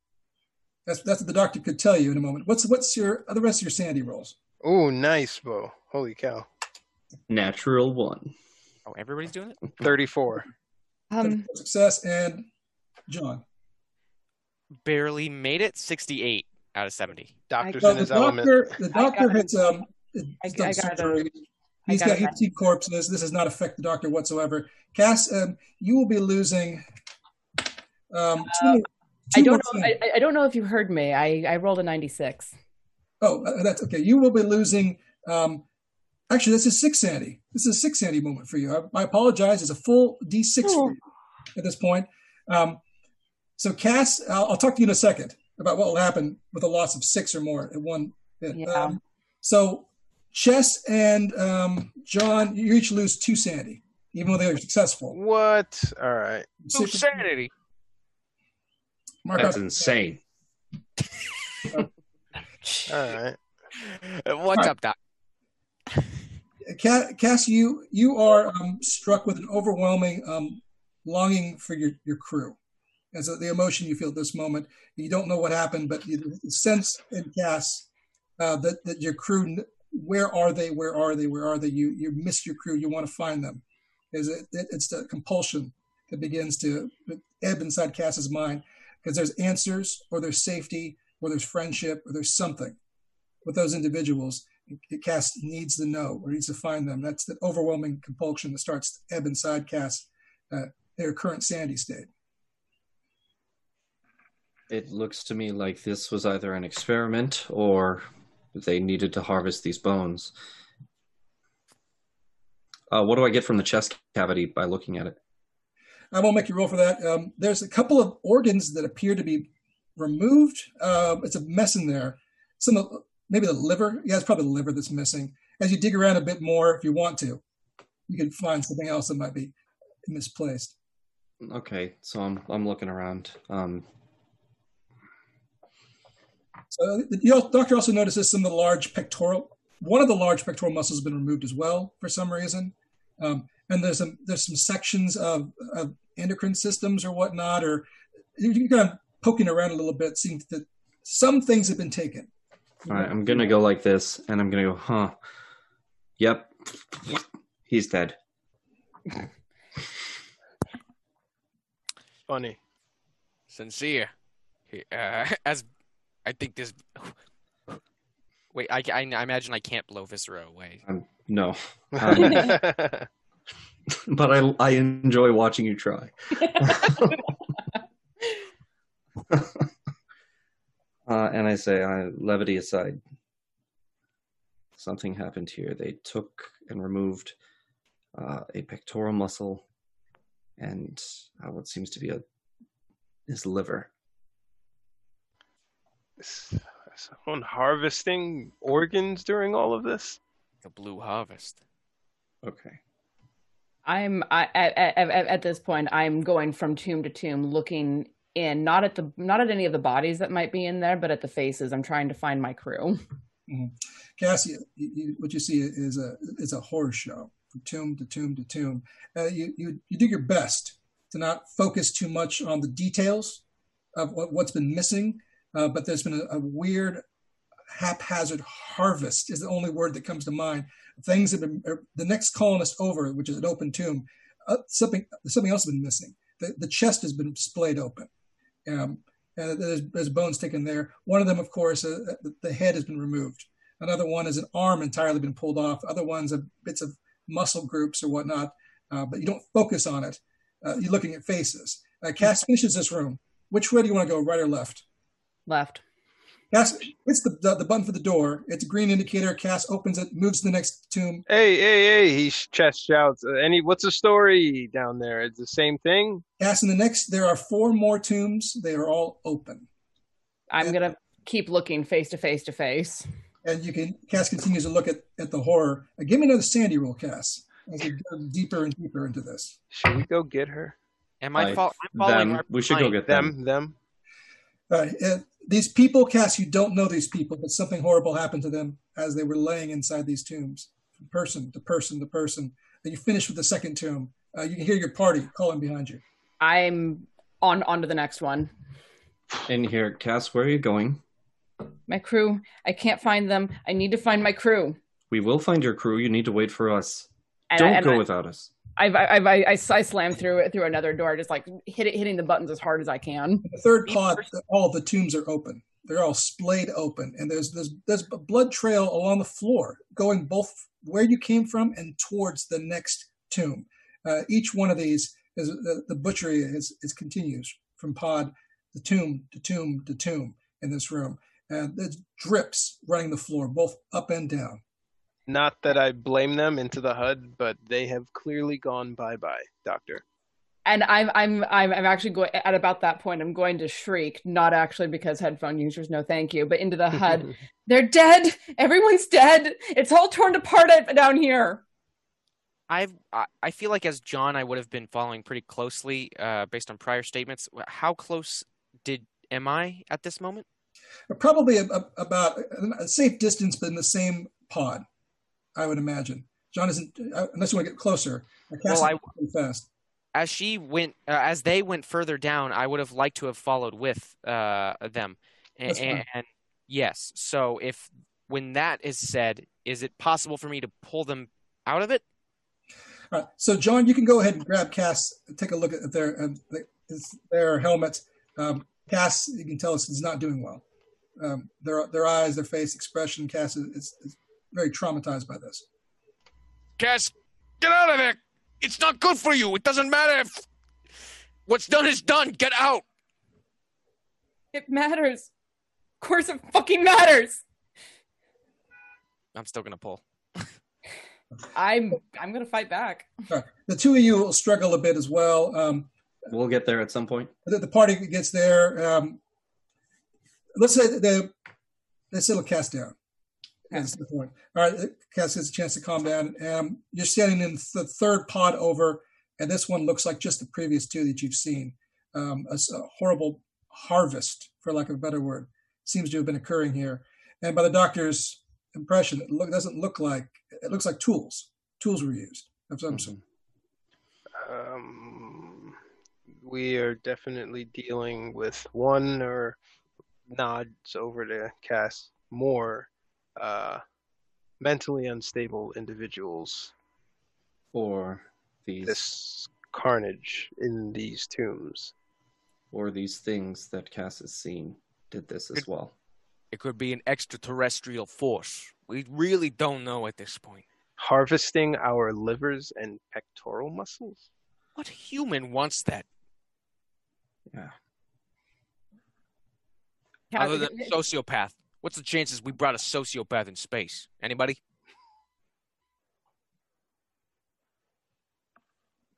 That's that's what the doctor could tell you in a moment. What's what's your the rest of your sanity rolls? Oh, nice, Bo. Holy cow. Natural one. Oh, everybody's doing it? 34. Um, Success and John. Barely made it. 68 out of 70. Doctor's So in the his element. doctor the doctor has, um, has done surgery. He's got got a- he's seen corpses. This does not affect the doctor whatsoever. Cass, um, you will be losing. Um, two, Uh, two I don't know. I, I don't know if you heard me. I, I rolled a 96. Oh, uh, that's okay. You will be losing. Um, actually, this is six sanity. This is a six sanity moment for you. I, I apologize. It's a full D6 at this point. Um, so, Cass, I'll, I'll talk to you in a second about what will happen with a loss of six or more at one hit. Yeah. Um, so, Chess and um, John, you each lose two sanity, even though they are successful. What? All right. Oh, sanity. Mark That's insane. All right. What's up, Doc? Cass, you you are um, struck with an overwhelming um, longing for your, your crew. As a, the emotion you feel at this moment, you don't know what happened, but you sense in Cass uh, that that your crew. Where are they? Where are they? Where are they? You you miss your crew. You want to find them. Is it, it? It's the compulsion that begins to ebb inside Cass's mind because there's answers or there's safety or there's friendship or there's something with those individuals. Cass needs to know or needs to find them. That's the overwhelming compulsion that starts to ebb inside Cass, uh, their current sanity state. It looks to me like this was either an experiment or they needed to harvest these bones. Uh, what do I get from the chest cavity by looking at it? I won't make you roll for that. Um, there's a couple of organs that appear to be removed. Uh, it's a mess in there. Some of maybe the liver. Yeah, it's probably the liver that's missing. As you dig around a bit more, if you want to, you can find something else that might be misplaced. Okay, so I'm I'm looking around. Um, So the doctor also notices some of the large pectoral. One of the large pectoral muscles has been removed as well for some reason, um, and there's some there's some sections of, of endocrine systems or whatnot, or you're kind of poking around a little bit, seeing that some things have been taken. all right, I'm gonna go like this, and I'm gonna go, huh? Yep, he's dead. Funny. Sincere. He- Uh, as I think this. Wait, I, I, I imagine I can't blow viscera away. Um, no, um, but I I enjoy watching you try. uh, and I say, uh, levity aside, something happened here. They took and removed uh, a pectoral muscle and uh, what seems to be a his liver. Is someone harvesting organs during all of this? The blue harvest. Okay. I'm I, at, at, at at this point. I'm going from tomb to tomb, looking in not at the not at any of the bodies that might be in there, but at the faces. I'm trying to find my crew. Mhm. Cassie, you, you, what you see is a is a horror show from tomb to tomb to tomb. Uh, you, you you do your best to not focus too much on the details of what, what's been missing, uh, but there's been a, a weird haphazard harvest is the only word that comes to mind. Things have been er, the next colonist over, which is an open tomb. Uh, something something else has been missing. The, the chest has been splayed open. Um, and there's, there's bones taken there. One of them, of course, uh, the, the head has been removed. Another one is an arm entirely been pulled off. Other ones are bits of muscle groups or whatnot, uh, but you don't focus on it. Uh, you're looking at faces. Uh, Cass finishes this room. Which way do you want to go, right or left? Left. Cass hits the, the, the button for the door. It's a green indicator. Cass opens it, moves to the next tomb. Hey, hey, hey! He sh- Chess shouts. Uh, any? What's the story down there? It's the same thing. Cass, in the next, there are four more tombs. They are all open. I'm gonna keep looking face to face to face. And you can, Cass continues to look at, at the horror. Uh, give me another sanity roll, Cass, as you go deeper and deeper into this. Should we go get her? Am I, Like, fol- I'm following them. our We should go get them. Them, them. All right. Uh, these people, Cass, you don't know these people, but something horrible happened to them as they were laying inside these tombs, from person to person to person. And you finish with the second tomb. Uh, you can hear your party calling behind you. I'm on on to the next one. In here, Cass, where are you going? My crew. I can't find them. I need to find my crew. We will find your crew. You need to wait for us. And, Don't and go I, without us. I've, I've, I, I, I slammed through it through another door, just like hit it, hitting the buttons as hard as I can. The third pod, all the tombs are open. They're all splayed open, and there's there's there's a blood trail along the floor, going both where you came from and towards the next tomb. Uh, each one of these is the, the butchery is, is continues from pod the tomb to tomb to tomb in this room, and there's drips running the floor, both up and down. Not that I blame them into the HUD, but they have clearly gone bye bye, Doctor. And I'm, I'm, I'm, I'm actually going at about that point. I'm going to shriek, not actually because headphone users, no thank you, but into the HUD. They're dead. Everyone's dead. It's all torn apart down here. I've, I I feel like as John, I would have been following pretty closely, uh, based on prior statements. How close did am I at this moment? Probably a, a, about a safe distance, but in the same pod, I would imagine. John isn't uh, unless you want to get closer. Well, I- fast. As she went, uh, as they went further down, I would have liked to have followed with uh, them. And, and yes, so if when that is said, is it possible for me to pull them out of it? All right. So, John, you can go ahead and grab Cass, take a look at their. Is their helmets. Um, Cass, you can tell us, is not doing well. Um, their their eyes, their face expression, Cass is, is, is very traumatized by this. Cass, get out of there. It's not good for you. It doesn't matter if what's done is done. Get out. It matters. Of course, it fucking matters. I'm still gonna pull. I'm I'm gonna fight back. All right. The two of you will struggle a bit as well. Um, We'll get there at some point. the, the party gets there. Um, let's say that they they settle Cass down. That's the point. All right, Cass gets a chance to calm down. Um, you're standing in the third pod over, and this one looks like just the previous two that you've seen. Um, a, a horrible harvest, for lack of a better word, seems to have been occurring here. And by the doctor's impression, it look, doesn't look like it looks like tools. Tools were used of some sort. Um, we are definitely dealing with one or nods over to Cass more uh, mentally unstable individuals. Or these This carnage in these tombs. or these things that Cass has seen did this as well. It could be an extraterrestrial force. We really don't know at this point. Harvesting our livers and pectoral muscles? What human wants that? Yeah. Other than sociopath. What's the chances we brought a sociopath in space? Anybody?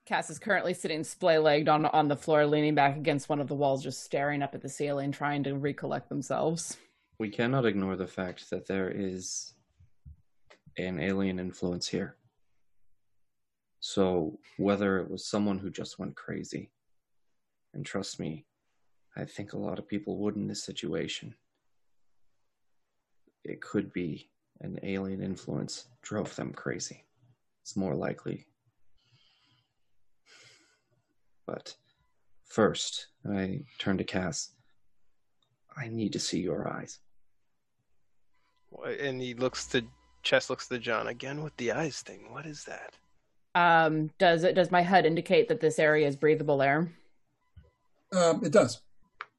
Cass is currently sitting splay legged on on the floor, leaning back against one of the walls, just staring up at the ceiling, trying to recollect themselves. We cannot ignore the fact that there is an alien influence here. So, whether it was someone who just went crazy, and trust me, I think a lot of people would in this situation, it could be an alien influence drove them crazy. It's more likely. But first, I turn to Cass. I need to see your eyes. And he looks to Chess looks to John again with the eyes thing. What is that? Um, does it does my HUD indicate that this area is breathable air? Um, it does.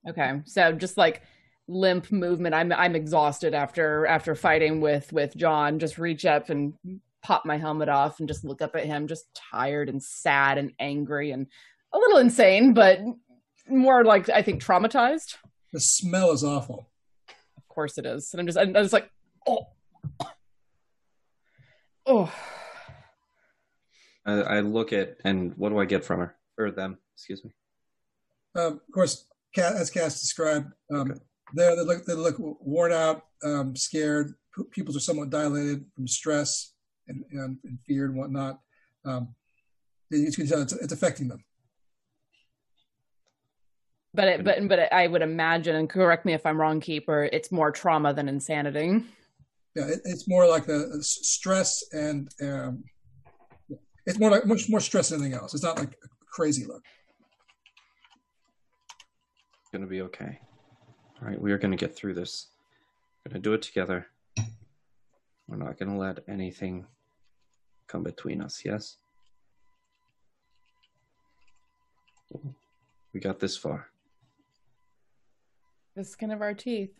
Okay, so just like limp movement. I'm I'm exhausted after after fighting with with John. Just reach up and pop my helmet off and just look up at him, just tired and sad and angry and a little insane, but more like I think traumatized. The smell is awful. Of course it is, and I'm just I'm just like oh oh. I, I look at, and what do I get from her? Or them, excuse me. Um, of course, Ca- as Cass described, um, there they look they look worn out, um, scared. P- Pupils are somewhat dilated from stress and, and, and fear and whatnot. Um, you can tell it's, it's affecting them. But it, but but I would imagine, and correct me if I'm wrong, keeper. It's more trauma than insanity. Yeah, it, it's more like the the stress and um, it's more like much more stress than anything else. It's not like a crazy look. Gonna be okay. All right, we are gonna get through this. We're gonna do it together. We're not gonna let anything come between us, yes? We got this far. The skin of our teeth.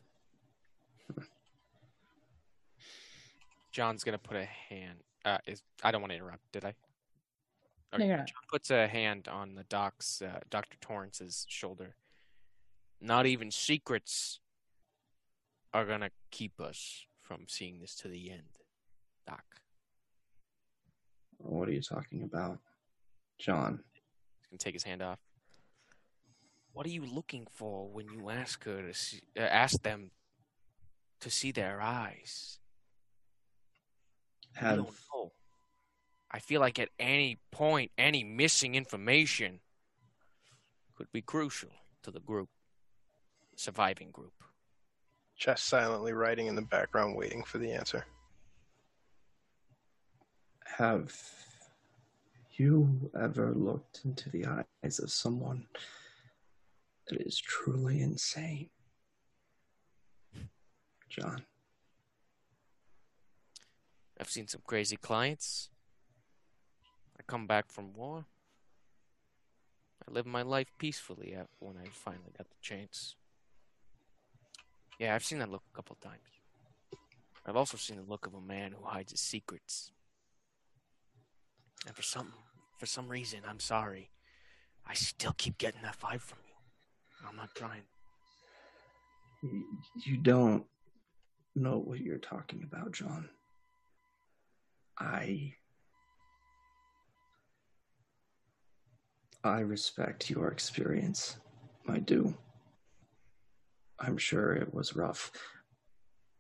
John's gonna put a hand. Uh, is I don't want to interrupt. Did I? No. John puts a hand on the doc's, uh, Doctor Torrance's shoulder. Not even secrets are gonna keep us from seeing this to the end, Doc. What are you talking about? John. He's gonna take his hand off. What are you looking for when you ask her to see, uh, ask them to see their eyes? I don't know. I feel like at any point, any missing information could be crucial to the group, surviving group. Just silently writing in the background, waiting for the answer. have you ever looked into the eyes of someone that is truly insane? John. I've seen some crazy clients. I come back from war. I live my life peacefully when I finally got the chance. Yeah, I've seen that look a couple times. I've also seen the look of a man who hides his secrets. And for some for some reason, I'm sorry. I still keep getting that vibe from you. I'm not trying. You don't know what you're talking about, John. I. I respect your experience. I do. I'm sure it was rough.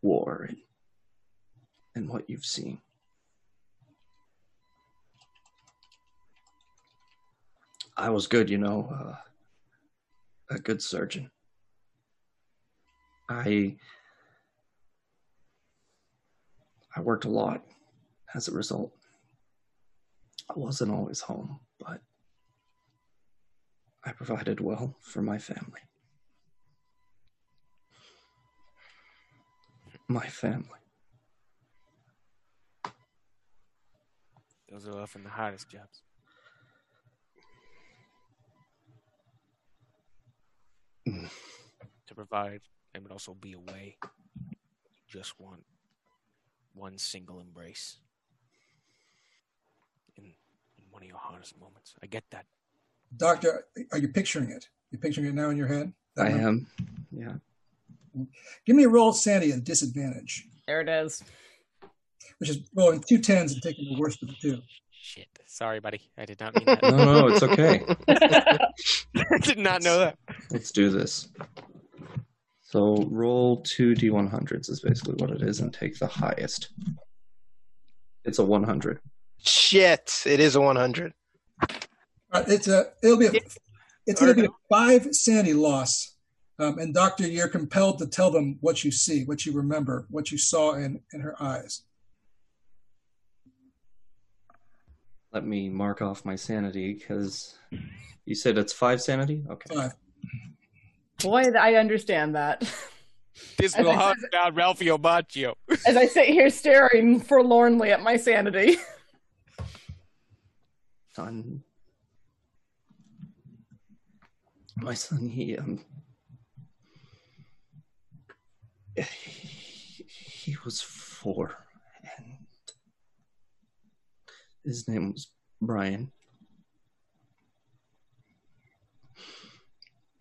War and, and what you've seen. I was good, you know, uh, a good surgeon. I I worked a lot as a result. I wasn't always home, but I provided well for my family. My family. Those are often the hardest jobs. Mm. to provide and would also be away. You just want one single embrace in, in one of your hardest moments. I get that. Doctor, are you picturing it? You're picturing it now in your head? That I one? am. Yeah. Give me a roll, sanity, at disadvantage, There it is. which is rolling two tens and taking the worst of the two. Shit. Sorry, buddy. I did not mean that. No, no, it's okay. I did not know that. Let's do this. So roll two d100s is basically what it is, and take the highest. It's a 100. Shit! It is a 100. All uh, right, it's a it'll be a it's going to be a five sanity loss, um, and Doctor, you're compelled to tell them what you see, what you remember, what you saw in in her eyes. Let me mark off my sanity because you said it's five sanity. Okay. Five. Boy, I understand that. This As will I hunt down Ralphio Macchio. As I sit here staring forlornly at my sanity. Son, my son, he um, he, was four, and his name was Brian.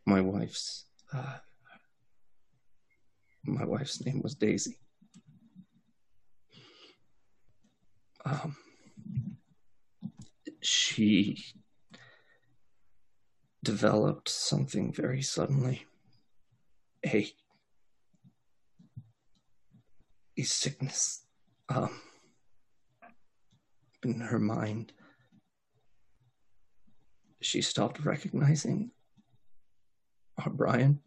My wife's uh, my wife's name was Daisy. Um, she developed something very suddenly a a sickness um in her mind she stopped recognizing our Brian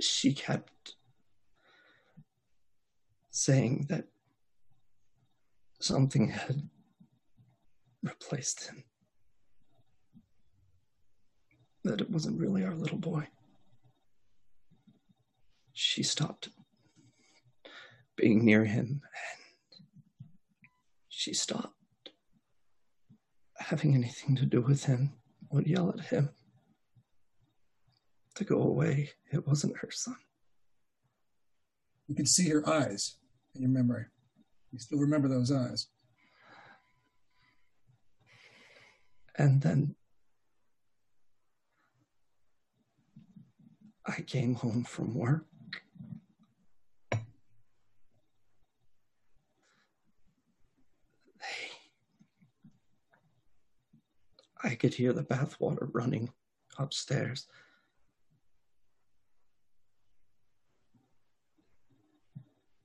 she kept saying that something had replaced him. That it wasn't really our little boy. She stopped being near him and she stopped having anything to do with him, would yell at him to go away. It wasn't her son. You can see her eyes in your memory. You still remember those eyes. And then I came home from work. I could hear the bathwater running upstairs.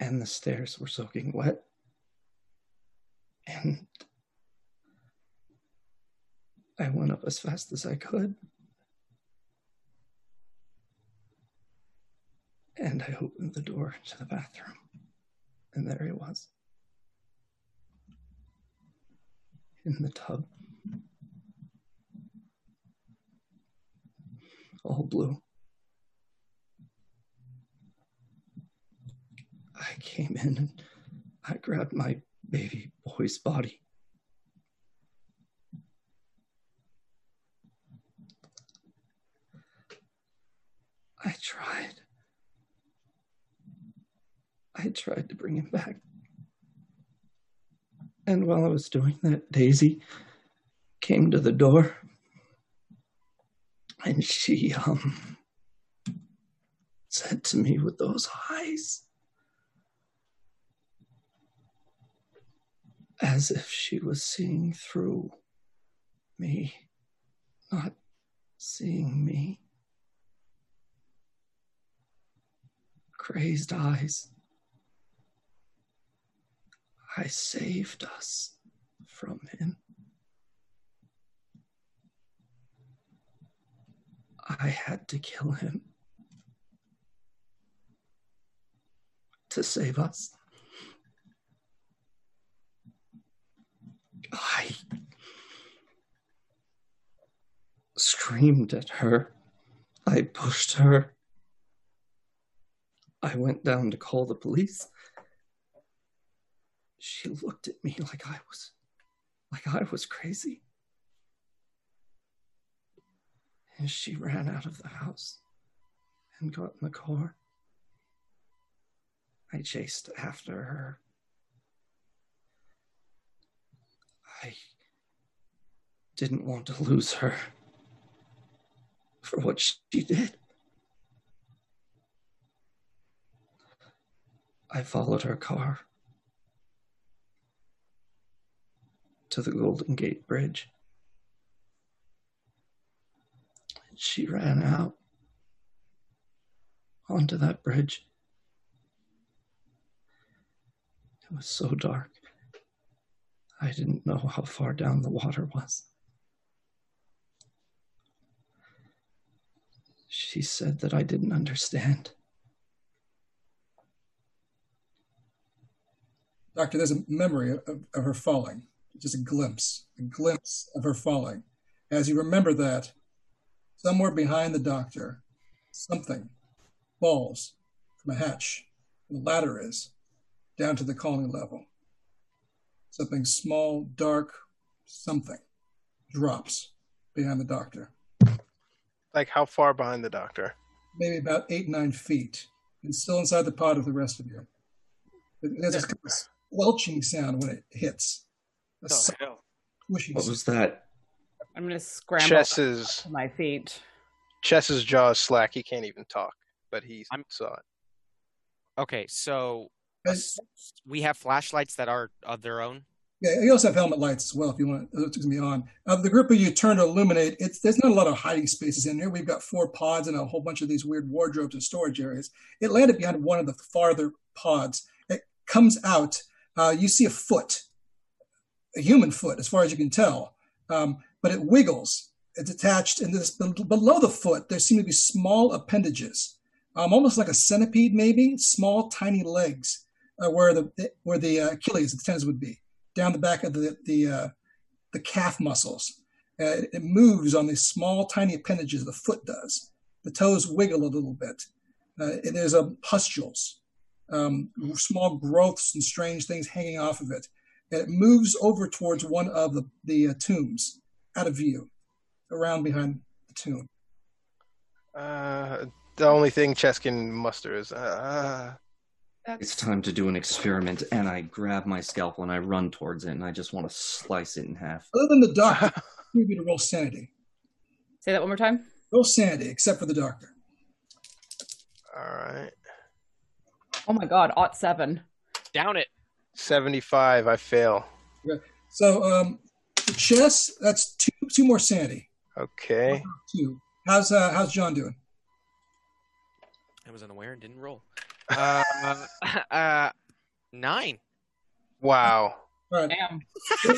And the stairs were soaking wet. And I went up as fast as I could. And I opened the door to the bathroom. And there he was. In the tub. all blue. I came in and I grabbed my baby boy's body. I tried. I tried to bring him back. And while I was doing that, Daisy came to the door and she um said to me with those eyes as if she was seeing through me, not seeing me. Crazed eyes. I saved us from him. I had to kill him to save us. I screamed at her. I pushed her. I went down to call the police. She looked at me like I was like I was crazy. And she ran out of the house and got in the car. I chased after her. I didn't want to lose her for what she did. I followed her car to the Golden Gate Bridge. She ran out onto that bridge. It was so dark. I didn't know how far down the water was. She said that I didn't understand. Doctor, there's a memory of, of her falling, just a glimpse, a glimpse of her falling. As you remember that, somewhere behind the doctor, something falls from a hatch. The ladder is down to the colony level. Something small, dark, something drops behind the doctor. Like how far behind the doctor? Maybe about eight, nine feet, and still inside the pod with the rest of you. There's a kind of squelching sound when it hits. A Oh, hell. What was that? I'm gonna scramble Chess's my feet. Chess's jaw is slack. He can't even talk, but he I'm- saw it. Okay, so As- we have flashlights that are of their own. Yeah, you also have helmet lights as well if you want uh, to be on. Of the group of you turn to illuminate, it's there's not a lot of hiding spaces in here. We've got four pods and a whole bunch of these weird wardrobes and storage areas. It landed behind one of the farther pods. It comes out. Uh, you see a foot, a human foot, as far as you can tell, um, but it wiggles. It's attached, and this below the foot there seem to be small appendages, um, almost like a centipede, maybe small, tiny legs, uh, where the where the uh, Achilles, the tendons would be down the back of the the uh, the calf muscles. Uh, it, it moves on these small, tiny appendages. The foot does. The toes wiggle a little bit. Uh, there's a pustules, um, small growths and strange things hanging off of it. And it moves over towards one of the the uh, tombs, out of view, around behind the tomb. Uh, the only thing Chess can muster is uh, It's time to do an experiment, and I grab my scalpel and I run towards it, and I just want to slice it in half. Other than the doctor, you need to roll sanity. Say that one more time. Roll sanity, except for the doctor. all right. Oh my god, ought seven. Down it. Seventy-five. I fail. So um, the chess, that's two two more sanity. Okay. Two. How's uh, how's John doing? I was unaware and didn't roll. Uh, uh, nine. Wow. All right. Damn.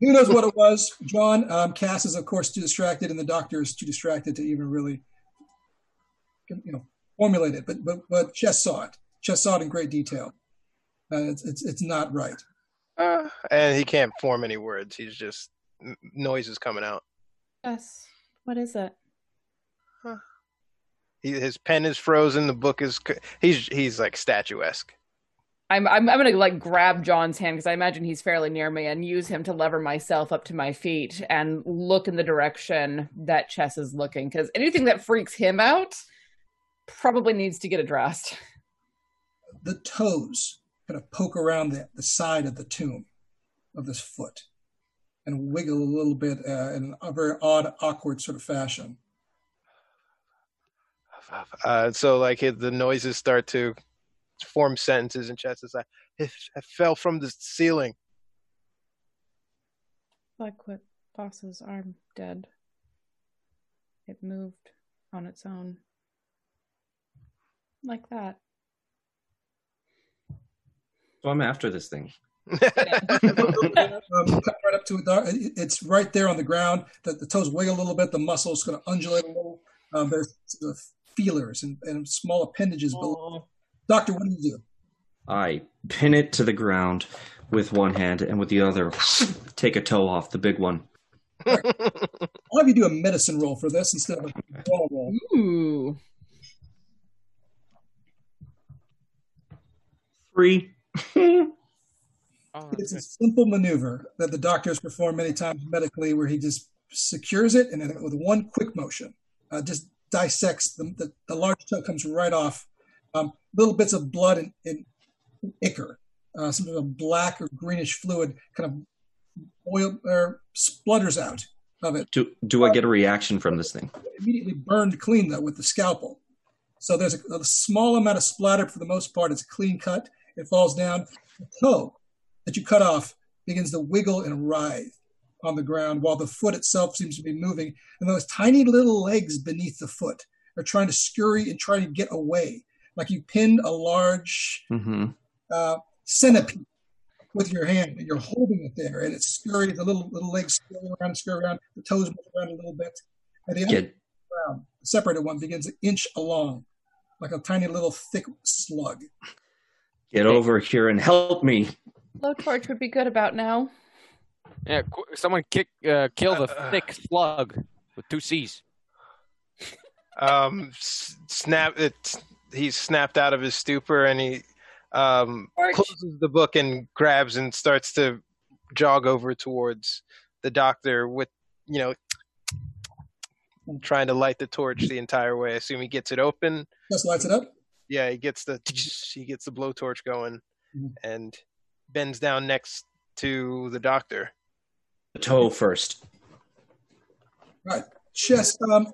Who knows what it was? John, um, Cass is of course too distracted, and the doctor is too distracted to even really, you know, formulate it. But but but Chess saw it. Chess saw it in great detail. Uh, it's, it's it's not right. Uh, and he can't form any words. He's just n- noises coming out. Yes. What is it? He, his pen is frozen. The book is. He's he's like statuesque. I'm I'm, I'm gonna like grab John's hand because I imagine he's fairly near me and use him to lever myself up to my feet and look in the direction that Chess is looking because anything that freaks him out, probably needs to get addressed. The toes kind of poke around the, the side of the tomb of this foot and wiggle a little bit uh, in a very odd, awkward sort of fashion. Uh, so like it, the noises start to form sentences and Chess. It's like it, it fell from the ceiling. Blackwood boss's arm dead. It moved on its own. Like that. So I'm after this thing. right up to it. It's right there on the ground. The, the toes wiggle a little bit. The muscles going to undulate a little. Um, there's the feelers and, and small appendages below. Doctor, what do you do? I pin it to the ground with one hand and with the other take a toe off the big one. I'll have you do a medicine roll for this instead of a ball roll. Ooh. Three. Oh, It's a simple maneuver that the doctor has performed many times medically, where he just secures it and then with one quick motion, uh, just dissects the, the, the large toe comes right off. Um, little bits of blood and, and ichor, uh, some of a black or greenish fluid, kind of oil or splutters out of it. Do do I get a reaction from this thing? Immediately burned clean though with the scalpel. So there's a, a small amount of splatter for the most part. It's a clean cut. It falls down. The toe that you cut off begins to wiggle and writhe on the ground while the foot itself seems to be moving. And those tiny little legs beneath the foot are trying to scurry and try to get away. Like you pinned a large Mm-hmm. uh, centipede with your hand and you're holding it there and it's scurrying, the little little legs scurry around, scurry around, the toes move around a little bit. And the other the separated one begins to inch along like a tiny little thick slug. Get over here and help me. Blowtorch would be good about now. Yeah, qu- someone kick, uh, kill the thick slug with two C's. um, s- snap it. He's snapped out of his stupor and he um, Torch. closes the book and grabs and starts to jog over towards the doctor with you know trying to light the torch the entire way. I assume he gets it open. Just lights it up. Yeah, he gets the he gets the blowtorch going Mhm. and bends down next to the doctor. The toe first. Right. Chess. Um,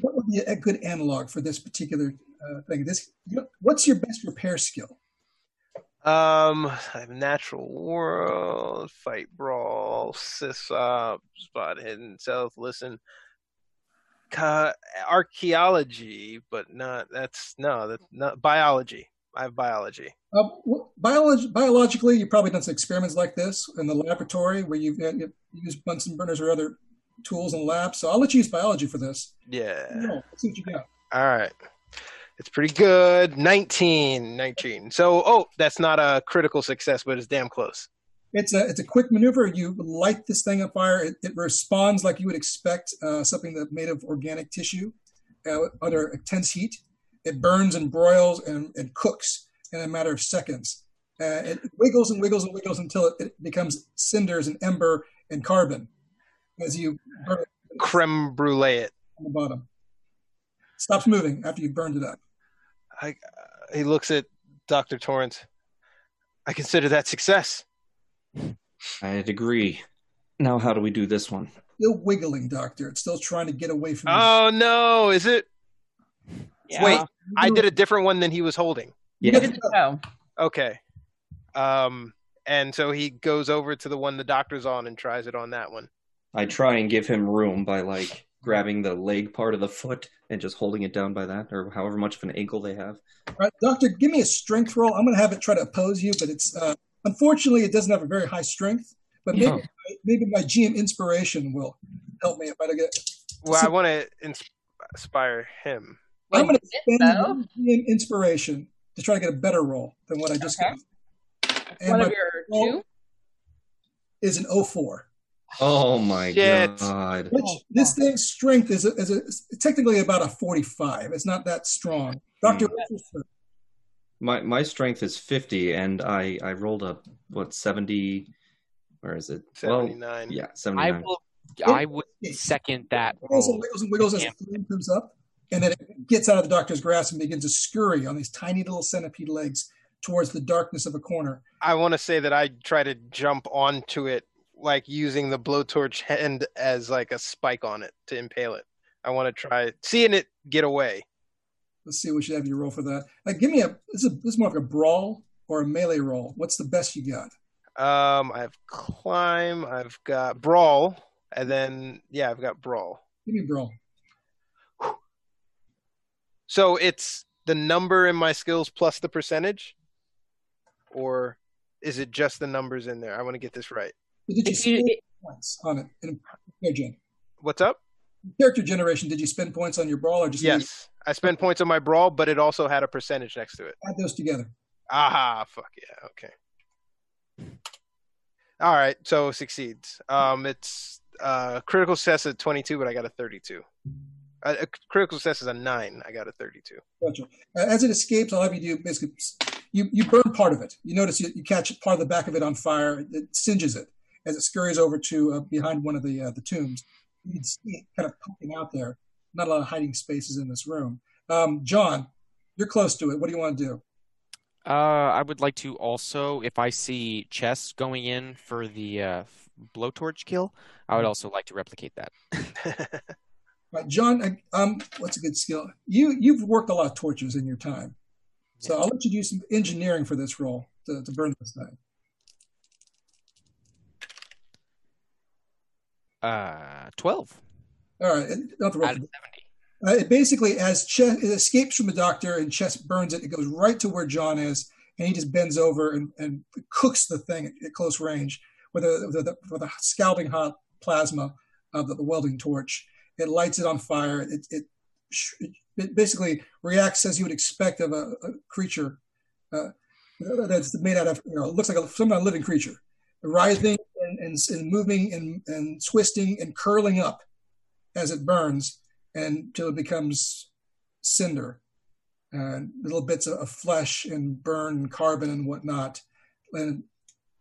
what would be a good analog for this particular uh, thing? This. What's your best repair skill? Um, I have natural world, fight brawl, sys up, spot hidden, self listen, Ca- archaeology, but not that's no, that's not biology. I have biology. Uh, biology, biologically, you've probably done some experiments like this in the laboratory where you've, uh, you've used Bunsen burners or other tools in the lab. So I'll let you use biology for this. Yeah. No, let's see what you got. All right. It's pretty good. 19. 19. So, oh, that's not a critical success, but it's damn close. It's a it's a quick maneuver. You light this thing on fire. It, it responds like you would expect uh, something that made of organic tissue uh, under intense heat. It burns and broils and, and cooks in a matter of seconds. Uh, it wiggles and wiggles and wiggles until it, it becomes cinders and ember and carbon as you burn it Creme brulee it. on the bottom. Stops moving after you burned it up. I, uh, he looks at Dr. Torrance. I consider that success. I'd agree. Now, how do we do this one? Still wiggling, doctor. It's still trying to get away from you. Oh, no. Is it? Yeah. Wait, I did a different one than he was holding. Yeah, Good. Okay. Um, and so he goes over to the one the doctor's on and tries it on that one. I try and give him room by like grabbing the leg part of the foot and just holding it down by that, or however much of an ankle they have. All right, doctor, give me a strength roll. I'm going to have it try to oppose you, but it's uh, unfortunately it doesn't have a very high strength. But maybe Oh. maybe my GM inspiration will help me if I don't get. Well, So- I want to inspire him. I'm going to spend though? GM inspiration to try to get a better roll than what I just Okay. got. And One of your two? is an 04. Oh my Shit. god! Which oh, this thing's strength is, a, is a, technically about a 45. It's not that strong. Doctor, what's your strength? My my strength is fifty, and I I rolled a what seventy? Where is it? Well, 79. yeah, I will. I would second that. wiggles and wiggles and wiggles as Yeah. the flame comes up. and then it gets out of the doctor's grasp and begins to scurry on these tiny little centipede legs towards the darkness of a corner. I want to say that I try to jump onto it, like using the blowtorch end as like a spike on it to impale it. I want to try seeing it get away. Let's see. We should have you roll for that. Like, give me a. This is, this is more of a brawl or a melee roll. What's the best you got? Um, I have climb, I've got brawl, and then yeah, I've got brawl. Give me brawl. So it's the number in my skills plus the percentage, or is it just the numbers in there? I want to get this right. Did you If you- spend points on it? In character gen- What's up? Character generation, did you spend points on your brawl or just Yes, I spent points on my brawl, but it also had a percentage next to it. add those together? Aha, fuck yeah, okay. All right, so succeeds. Um, it's uh critical success at 22, but I got a 32. Uh, a critical success is a nine. I got a 32. Gotcha. Uh, as it escapes, I'll have you do basically, you, you burn part of it. You notice you, you catch part of the back of it on fire. It singes it as it scurries over to uh, behind one of the uh, the tombs. You can see it kind of poking out there. Not a lot of hiding spaces in this room. Um, John, you're close to it. What do you want to do? Uh, I would like to also, if I see chests going in for the uh, blowtorch kill, I would also like to replicate that. Right, John, um, what's a good skill? You you've worked a lot of torches in your time, so I'll let you do some engineering for this role to, to burn this thing. Uh, 12 All right, not the out of 70. Uh, it basically, as Chess it escapes from the doctor and Chess burns it, it goes right to where John is, and he just bends over and, and cooks the thing at, at close range with a, with a, with a scalding hot plasma of the, the welding torch. It lights it on fire. It, it, it basically reacts as you would expect of a, a creature uh, that's made out of, you know, looks like a, some kind of living creature, writhing and, and, and moving and, and twisting and curling up as it burns until it becomes cinder and little bits of, of flesh and burn and carbon and whatnot and it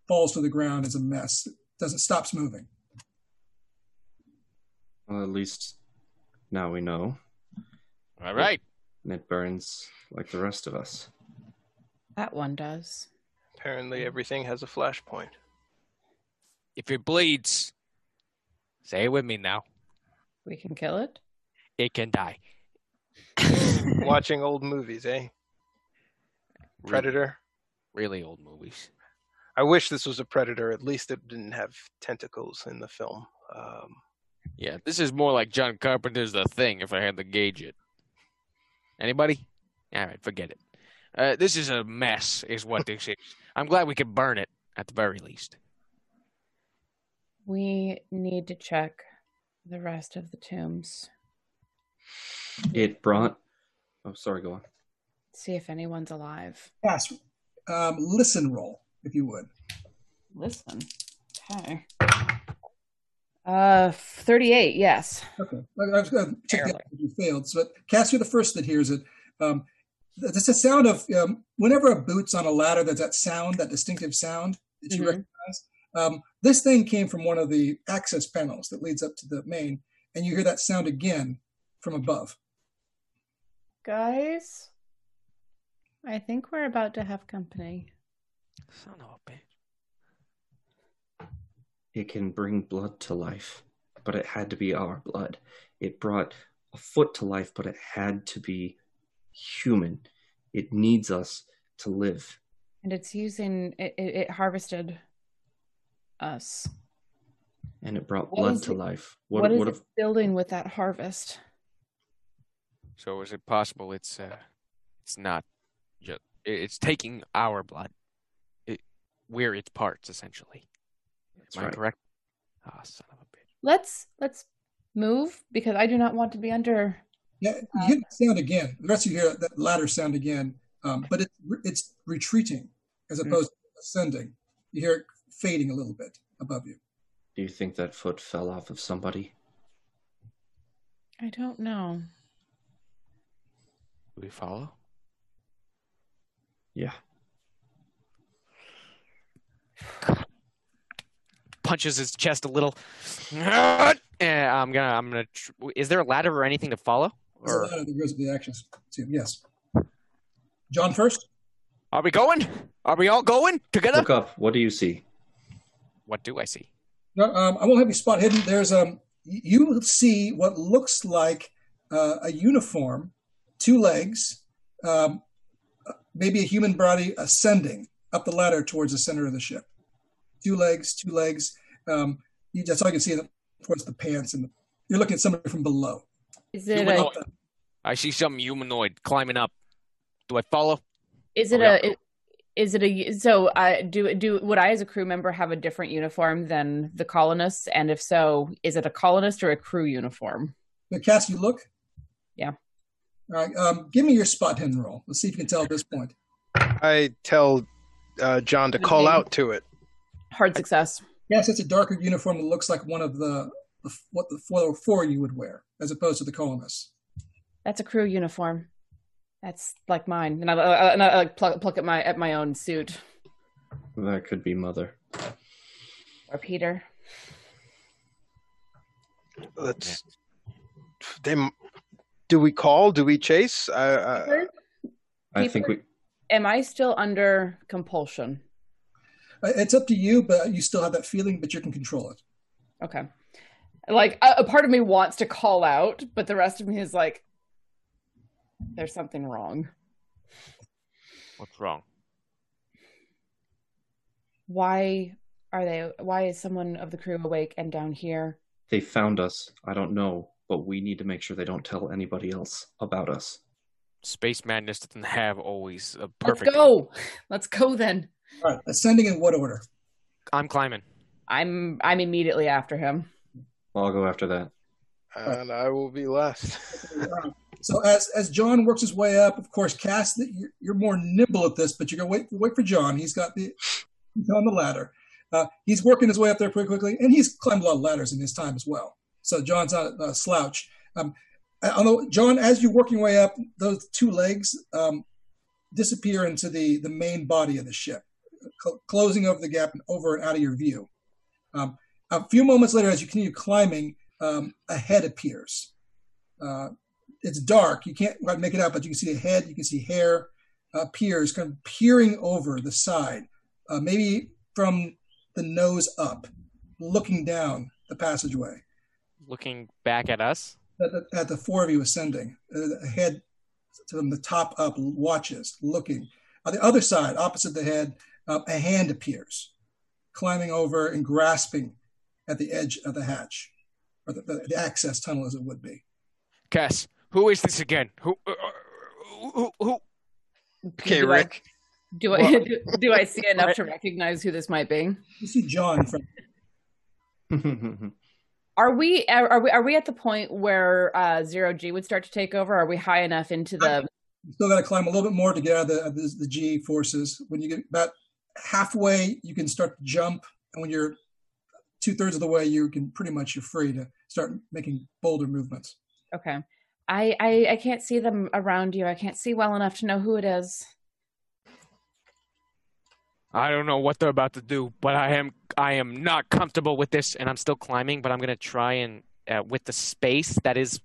falls to the ground as a mess it doesn't stops moving Well, at least now we know. All right. And it burns like the rest of us. That one does. Apparently, everything has a flashpoint. If it bleeds, say it with me now. We can kill it. It can die. Watching old movies, eh? Predator. Really old movies. I wish this was a predator. At least it didn't have tentacles in the film. Um, Yeah, this is more like John Carpenter's The Thing if I had to gauge it. Anybody? All right, forget it. Uh, this is a mess, is what this is. I'm glad we could burn it at the very least. We need to check the rest of the tombs. It brought. Oh, sorry, go on. See if anyone's alive. Cass. Um, listen roll, if you would. Listen. Okay. Uh, 38, yes. Okay. I, I was going to check that if you failed. So, Cass, you're the first that hears it. Um, th- that's a sound of um, whenever a boot's on a ladder, there's that sound, that distinctive sound that you Mhm. Recognize. Um, this thing came from one of the access panels that leads up to the main, and you hear that sound again from above. Guys, I think we're about to have company. Son of a bitch. It can bring blood to life, but it had to be our blood. It brought a foot to life, but it had to be human. It needs us to live. And it's using, it, it, it harvested us. And it brought What blood to it- life. what What, is what it if building with that harvest? So is it possible it's uh, it's not just it's taking our blood? It, we're its parts essentially. That's Am I correct? Ah, son of a bitch. Let's, let's move because I do not want to be under. Yeah, you hear the sound again. The rest of you hear that ladder sound again, um, but it's it's retreating as opposed to ascending. You hear it fading a little bit above you. do you think that foot fell off of somebody? I don't know. We follow? Yeah. Punches his chest a little. And eh, I'm gonna I'm gonna. Tr- is there a ladder or anything to follow? There's a Or ladder that goes with the actions too. Yes. John first. are we going? Are we all going together? Look up. What do you see? What do I see? No, um, I won't have you spot hidden. There's um, you see what looks like uh, a uniform, two legs, um, maybe a human body ascending up the ladder towards the center of the ship. Two legs, two legs. Um, you, that's all you can see towards the pants, and the, you're looking at somebody from below. Is it a Humanoid. I see some humanoid climbing up. Do I follow? is it a we is it a so uh, do do would I as a crew member have a different uniform than the colonists? And if so, is it a colonist or a crew uniform? The Cass, you look. Yeah. All right. Um, give me your spot hidden roll. Let's see if you can tell at this point. I tell uh, John to call out to it. Hard success. Yes, it's a darker uniform that looks like one of the, the what the four, four you would wear, as opposed to the colonists. That's a crew uniform. That's like mine, and I, I, and I like pluck, pluck at my at my own suit That could be Mother. or Peter. Let's. They, do we call? Do we chase? I, I, Peter? Think we. Am I still under compulsion? Uh, It's up to you, but you still have that feeling, but you can control it. Okay. Like a, a part of me wants to call out, but the rest of me is like, there's something wrong. What's wrong? Why are they? Why is someone of the crew awake and down here? They found us. I don't know, but we need to make sure they don't tell anybody else about us. Space madness doesn't have always a perfect. Let's go. Let's go then. All right. Ascending in what order? I'm climbing. I'm I'm immediately after him. I'll go after that. and I will be last. So as as John works his way up, of course, Cass, you're, more nimble at this, but you're gonna wait wait for John. He's got the he's on the ladder. Uh, he's working his way up there pretty quickly, and he's climbed a lot of ladders in his time as well. So John's not a slouch. Um, although John, as you're working your way up, those two legs um, disappear into the the main body of the ship, cl- closing over the gap and over and out of your view. Um, a few moments later, as you continue climbing, um, a head appears. Uh, it's dark. You can't quite make it out, but you can see a head. You can see hair uh, appears, kind of peering over the side, uh, maybe from the nose up, looking down the passageway. Looking back at us. At the, at the four of you ascending, uh, a head from the top up watches, looking. On the other side, opposite the head, uh, a hand appears, climbing over and grasping at the edge of the hatch, or the, the, the access tunnel as it would be. Cass, who is this again? Who? Uh, who? Who? Okay, Do I- Rick. Do I do, do I see enough to recognize who this might be? You see John from Are we are are we are we at the point where uh, zero G would start to take over? Are we high enough into the? You still got to climb a little bit more to get out of the, of the, the G forces. When you get about halfway, you can start to jump, and when you're two thirds of the way, you can pretty much you're free to start making bolder movements. Okay, I, I I can't see them around you. I can't see well enough to know who it is. I don't know what they're about to do, but I am I am not comfortable with this, and I'm still climbing. But I'm gonna try and uh, with the space that is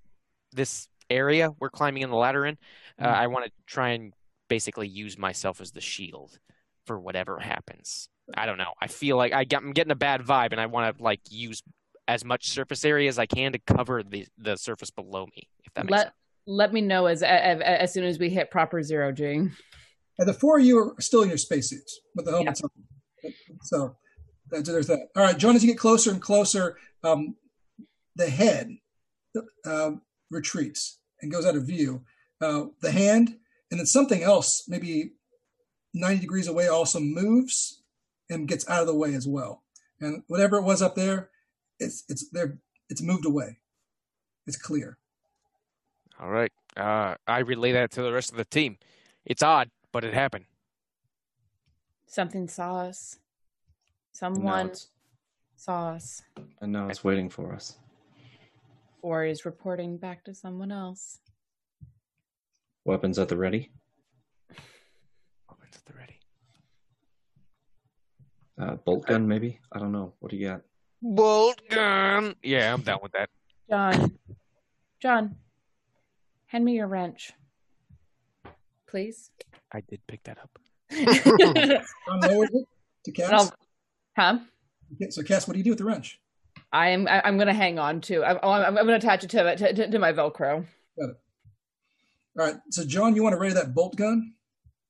this area we're climbing in the ladder in. Uh, I want to try and basically use myself as the shield for whatever happens. I don't know. I feel like I get, I'm getting a bad vibe, and I want to like use as much surface area as I can to cover the the surface below me. If that makes Let sense. let me know as, as as soon as we hit proper zero G. And the four of you are still in your spacesuits with the helmets on. So that, there's that. All right, John, as you get closer and closer, um, the head uh, retreats and goes out of view. Uh, the hand, and then something else, maybe 90 degrees away, also moves and gets out of the way as well. And whatever it was up there, it's it's there. It's moved away. It's clear. All right. Uh, I relay that to the rest of the team. It's odd, but it happened. Something saw us. Someone saw us, and now it's waiting for us. or is reporting back to someone else. Weapons at the ready. Weapons at the ready. Uh, bolt gun, maybe. I don't know. What do you got? Bolt gun. Yeah, I'm down with that. John, John, Hand me your wrench, please. I did pick that up. John lowers it to And Cass. I'll- huh? Okay, so Cass, what do you do with the wrench? I am. I, I'm going to hang on to. I'm, oh, I'm, I'm going to attach it to, to to to my Velcro. Got it. All right. So John, you want to ready that bolt gun?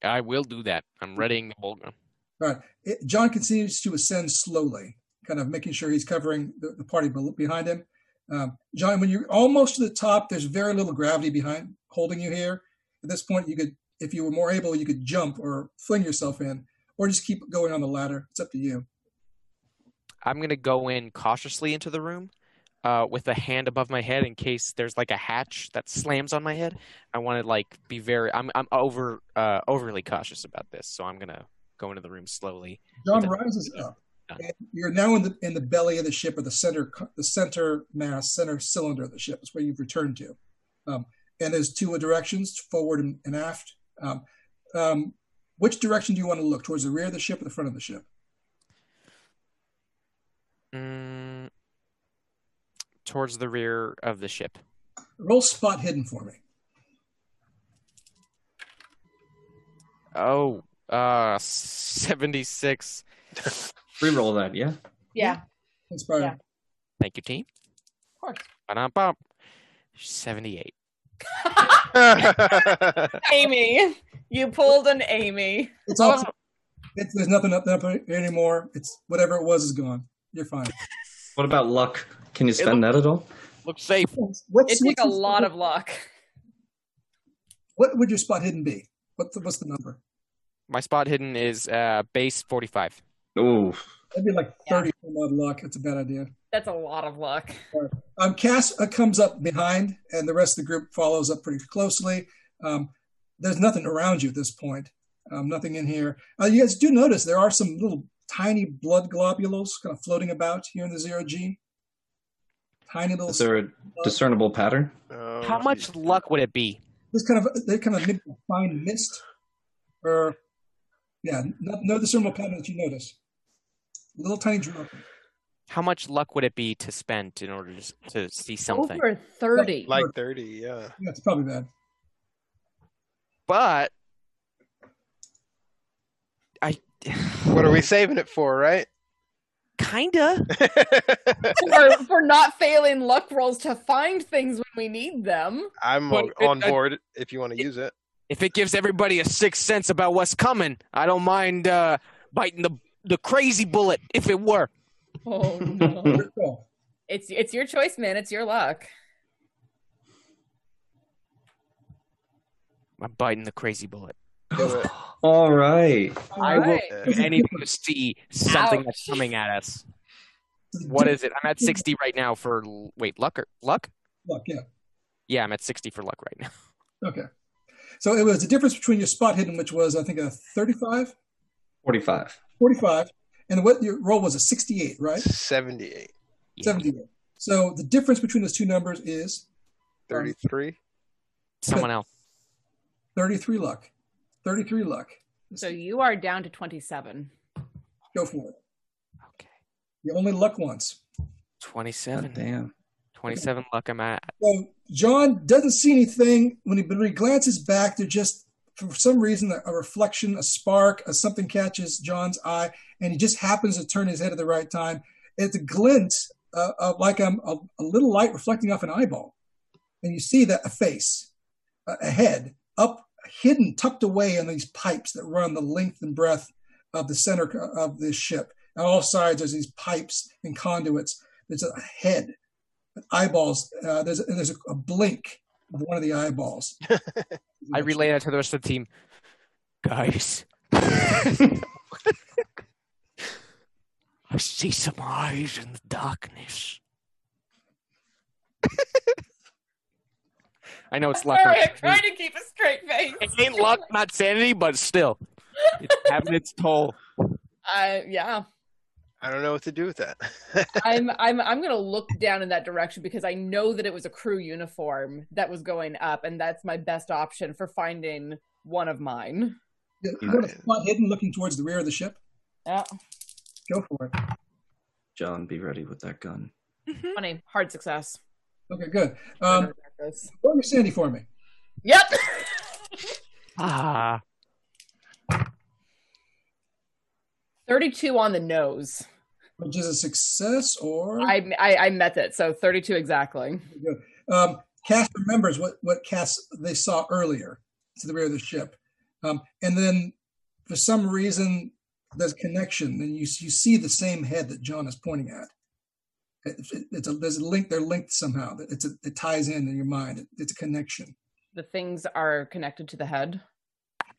I will do that. I'm readying the bolt gun. All right. It, John continues to ascend slowly, kind of making sure he's covering the, the party behind him. Um, John, when you're almost to the top, there's very little gravity behind holding you here. At this point, you could, if you were more able, you could jump or fling yourself in, or just keep going on the ladder. It's up to you. I'm gonna go in cautiously into the room, uh, with a hand above my head in case there's like a hatch that slams on my head. I want to like be very. I'm I'm over uh, overly cautious about this, so I'm gonna go into the room slowly. John rises up. And you're now in the in the belly of the ship, or the center the center mass, center cylinder of the ship. Is where you've returned to. Um, and there's two directions, forward and, and aft. Um, um, which direction do you want to look? Towards the rear of the ship or the front of the ship? Mm, towards the rear of the ship. Roll spot hidden for me. Oh, uh, seventy six. Reroll that, yeah. Yeah. Inspired. Yeah. Thank you, team. Of course. Ba-dum-bum. Seventy eight. Amy, you pulled an Amy. It's all. It's, there's nothing up there anymore. It's whatever it was is gone. You're fine. What about luck? Can you spend that at all? Looks safe. What's, It took what's a the- lot of luck. What would your spot hidden be? What's the, what's the number? My spot hidden is uh, base forty five. Oh, That'd be like 30 some odd luck. It's a bad idea. That's a lot of luck. Um, Cass uh, comes up behind, and the rest of the group follows up pretty closely. Um, there's nothing around you at this point. Um, nothing in here. Uh, you guys do notice there are some little tiny blood globules kind of floating about here in the zero G. Tiny little. is there a discernible pattern? Oh, How much luck would it be? This kind of they kind of mimic a fine mist, or yeah, no, no discernible pattern that you notice. Little tiny drop. How much luck would it be to spend in order to, to see something? Over 30. Like 30, yeah. Yeah, it's probably bad. But I What are we saving it for, right? kinda. for, for not failing luck rolls to find things when we need them. I'm But o- it- on I- board if you want to use it. If it gives everybody a sixth sense about what's coming, I don't mind uh, biting the the crazy bullet if it were. Oh no. It's it's your choice, man. It's your luck. I'm biting the crazy bullet. All right. I will Alright. do anything to see something that's coming at us. What is it? I'm at 60 right now for wait luck or luck? Luck, yeah. Yeah, I'm at 60 for luck right now. Okay. So it was the difference between your spot hidden, which was I think a 35, 45. 45, and what your roll was a 68, right? 78, Yeah. 78. So the difference between those two numbers is um, 33. Someone else. 33 luck. 33 luck. So you are down to 27. Go for it. Okay. You only luck once. 27. God damn. 27 luck I'm at. So John doesn't see anything when he, but when he glances back. They're just for some reason a, reflection, a spark, a something catches John's eye, and he just happens to turn his head at the right time. It's a glint uh, of like um, a, a little light reflecting off an eyeball, and you see that a face, a, a head, up hidden, tucked away in these pipes that run the length and breadth of the center of this ship. On all sides, there's these pipes and conduits. There's a head eyeballs. Uh, there's there's a, a blink one of the eyeballs. I relay that to the rest of the team. Guys. I see some eyes in the darkness. I know it's luck. Sorry, I'm trying to keep a straight face. It ain't luck, not sanity, but still, it's having its toll. Uh, yeah, I don't know what to do with that. I'm I'm I'm gonna look down in that direction because I know that it was a crew uniform that was going up, and that's my best option for finding one of mine. You want a spot hidden, looking towards the rear of the ship. Yeah, Go for it. John, be ready with that gun. funny, hard success. Okay, good. Um, Practice. roll your sanity for me. Yep. Ah. 32 on the nose. which is a success or I, I I met it, so 32 exactly. um, Cass remembers what what Cass they saw earlier to the rear of the ship, um, and then for some reason there's connection, and you you see the same head that John is pointing at. It- it- it's a there's a link. They're linked somehow. It's a, it ties in in your mind. It, it's a connection. The things are connected to the head.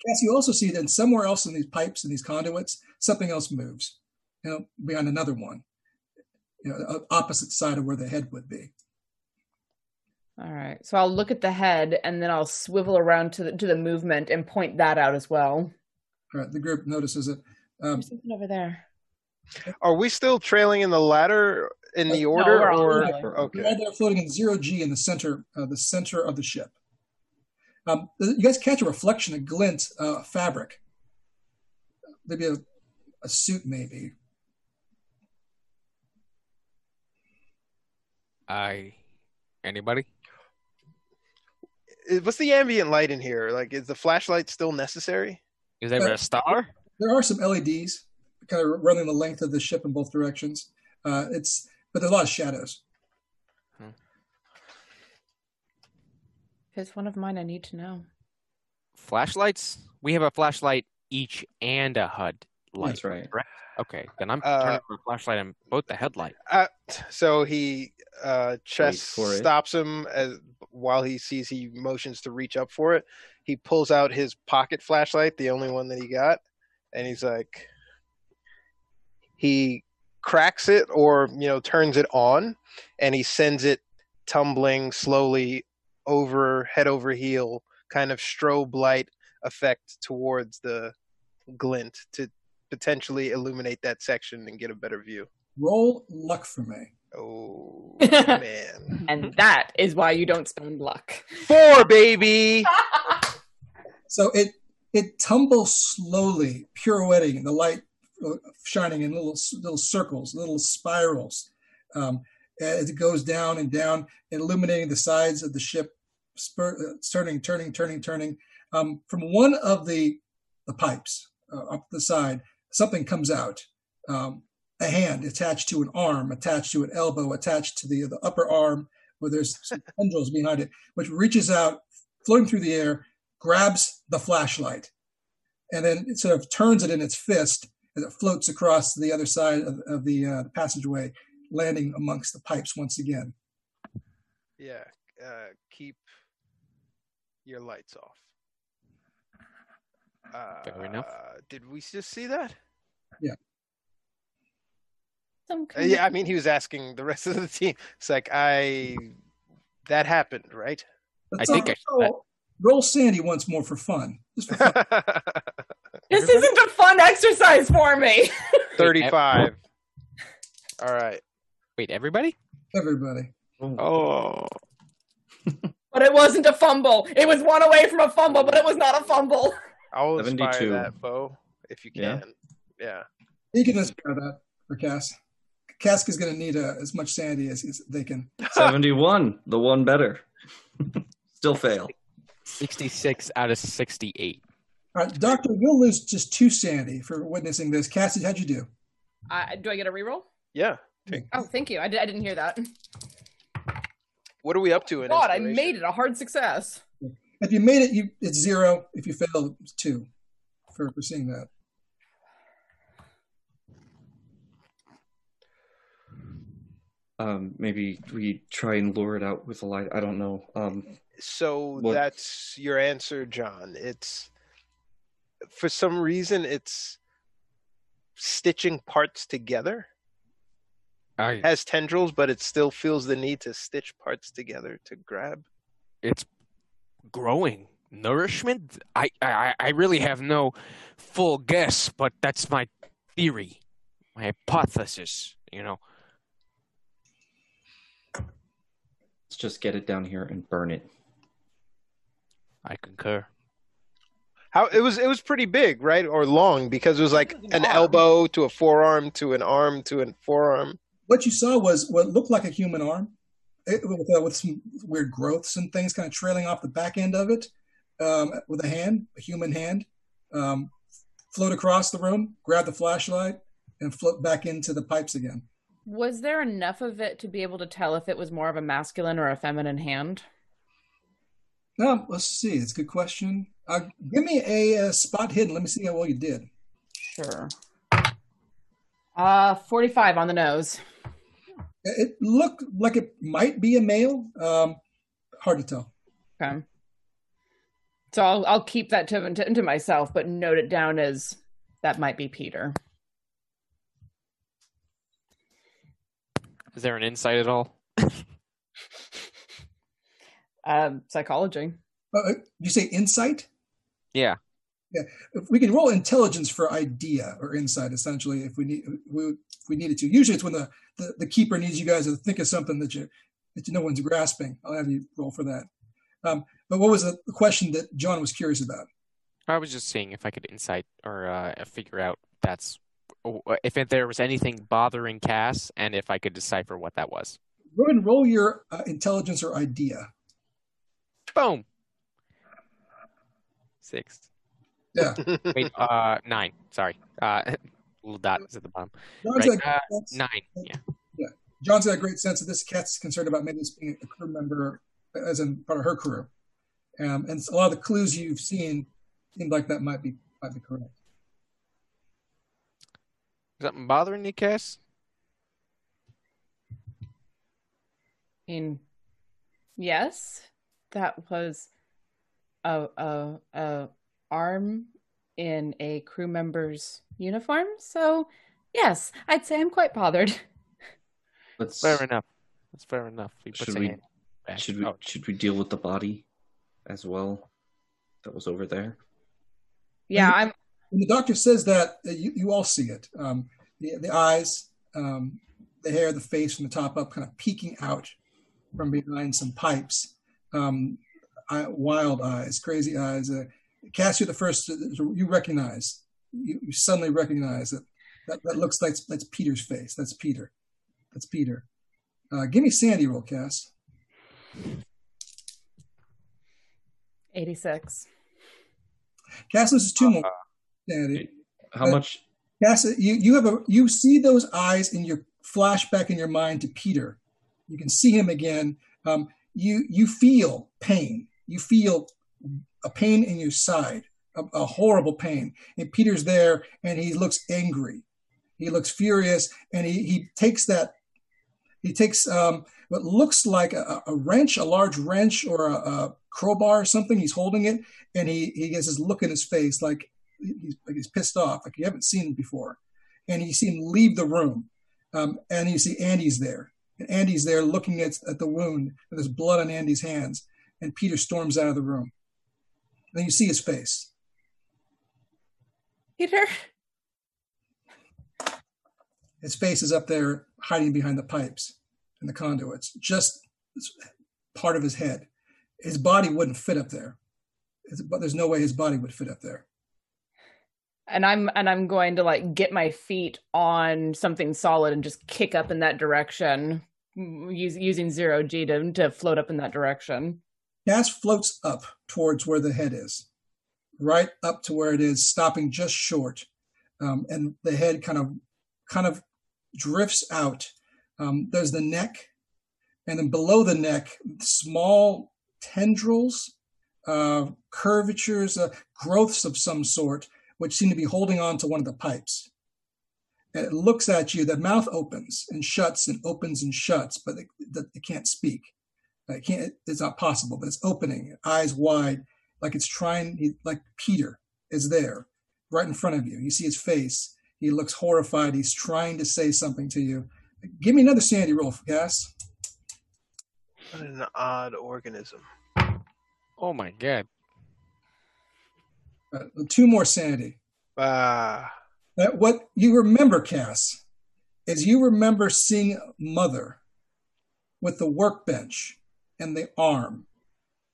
Cass, you also see that somewhere else in these pipes and these conduits, something else moves. You know, beyond another one, you know, opposite side of where the head would be. All right. So I'll look at the head and then I'll swivel around to the to the movement and point that out as well. All right, the group notices it. Um, There's something over there. Are we still trailing in the ladder in the No, order, we're all or together. okay? Right there, floating in zero G in the center, uh, the center of the ship. Um, you guys catch a reflection, a glint, uh, fabric, maybe a, a suit, maybe. I. Anybody? Uh, What's the ambient light in here? Like, is the flashlight still necessary? Is there a star? There are some LEDs kind of running the length of the ship in both directions. Uh, it's but there's a lot of shadows. If it's one of mine, I need to know. Flashlights? We have a flashlight each and a HUD light. That's right. Correct? Okay, then I'm Uh, turning for a flashlight on both the headlight. Uh, so he uh, Chess for it. stops him as while he sees he motions to reach up for it. He pulls out his pocket flashlight, the only one that he got, and he's like, he cracks it or you know turns it on, and he sends it tumbling slowly over head over heel, kind of strobe light effect towards the glint to potentially illuminate that section and get a better view. Roll luck for me. Oh man. And that is why you don't spend luck. Four baby. So it it tumbles slowly, pirouetting, the light uh, shining in little little circles, little spirals, um, as it goes down and down, illuminating the sides of the ship, spur, uh, turning, turning, turning, turning. Um, from one of the the pipes uh, up the side, something comes out. Um, a hand attached to an arm, attached to an elbow, attached to the the upper arm, where there's some tendrils behind it, which reaches out, floating through the air, grabs the flashlight, and then it sort of turns it in its fist as it floats across the other side of, of the uh, passageway, landing amongst the pipes once again. Yeah. Uh, keep your lights off. Uh, Fair enough. Did we just see that? Some Uh, yeah, I mean, he was asking the rest of the team. It's like I that happened, right? Let's I think all- I saw that. roll sanity once more for fun. Just for fun. This isn't a fun exercise for me. Thirty-five. All right. Wait, everybody? Everybody. Oh. But it wasn't a fumble. It was one away from a fumble, but it was not a fumble. I'll inspire 72. that, Bo, if you can. Yeah. You can inspire that for Cass. Cass is going to need uh, as much sanity as, as they can. 71, the one better. Still fail. 66 out of 68. All right, Doctor, you'll lose just two sanity for witnessing this. Cassie, how'd you do? Uh, do I get a reroll? Yeah. Oh, thank you. I, di- I didn't hear that. What are we up to in God, I made it a hard success. If you made it, you it's zero. If you failed, it's two for, for seeing that. Um, maybe we try and lure it out with a light. I don't know. Um, So What- that's your answer, John. It's for some reason it's stitching parts together. I, Has tendrils, but it still feels the need to stitch parts together to grab. it's growing. Nourishment? I, I, I really have no full guess, but that's my theory, my hypothesis, you know. let's just get it down here and burn it. I concur. How it was it was pretty big, right? Or long because it was like an elbow to a forearm to an arm to a forearm. What you saw was what looked like a human arm, it, with, uh, with some weird growths and things kind of trailing off the back end of it um, with a hand, a human hand. Um, float across the room, grab the flashlight, and float back into the pipes again. Was there enough of it to be able to tell if it was more of a masculine or a feminine hand? Um, let's see. It's a good question. Uh, give me a, uh spot hidden. Let me see how well you did. Sure. Uh, 45 on the nose. It looked like it might be a male. Um, hard to tell. Okay. So I'll I'll keep that to, to to myself, but note it down as that might be Peter. Is there an insight at all? Um, psychology. Uh, you say insight? Yeah. Yeah, if we can roll intelligence for idea or insight, essentially, if we need we, if we needed to. Usually, it's when the, the the keeper needs you guys to think of something that you that no one's grasping. I'll have you roll for that. Um, but what was the question that John was curious about? I was just seeing if I could insight or uh, figure out that's if there was anything bothering Cass, and if I could decipher what that was. Go ahead and roll your uh, intelligence or idea. Boom. Six. Yeah. Wait, uh, nine. Sorry. Uh, little dot is at the bottom. Right. got- Uh, nine. Yeah. Yeah, John's got a great sense of this. Cass's concerned about maybe this being a crew member, as in part of her crew, um, and a lot of the clues you've seen seem like that might be might be correct. Something bothering you, Cass? I mean, yes, that was a a, a arm in a crew member's uniform. So, yes, I'd say I'm quite bothered. Let's. Fair enough. That's fair enough. He puts Should we? back. Should we? Oh, Should we deal with the body as well? That was over there. Yeah, I'm. When the doctor says that, uh, you, you all see it. Um, the, the eyes, um, the hair, the face from the top up, kind of peeking out from behind some pipes. Um, eye, wild eyes, crazy eyes. Uh, Cass, you're the first to- you recognize. You, you suddenly recognize that, that that looks like that's Peter's face. That's Peter. That's Peter. Uh, give me sanity roll, Cass. 86. Cass loses two more. Sanity. How But- much? Cass, you, you have a you see those eyes in your flashback in your mind to Peter. You can see him again. Um, you you feel pain. You feel a pain in your side, a, a horrible pain. And Peter's there, and he looks angry. He looks furious, and he he takes that. He takes um, what looks like a, a wrench, a large wrench, or a, a crowbar or something. He's holding it, and he he has this look in his face, like he's like he's pissed off, like you haven't seen him before. And you see him leave the room, um, and you see Andy's there, and Andy's there looking at, at the wound, and there's blood on Andy's hands. And Peter storms out of the room. Then you see his face. Peter? His face is up there, hiding behind the pipes and the conduits. Just part of his head. His body wouldn't fit up there. But there's no way his body would fit up there. And I'm and I'm going to like get my feet on something solid and just kick up in that direction, use, using zero G to to float up in that direction. Cass floats up towards where the head is, right up to where it is, stopping just short, um, and the head kind of, kind of drifts out. Um, there's the neck, and then below the neck, small tendrils, uh, curvatures, uh, growths of some sort, which seem to be holding on to one of the pipes. And it looks at you. The mouth opens and shuts and opens and shuts, but it, it can't speak. It can't. It's not possible. But it's opening, eyes wide, like it's trying. Like Peter is there, right in front of you. You see his face. He looks horrified. He's trying to say something to you. Give me another sanity roll, Cass. What an odd organism. oh my god. Uh, two more sanity. Ah, Uh, what you remember, Cass, is you remember seeing Mother with the workbench and the arm.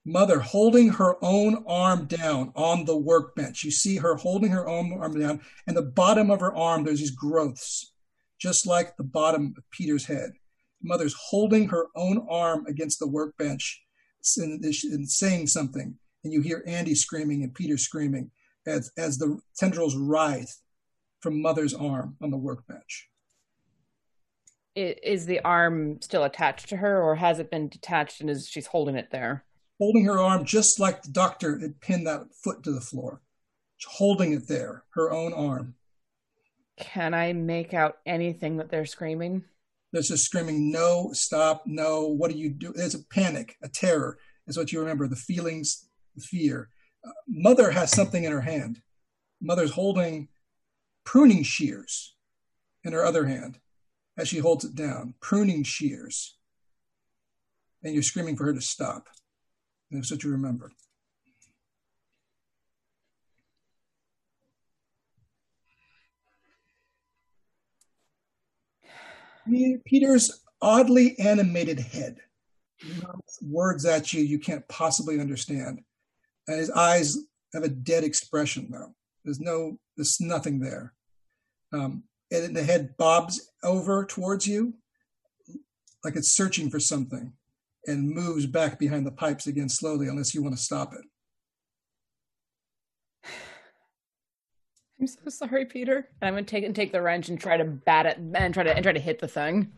Mother holding her own arm down on the workbench. You see her holding her own arm down, and the bottom of her arm, there's these growths, just like the bottom of Peter's head. Mother's holding her own arm against the workbench and, saying something. And you hear Andy screaming and Peter screaming as, as the tendrils writhe from Mother's arm on the workbench. Is the arm still attached to her, or has it been detached and is she's holding it there? Holding her arm just like the doctor had pinned that foot to the floor, holding it there, her own arm. Can I make out anything that they're screaming? There's just screaming, no, stop, no, what do you do? There's a panic, a terror, is what you remember, the feelings, the fear. Uh, Mother has something in her hand. Mother's holding pruning shears in her other hand as she holds it down, pruning shears. And you're screaming for her to stop. That's what you remember. Peter's oddly animated head words at you you can't possibly understand. And his eyes have a dead expression, though. There's no, there's nothing there. Um, and the head bobs over towards you like it's searching for something and moves back behind the pipes again slowly unless you want to stop it. I'm so sorry, Peter. And I'm gonna take and take the wrench and try to bat it and try to and try to hit the thing.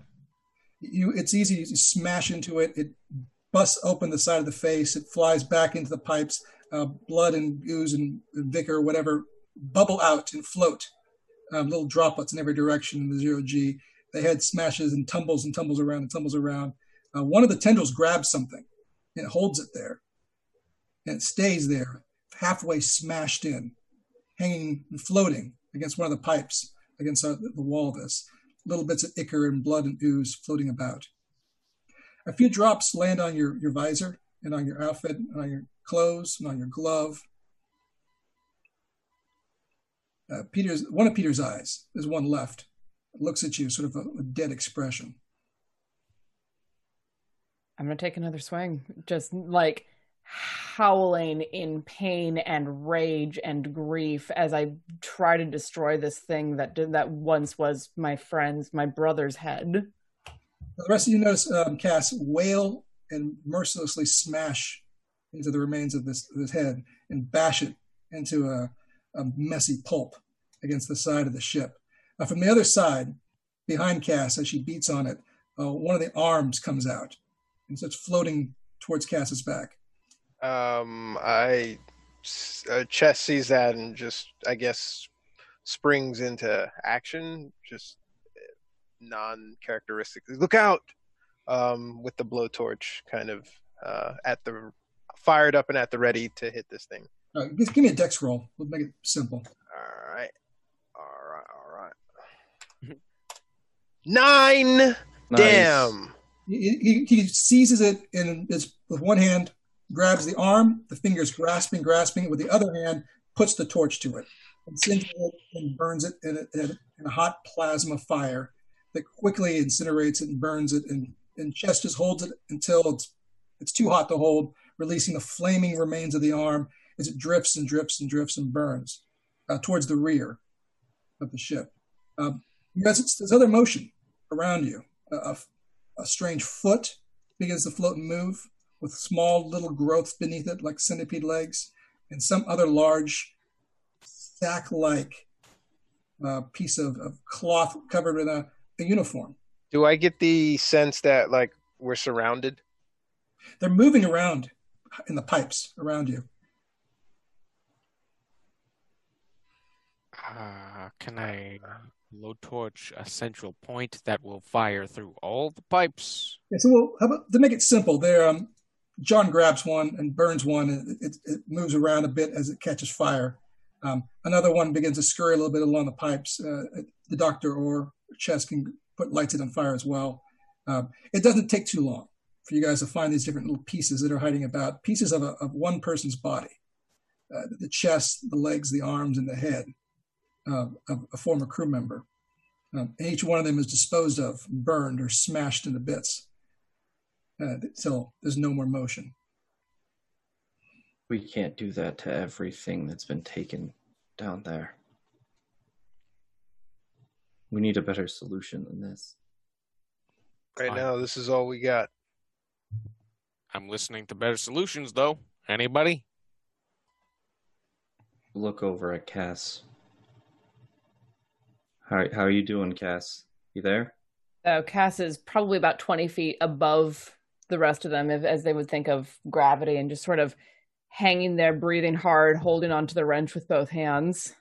You, it's easy to smash into it. It busts open the side of the face. It flies back into the pipes. Uh, blood and ooze and ichor, whatever, bubble out and float. Um, little droplets in every direction in the zero G. The head smashes and tumbles and tumbles around and tumbles around. Uh, one of the tendrils grabs something and it holds it there. And it stays there, halfway smashed in, hanging and floating against one of the pipes, against the wall of this. Little bits of ichor and blood and ooze floating about. A few drops land on your, your visor and on your outfit and on your clothes and on your glove. Uh, Peter's one of Peter's eyes, there's one left, looks at you, sort of a, a dead expression. I'm gonna take another swing. Just like howling in pain and rage and grief as I try to destroy this thing that did, that once was my friend's, my brother's head. The rest of you notice um, Cass wail and mercilessly smash into the remains of this, this head and bash it into a, a messy pulp against the side of the ship. Now, from the other side, behind Cass, as she beats on it, uh, one of the arms comes out and starts floating towards Cass's back. Um, I uh, Chess sees that and just, I guess, springs into action. Just uh, non-characteristic. Look out! Um, with the blowtorch, kind of uh, at the fired up and at the ready to hit this thing. Uh, give, give me a dex roll. We'll make it simple. All right, all right, all right. Nine. Nice. Damn. He, he, seizes it his, with one hand, grabs the arm, the fingers grasping, grasping it with the other hand, puts the torch to it, and it and burns it in a, in a hot plasma fire that quickly incinerates it and burns it. And, and just holds it until it's, it's too hot to hold, releasing the flaming remains of the arm as it drifts and drifts and drifts and burns uh, towards the rear of the ship. Um, because it's, there's other motion around you. A, a, a strange foot begins to float and move with small little growths beneath it, like centipede legs, and some other large sack like uh, piece of, of cloth covered in a, a uniform. Do I get the sense that like we're surrounded? They're moving around in the pipes around you. Uh, can I low torch a central point that will fire through all the pipes? Yeah, so well, how about to make it simple? There, um, John grabs one and burns one, and it, it, moves around a bit as it catches fire. Um, another one begins to scurry a little bit along the pipes. Uh, the doctor or Chess can put lights it on fire as well. Um, it doesn't take too long for you guys to find these different little pieces that are hiding about, pieces of, a, of one person's body. Uh, the chest, the legs, the arms, and the head uh, of a former crew member. Um, and each one of them is disposed of, burned, or smashed into bits uh, until there's no more motion. We can't do that to everything that's been taken down there. We need a better solution than this. Right Fine. now, this is all we got. I'm listening to better solutions, though. Anybody? Look over at Cass. How how are you doing, Cass? You there? Uh, Cass is probably about 20 feet above the rest of them, if, as they would think of gravity, and just sort of hanging there, breathing hard, holding onto the wrench with both hands.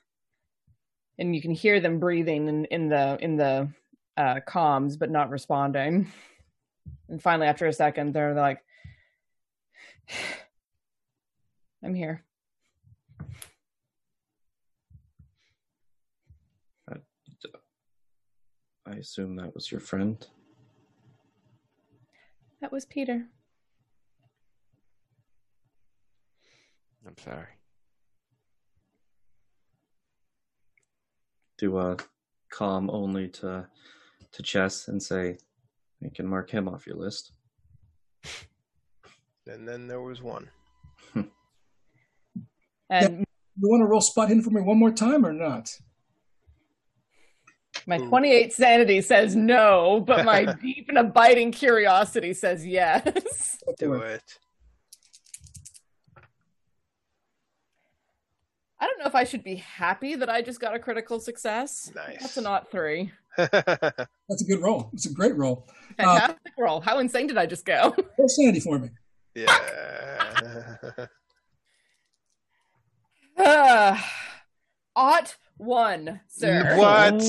And you can hear them breathing in, in the in the uh, comms, but not responding. And finally, after a second, they're like, "I'm here." I assume that was your friend. That was Peter. I'm sorry. Do uh, a calm only to to Chess and say, "You can mark him off your list." And then there was one. And You want to roll spot hidden for me one more time or not? My 28 sanity says no, but my deep and abiding curiosity says yes. Do it. I don't know if I should be happy that I just got a critical success. Nice. That's a not three. That's a good roll. It's a great roll. Uh, Fantastic roll. How insane did I just go? roll sanity for me. yeah. Uh, ought one, sir. what?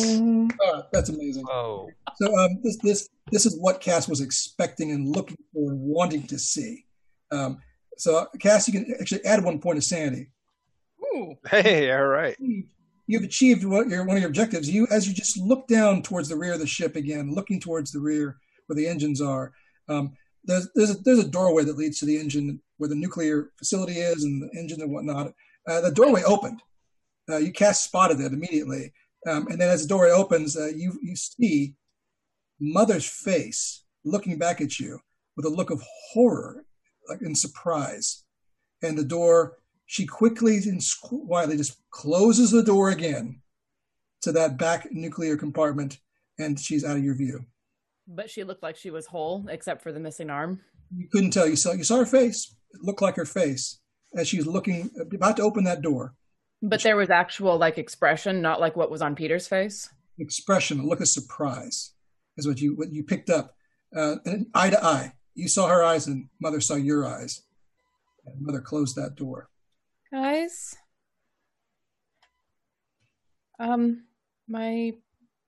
Oh, that's amazing. Oh, So um, this this this is what Cass was expecting and looking for and wanting to see. Um, so Cass, you can actually add one point of sanity. Ooh. Hey, all right. You've achieved what your one of your objectives. You as you just look down towards the rear of the ship again, looking towards the rear where the engines are. Um, there's there's a, there's a doorway that leads to the engine where the nuclear facility is and the engine and whatnot. Uh, the doorway opened. Uh, you Cass spotted it immediately, um, and then as the door opens, uh, you you see Mother's face looking back at you with a look of horror, like in surprise, and the door. She quickly and quietly just closes the door again to that back nuclear compartment, and she's out of your view. But she looked like she was whole, except for the missing arm. You couldn't tell. You saw you saw her face. It looked like her face as she's looking about to open that door. But there was actual like expression, not like what was on Peter's face. Expression, a look of surprise, is what you what you picked up. Uh, and eye to eye, you saw her eyes, and mother saw your eyes. And mother closed that door. Guys, um, my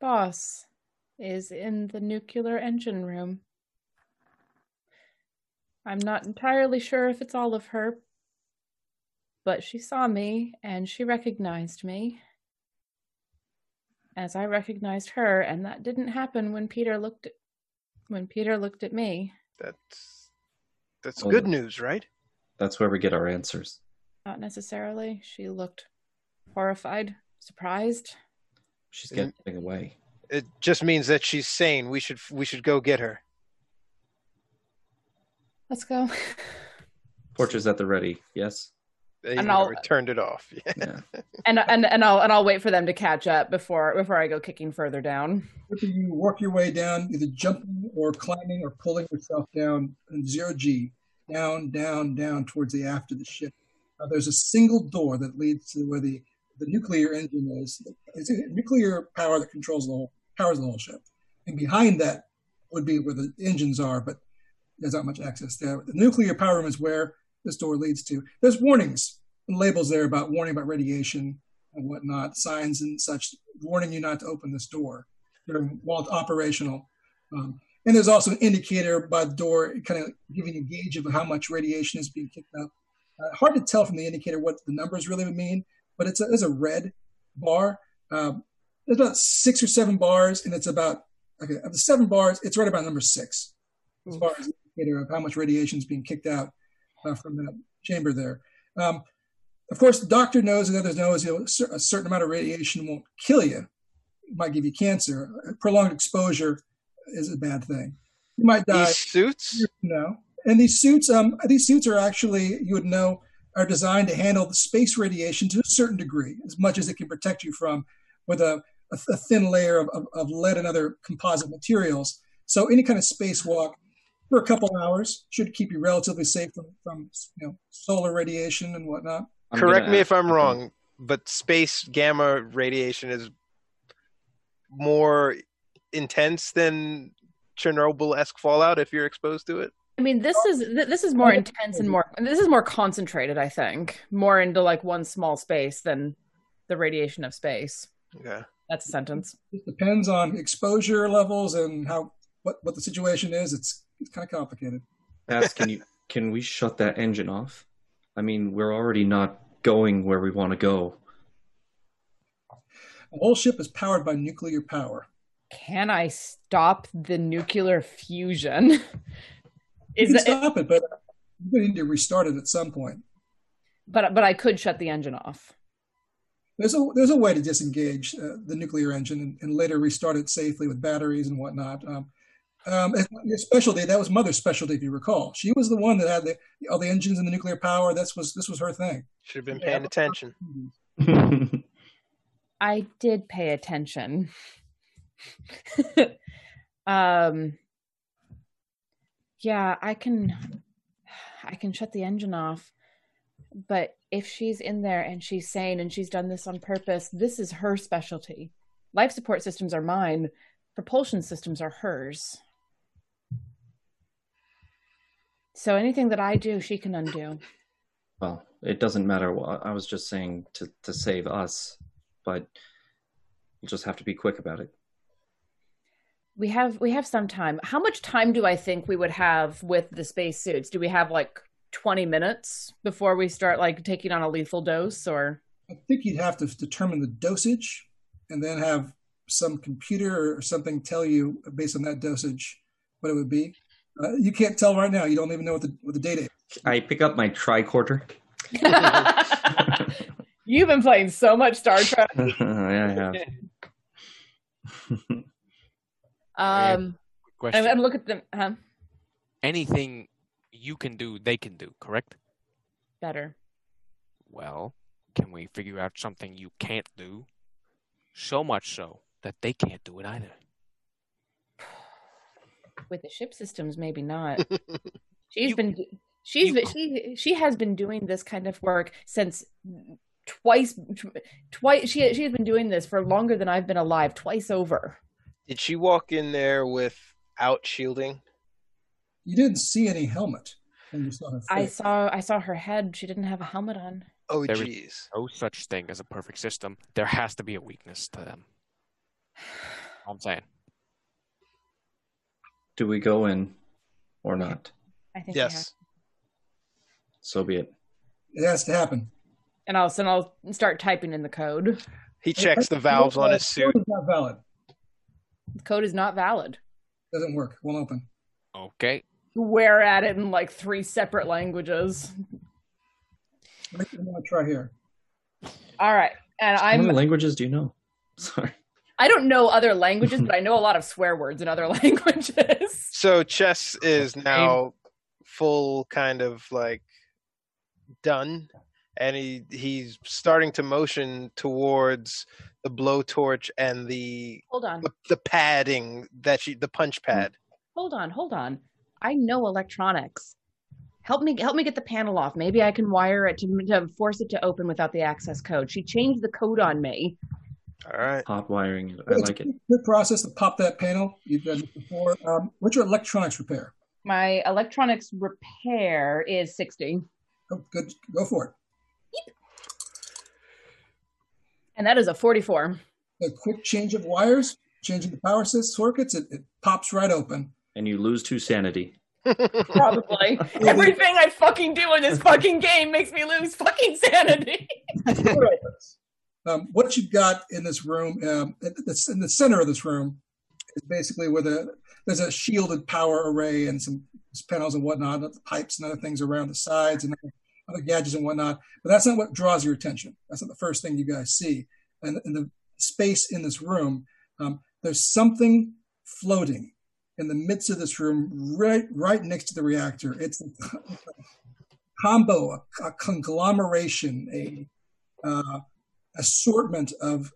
boss is in the nuclear engine room. I'm not entirely sure if it's all of her, but she saw me and she recognized me as I recognized her, and that didn't happen when Peter looked at when Peter looked at me. That's that's Well, good news, right? That's where we get our answers. Not necessarily. She looked horrified, surprised. She's getting away. It just means that she's sane. We should we should go get her. Let's go. Torches at the ready. Yes. They And I'll- turned it off. Yeah. Yeah. and and and I'll and I'll wait for them to catch up before before I go kicking further down. After you work your way down, either jumping or climbing or pulling yourself down in zero G, down, down, down towards the aft of the ship. Uh, there's a single door that leads to where the, the nuclear engine is. It's a nuclear power that controls the whole powers the whole ship, and behind that would be where the engines are, but there's not much access there. The nuclear power room is where this door leads to. There's warnings and labels there about warning about radiation and whatnot, signs and such, warning you not to open this door during while it's operational. Um, and there's also an indicator by the door, kind of giving a gauge of how much radiation is being kicked up. Uh, hard to tell from the indicator what the numbers really would mean, but it's a, it's a red bar. Um, there's about six or seven bars, and it's about okay of the seven bars, it's right about number six as far as the indicator of how much radiation is being kicked out uh, from that chamber there. Um, of course, the doctor knows and others know is you know, a certain amount of radiation won't kill you. It might give you cancer. Prolonged exposure is a bad thing. You might die. These suits? No. And these suits, um, these suits are actually, you would know, are designed to handle the space radiation to a certain degree, as much as it can protect you from, with a, a, a thin layer of, of, of lead and other composite materials. So any kind of spacewalk for a couple hours should keep you relatively safe from, from you know solar radiation and whatnot. I'm Correct me ask- if I'm wrong, but space gamma radiation is more intense than Chernobyl-esque fallout if you're exposed to it. I mean, this is this is more intense and more. This is more concentrated. I think more into like one small space than the radiation of space. Okay. That's a sentence. It depends on exposure levels and how what, what the situation is. It's it's kind of complicated. Ask, can you can we shut that engine off? I mean, we're already not going where we want to go. The whole ship is powered by nuclear power. Can I stop the nuclear fusion? You Is can it? stop it, but you need to restart it at some point. But but I could shut the engine off. There's a there's a way to disengage uh, the nuclear engine and, and later restart it safely with batteries and whatnot. Um, um, it's not your specialty that was Mother's specialty, if you recall. She was the one that had the all the engines and the nuclear power. this was this was her thing. Should have been paying attention. I did pay attention. um yeah, I can I can shut the engine off. But if she's in there and she's sane and she's done this on purpose, this is her specialty. Life support systems are mine. Propulsion systems are hers. So anything that I do, she can undo. well, it doesn't matter. what I was just saying to to save us, but you'll just have to be quick about it. We have we have some time. How much time do I think we would have with the space suits? Do we have like 20 minutes before we start like taking on a lethal dose or I think you'd have to determine the dosage and then have some computer or something tell you based on that dosage what it would be. Uh, you can't tell right now. You don't even know what the what the data is. I pick up my tricorder. You've been playing so much Star Trek. yeah, I have. Um Question. and, and look at them huh? Anything you can do, they can do, correct? better. Well, can we figure out something you can't do? So much so that they can't do it either. With the ship systems maybe not. She's You- been she's you- been, she she has been doing this kind of work since twice twice she she has been doing this for longer than I've been alive twice over. Did she walk in there without shielding? You didn't see any helmet when you saw her I saw I saw her head. She didn't have a helmet on. Oh, There is- jeez. No such thing as a perfect system. There has to be a weakness to them. I'm saying. Do we go in or not? I think we. Yes. So be it. It has to happen. And I'll and I'll start typing in the code. He checks the valves on his suit. It's not valid. The code is not valid. Doesn't work. Won't open. Okay. Swear at it in like three separate languages. Let me let me try here. All right. And How many I'm languages do you know? Sorry. I don't know other languages, but I know a lot of swear words in other languages. So Chess is now full kind of like done and he he's starting to motion towards the blowtorch and the Hold on. the, the padding that she the punch hmm. pad. Hold on. Hold on. I know electronics. Help me help me get the panel off. Maybe I can wire it to, to force it to open without the access code. She changed the code on me. All right. Hot wiring. I It's like it. Good process to pop that panel. You've done it before. Um, what's your electronics repair? My electronics repair is 60. Oh, good. Go for it. And that is a 44. A quick change of wires, changing the power circuits, it, it pops right open. And you lose two sanity. Probably. Everything I fucking do in this fucking game makes me lose fucking sanity. um, what you've got in this room, um, it- in the center of this room, is basically where the there's a shielded power array and some panels and whatnot, pipes and other things around the sides and other, gadgets and whatnot. But that's not what draws your attention. That's not the first thing you guys see. And in the space in this room, um, there's something floating in the midst of this room, right right next to the reactor. It's a combo, a, a conglomeration, a uh, assortment of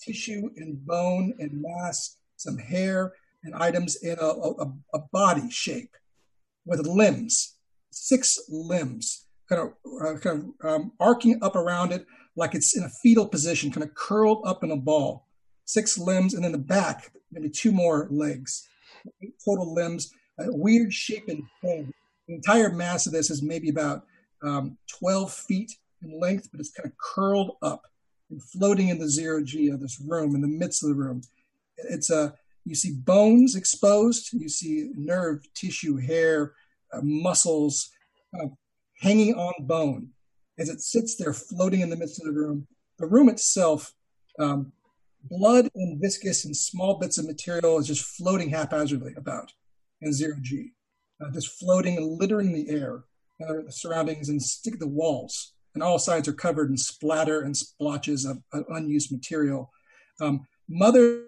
tissue and bone and mass, some hair, and items in a, a, a body shape with limbs, six limbs, kind of, uh, kind of um, arcing up around it like it's in a fetal position, kind of curled up in a ball. Six limbs, and then the back, maybe two more legs. Eight total limbs, a weird shape and form. The entire mass of this is maybe about um, 12 feet in length, but it's kind of curled up and floating in the zero G of this room, in the midst of the room. It's a you see bones exposed, you see nerve tissue, hair, uh, muscles of hanging on bone as it sits there floating in the midst of the room. The room itself, um, blood and viscous and small bits of material is just floating haphazardly about in zero G, uh, just floating and littering the air, uh, the surroundings, and stick the walls. And all sides are covered in splatter and splotches of, of unused material. Um, mother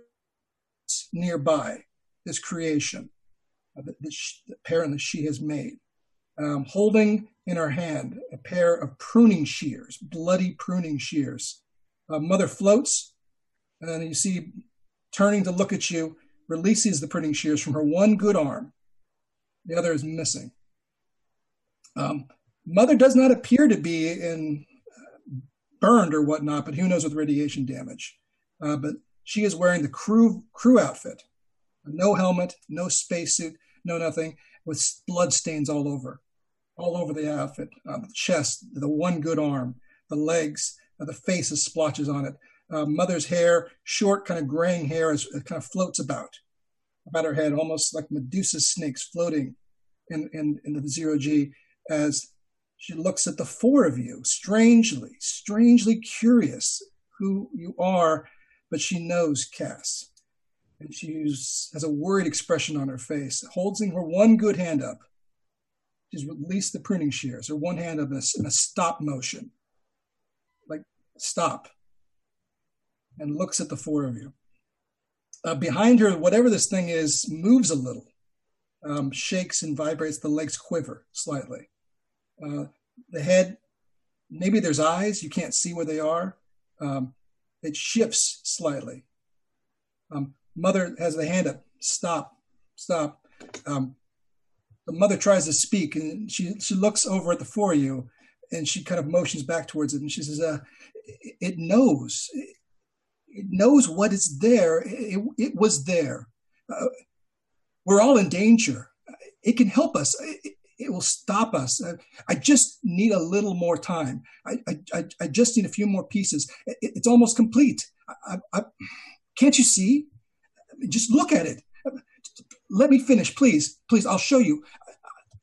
nearby, this creation, uh, that she has made, um, holding in her hand a pair of pruning shears, bloody pruning shears. Uh, mother floats, and you see, turning to look at you, releases the pruning shears from her one good arm. The other is missing. Um, mother does not appear to be in uh, burned or whatnot, but who knows with radiation damage. Uh, but she is wearing the crew crew outfit, no helmet, no spacesuit, no nothing, with blood stains all over, all over the outfit, uh, the chest, the one good arm, the legs, uh, the face has splotches on it. Uh, mother's hair, short, kind of graying hair, is, kind of floats about about her head, almost like Medusa's snakes floating in, in, in the zero G as she looks at the four of you, strangely, strangely curious who you are, but she knows Cass. And she has a worried expression on her face, holding her one good hand up. She's released the pruning shears, her one hand up in a, in a stop motion, like stop, and looks at the four of you. Uh, behind her, whatever this thing is, moves a little, um, shakes and vibrates. The legs quiver slightly. Uh, the head, maybe there's eyes, you can't see where they are. Um, it shifts slightly. Um, mother has the hand up, stop, stop. Um, the mother tries to speak and she, she looks over at the four of you and she kind of motions back towards it and she says, uh, it, knows. It, it knows what is there. It, it was there. Uh, we're all in danger. It can help us. It, it will stop us. Uh, I just need a little more time. I, I, I just need a few more pieces. It, it's almost complete. I, I, can't you see? Just look at it. Let me finish, please. Please, I'll show you.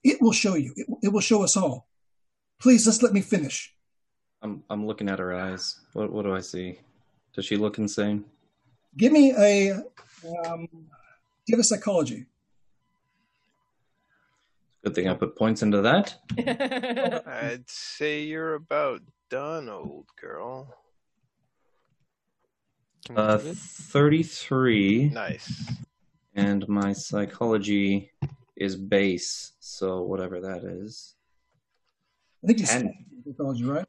It will show you. It, it will show us all. Please, just let me finish. I'm I'm looking at her eyes. What what do I see? Does she look insane? Give me a um, give a psychology. Good thing I put points into that. I'd say you're about done, old girl. Uh, 33, Nice. and my psychology is base, so whatever that is. I think you said psychology, right?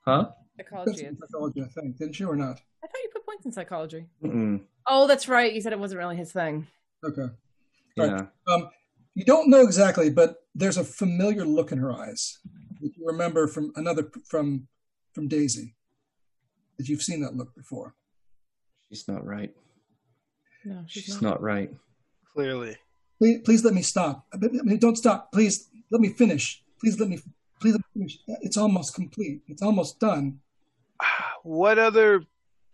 Huh? Psychology. That's psychology, I think. Didn't you or not? I thought you put points in psychology. Mm-mm. Oh, that's right. You said it wasn't really his thing. Okay. Yeah. Um, you don't know exactly, but there's a familiar look in her eyes that you remember from another from from Daisy. That you've seen that look before. She's not right. No, she's, She's not. not right. Clearly. Please, please let me stop. I mean, don't stop. Please let me finish. Please let me. Please let me finish. It's almost complete. It's almost done. What other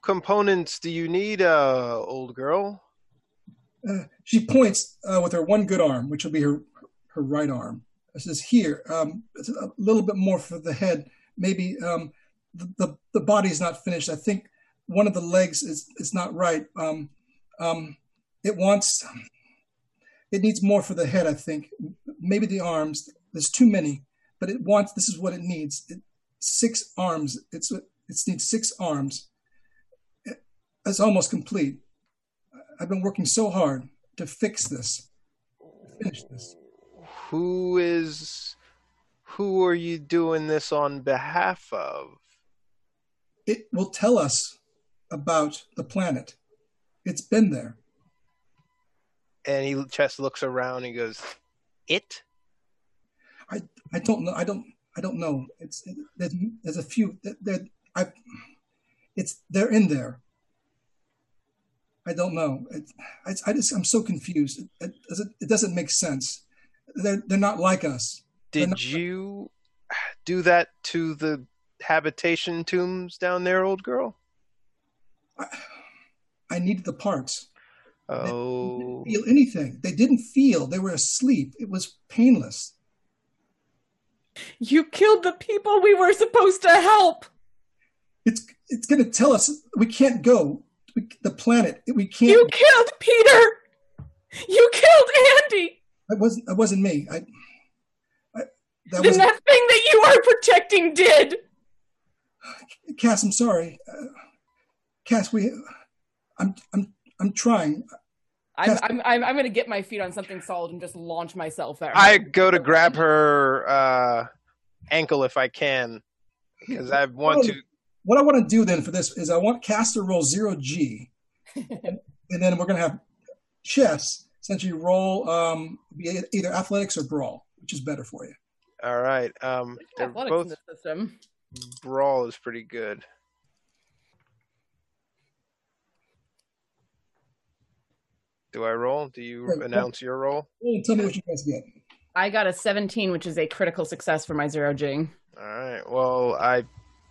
components do you need, uh, old girl? Uh, she points uh, with her one good arm, which will be her her right arm. It says here, um, a little bit more for the head. Maybe um, the, the the body's not finished. I think one of the legs is is not right. Um, um, it wants it needs more for the head. I think maybe the arms. There's too many, but it wants. This is what it needs. It, six arms. It's it needs six arms. It- it's almost complete. I've been working so hard to fix this, to finish this. Who is. Who are you doing this on behalf of? It will tell us about the planet. It's been there. and he just looks around. And goes, "It." I don't know. I don't. I don't know. It's there's, there's a few that that I. It's they're in there. I don't know. It, I, I just I'm so confused. It, it doesn't it doesn't make sense. They're they're not like us. Did not- you do that to the habitation tombs down there, old girl? I, I needed the parts. Oh, Feel anything? They didn't feel. They were asleep. It was painless. You killed the people we were supposed to help. It's it's going to tell us we can't go. We, the planet. We can't. You killed Peter. You killed Andy. It wasn't. It wasn't me. I. I that Then was that thing that you are protecting did. Cass. I'm sorry. Uh, Cass, we. I'm. I'm. I'm trying. I'm, I'm, I'm, I'm going to get my feet on something solid and just launch myself there. I go to grab her uh, ankle if I can because I want to. What I want to do then for this is I want Cass to roll zero G, and, and then we're going to have Chess essentially roll um, either athletics or brawl, which is better for you. All right. Um, they're Athletics both in the system. brawl is pretty good. Do I roll? Do you Yeah, yeah. announce your roll? Roll tell me what you guys get. I got a 17, which is a critical success for my zero G. All right. Well, I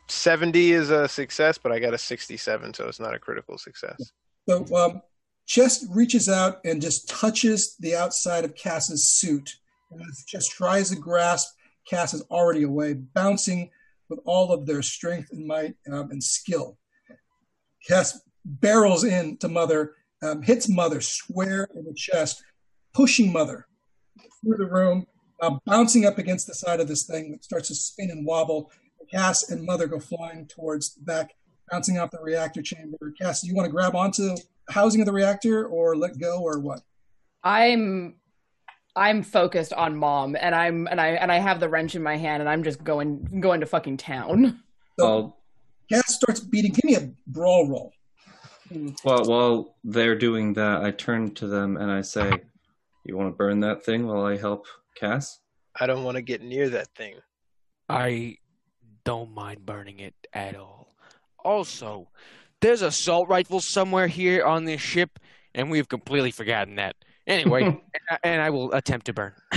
70 is a success, but I got a 67, so it's not a critical success. So um, Chess reaches out and just touches the outside of Cass's suit. And as tries to grasp, Cass is already away, bouncing with all of their strength and might um, and skill. Cass barrels in to Mother, um, hits Mother square in the chest, pushing Mother through the room, uh, bouncing up against the side of this thing that starts to spin and wobble. Cass and Mother go flying towards the back, bouncing off the reactor chamber. Cass, do you want to grab onto the housing of the reactor or let go or what? I'm I'm focused on mom and I'm and I and I have the wrench in my hand and I'm just going going to fucking town. So While, Cass starts beating. Give me a brawl roll. Well, while they're doing that, I turn to them and I say, You want to burn that thing while I help Cass? I don't want to get near that thing. I don't mind burning it at all. Also, there's a assault rifles somewhere here on this ship, and we've completely forgotten that. Anyway, and, I, and I will attempt to burn.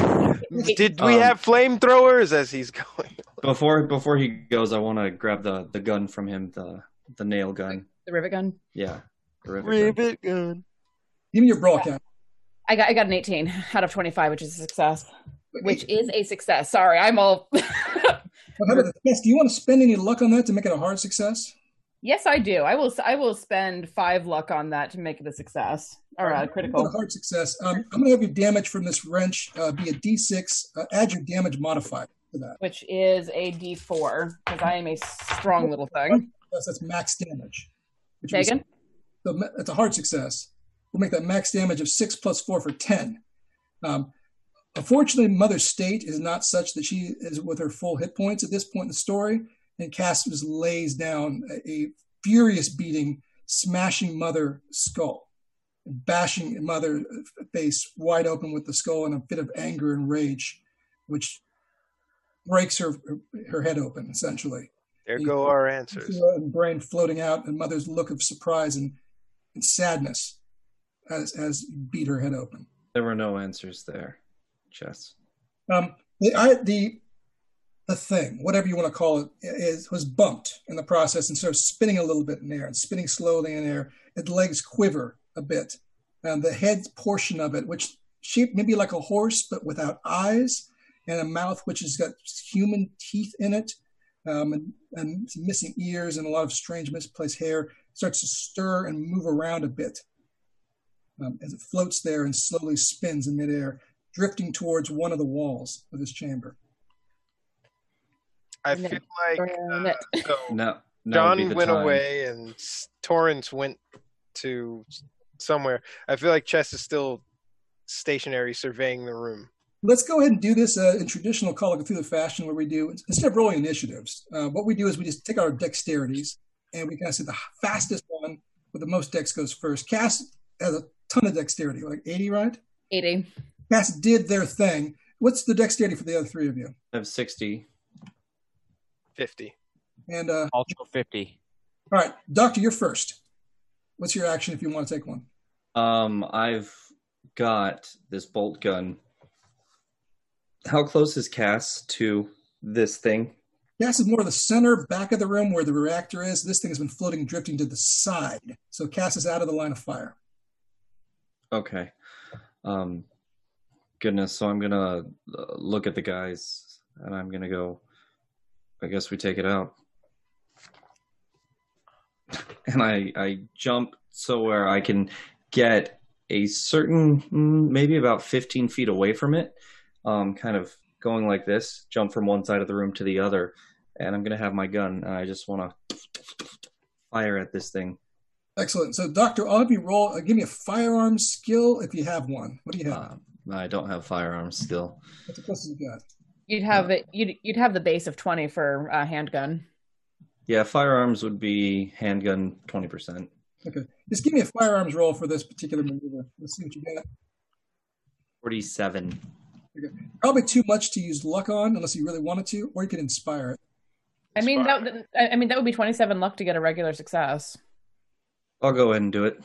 Did we Um, have flamethrowers as he's going? Before before he goes, I want to grab the, the gun from him, the the nail gun. The rivet gun. Yeah. the rivet gun. gun. Give me your brawl, Cass. I got I got an 18 out of 25, which is a success. Which is a success. Sorry, I'm all Well, how about this? Cass, do you want to spend any luck on that to make it a hard success? Yes, I do. I will I will spend 5 luck on that to make it a success or a critical. A hard success. Um, I'm going to have your damage from this wrench uh, be a D6. Uh, add your damage modifier to that. which is a D4 because I am a strong little thing. That's, that's max damage. Which Say? So it's a hard success. We'll make that max damage of six plus four for 10. Um, unfortunately, Mother's state is not such that she is with her full hit points at this point in the story. And Cass just lays down a, a furious beating, smashing Mother skull, bashing Mother face wide open with the skull in a fit of anger and rage, which breaks her her head open essentially There go our answers. and brain floating out, and mother's look of surprise and, and sadness as as beat her head open. There were no answers there. Chess. Um, the I, the the thing, whatever you want to call it, is was bumped in the process and sort of spinning a little bit in air and spinning slowly in air. Its legs quiver a bit, and the head portion of it, which shaped maybe like a horse but without eyes, and a mouth which has got human teeth in it, um, and, and missing ears and a lot of strange misplaced hair, starts to stir and move around a bit um, as it floats there and slowly spins in midair, drifting towards one of the walls of this chamber. I And feel like burn uh, so Now, now John went time. away and Torrance went to somewhere. I feel like Chess is still stationary, surveying the room. Let's go ahead and do this uh, in traditional Call of Cthulhu fashion, where we do instead of rolling initiatives, uh, what we do is we just take our dexterities and we kind of say the fastest one with the most dex goes first. Cass has a ton of dexterity, like 80, right? 80. Cass did their thing. What's the dexterity for the other three of you? I have 60. 50. And uh, Also 50. all right, Doctor, you're first. What's your action if you want to take one? Um, I've got this bolt gun. How close is Cass to this thing? Cass is more of the center back of the room where the reactor is. This thing has been floating, drifting to the side. So Cass is out of the line of fire. Okay. Um, goodness. So I'm gonna uh, look at the guys, and I'm gonna go. I guess we take it out. And I I jump so where I can get a certain mm, maybe about 15 feet away from it, um, kind of going like this, jump from one side of the room to the other, and I'm gonna have my gun, and I just want to fire at this thing. Excellent. So, Doctor, I'll have you roll. Uh, give me a firearm skill if you have one. What do you have? Um, I don't have firearms still. What's the closest you got? You'd have it. You'd you'd have the base of 20 for a handgun. Yeah, firearms would be handgun 20%. Okay. Just give me a firearms roll for this particular maneuver. Let's see what you got. 47. Probably too much to use luck on unless you really wanted to, or you could inspire it. I mean that. would- I I mean that would be 27 luck to get a regular success. I'll go ahead and do it.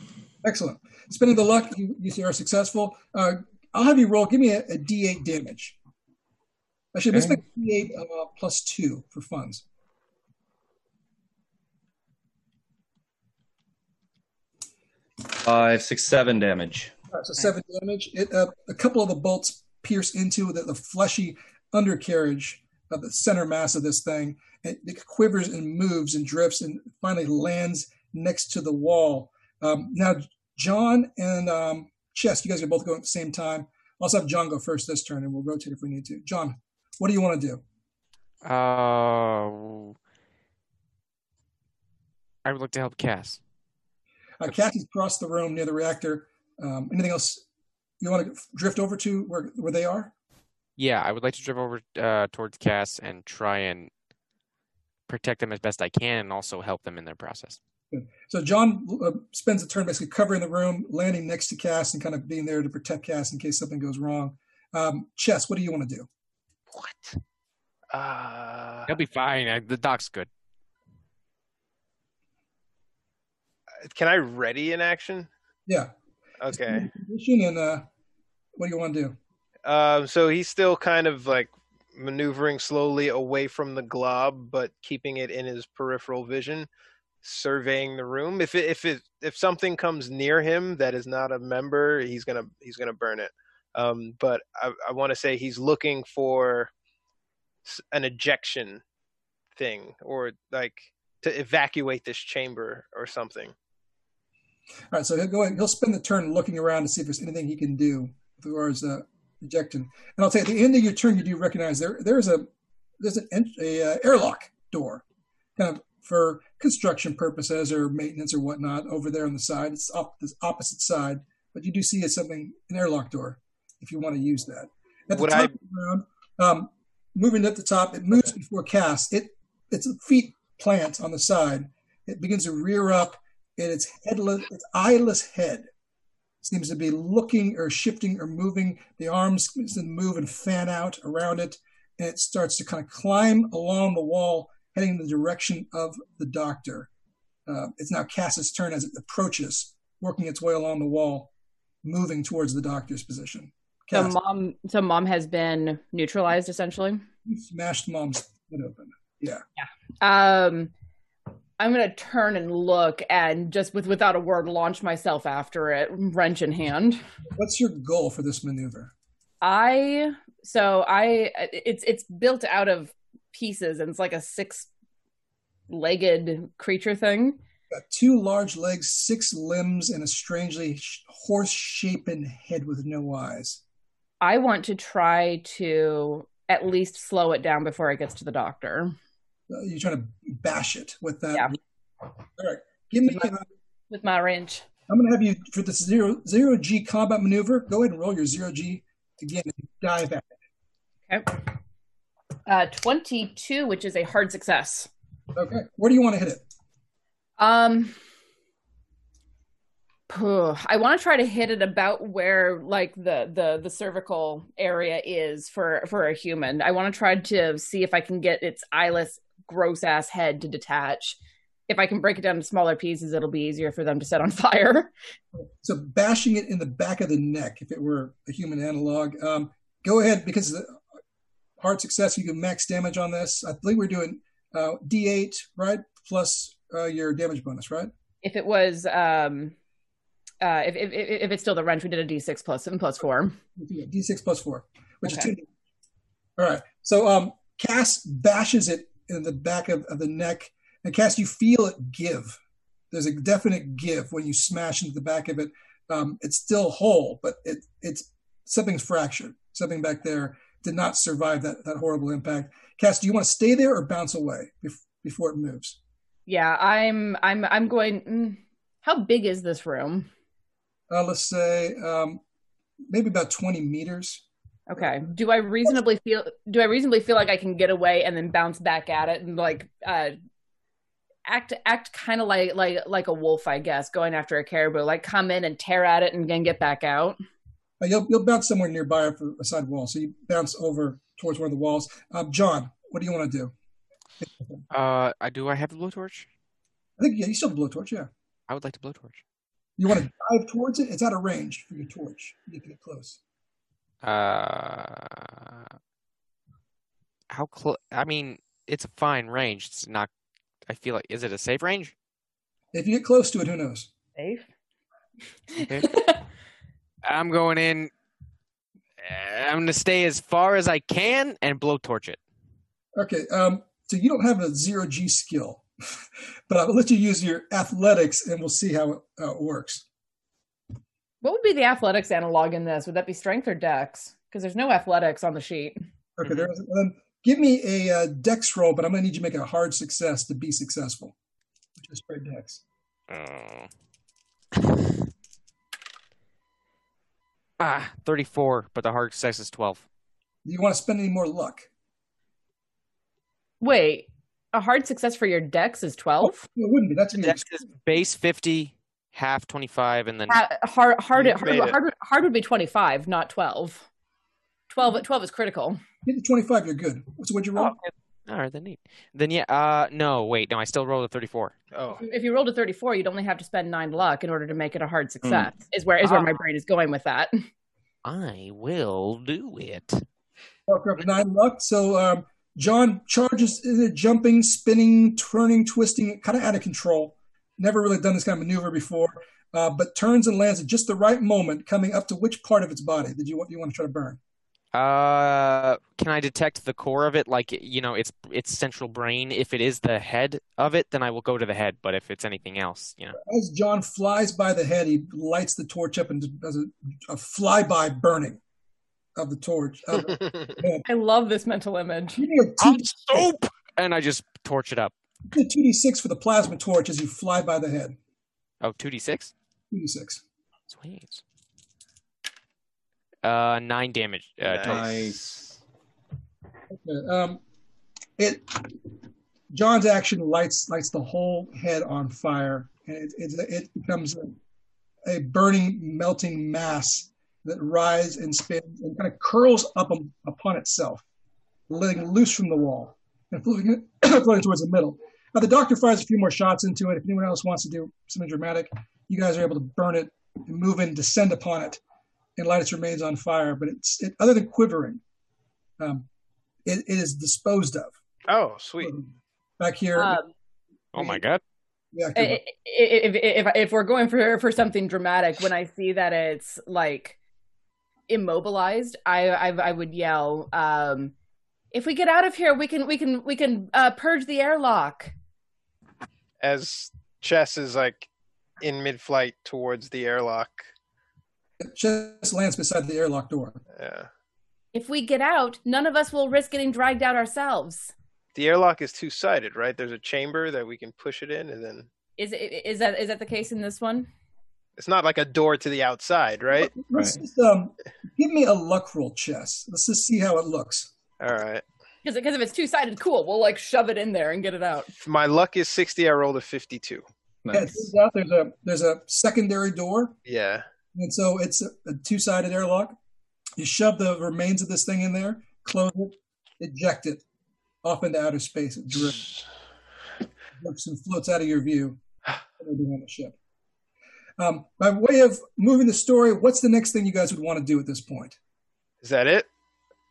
Excellent. Spending the luck, you, you are successful. Uh, I'll have you roll. Give me a, a D8 damage. Actually, let's Okay. make D8 uh, plus two for funds. Five, six, seven damage. All right, so seven damage. It, uh, a couple of the bolts pierce into the, the fleshy undercarriage of the center mass of this thing. It, it quivers and moves and drifts and finally lands next to the wall. Um, now, John and um, Chess, you guys are both going at the same time. I'll also have John go first this turn, and we'll rotate if we need to. John, what do you want to do? Uh, I would like to help Cass. Uh, Kathy's across the room near the reactor. Um, anything else you want to drift over to where, where they are? Yeah, I would like to drift over uh, towards Cass and try and protect them as best I can, and also help them in their process. So John uh, spends a turn basically covering the room, landing next to Cass, and kind of being there to protect Cass in case something goes wrong. Um, Chess, what do you want to do? What? Uh, He'll be fine. I, the doc's good. can I ready an action? Yeah. Okay. Position and uh, what do you want to do? Um, so he's still kind of like maneuvering slowly away from the glob, but keeping it in his peripheral vision, surveying the room. If it, if it if something comes near him that is not a member, he's gonna he's gonna burn it. Um, but I, I want to say he's looking for an ejection thing or like to evacuate this chamber or something. All right, so he'll go. He'll spend the turn looking around to see if there's anything he can do as far as uh, ejecting. And I'll you, at the end of your turn, you do recognize there there is a there's an a uh, airlock door, kind of for construction purposes or maintenance or whatnot over there on the side. It's up the opposite side, but you do see it's something an airlock door if you want to use that. At the Would top I- of the round, um, moving at the top, it moves before cast. It its a feet plant on the side. It begins to rear up, and its headless, its eyeless head seems to be looking or shifting or moving. The arms move and fan out around it, and it starts to kind of climb along the wall, heading in the direction of the doctor. Uh, it's now Cass's turn as it approaches, working its way along the wall, moving towards the doctor's position. So mom, so mom has been neutralized essentially. smashed mom's head open. Yeah. Um, I'm gonna turn and look, and just with without a word, launch myself after it, wrench in hand. What's your goal for this maneuver? I so I it's it's built out of pieces, and it's like a six-legged creature thing. Got two large legs, six limbs, and a strangely sh- horse-shapen head with no eyes. I want to try to at least slow it down before it gets to the doctor. Uh, you're trying to bash it with that. Yeah. All right. Give me. Uh, with my wrench. I'm going to have you for this zero zero G combat maneuver. Go ahead and roll your zero G again and dive at it. Okay. Uh, 22, which is a hard success. Okay. Where do you want to hit it? Um, I want to try to hit it about where like the the the cervical area is for for a human. I want to try to see if I can get its eyeless, gross ass head to detach. If I can break it down to smaller pieces, it'll be easier for them to set on fire. So bashing it in the back of the neck, if it were a human analog. Um, go ahead because the hard success, you can max damage on this. I think we're doing uh, D8, right? Plus uh, your damage bonus, right? If it was um uh if if if it's still the wrench, we did a D6 plus and plus four. Yeah, D6 plus four, which Okay. is two. All right. So um, Cass bashes it in the back of, of the neck, and Cass, you feel it give. There's a definite give when you smash into the back of it. Um, it's still whole, but it it's something's fractured. Something back there did not survive that that horrible impact. Cass, do you want to stay there or bounce away bef- before it moves? Yeah, I'm I'm I'm going. Mm, how big is this room? Uh, let's say um, maybe about 20 meters. Okay. Do I reasonably feel do I reasonably feel like I can get away and then bounce back at it and like uh act act kind of like like like a wolf, I guess, going after a caribou, like come in and tear at it and then get back out. Uh, you'll, you'll bounce somewhere nearby off a side wall. So you bounce over towards one of the walls. Um, John, what do you want to do? Uh, I do. I have the blowtorch. I think yeah, you still have a blowtorch. Yeah, I would like to blowtorch. you want to dive towards it. It's out of range for your torch. You can get close. Uh, how close? I mean, it's a fine range. It's not. I feel like is it a safe range? If you get close to it, who knows? Safe. Okay. I'm going in. I'm gonna stay as far as I can and blowtorch it. Okay. Um, so you don't have a zero G skill, but I'll let you use your athletics, and we'll see how it, how it works. What would be the athletics analog in this? Would that be strength or dex? Because there's no athletics on the sheet. Okay. There. Um, give me a uh, dex roll, but I'm going to need you to make a hard success to be successful. Which is straight dex. Oh. Ah, 34, but the hard success is 12. You want to spend any more luck? Wait, a hard success for your dex is twelve. It wouldn't be. That's Dex is base 50, half 25, and then Ha- hard hard You hard, hard, hard would be twenty five, not twelve. 12, 12 is critical. Get to 25, you're good. So what'd you roll? All right, then neat. Then yeah, uh, no, wait, no, I still rolled a 34. Oh, If you rolled a 34, you'd only have to spend nine luck in order to make it a hard success. Is where is where my brain is going with that. I will do it. Parker nine luck. So um, John charges, uh, jumping, spinning, turning, twisting, kind of out of control. Never really done this kind of maneuver before, uh, but turns and lands at just the right moment, coming up to which part of its body did you want you want to try to burn? Uh, can I detect the core of it, like you know, its its central brain? If it is the head of it, then I will go to the head. But if it's anything else, you know, As John flies by the head, he lights the torch up and does a, a flyby burning of the torch. Of the. I love this mental image. Give me a hot soap, and I just torch it up. give me a 2d6 for the plasma torch as you fly by the head. Oh, 2d6? 2d6. Sweet. Uh, nine damage. Uh. Nice. Okay, um, it John's action lights lights the whole head on fire, and it it, it becomes a, a burning, melting mass that rises and spins and kind of curls up um, upon itself, letting loose from the wall and floating, floating towards the middle. Now the doctor fires a few more shots into it. If anyone else wants to do something dramatic, you guys are able to burn it and move in, descend upon it, and light its remains on fire. But it's it, other than quivering, um, it, it is disposed of. oh, sweet. Back here, Um, Oh my god. yeah, i- i- if, if if we're going for for something dramatic, when I see that it's like immobilized, I I, I would yell, um, "If we get out of here, we can we can we can uh, purge the airlock." As Chess is like in mid-flight towards the airlock. Just lands beside the airlock door. Yeah. If we get out, none of us will risk getting dragged out ourselves. The airlock is two-sided, right? There's a chamber that we can push it in, and then Is it is that is that the case in this one? it's not like a door to the outside, right? Let's just um, give me a luck roll, Chess. Let's just see how it looks. All right. Because because if it's two sided, cool. We'll like shove it in there and get it out. My luck is 60. I rolled a 52. Yeah, turns out there's a there's a secondary door, Yeah. And so it's a, a two-sided airlock. You shove the remains of this thing in there, close it, eject it off into outer space. It drifts, drifts and floats out of your view. Everything on the ship. Um, by way of moving the story, what's the next thing you guys would want to do at this point? Is that it?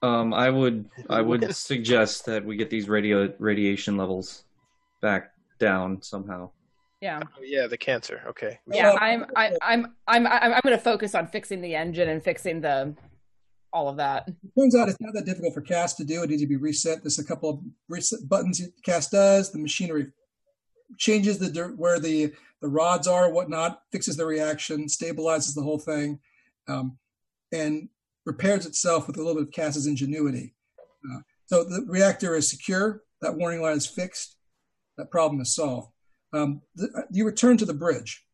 Um, I would I would suggest that we get these radio radiation levels back down somehow. Yeah. Oh, yeah, the cancer. Okay. Yeah, I'm I, I'm I'm I'm I'm going to focus on fixing the engine and fixing the all of that. It Turns out it's not that difficult for Cass to do. It needs to be reset. There's a couple of reset buttons Cass does. The machinery changes the dir- where the the rods are, whatnot, fixes the reaction, stabilizes the whole thing, um, and repairs itself with a little bit of Cass's ingenuity. Uh, so the reactor is secure. That warning light is fixed. That problem is solved. Um, the, you return to the bridge.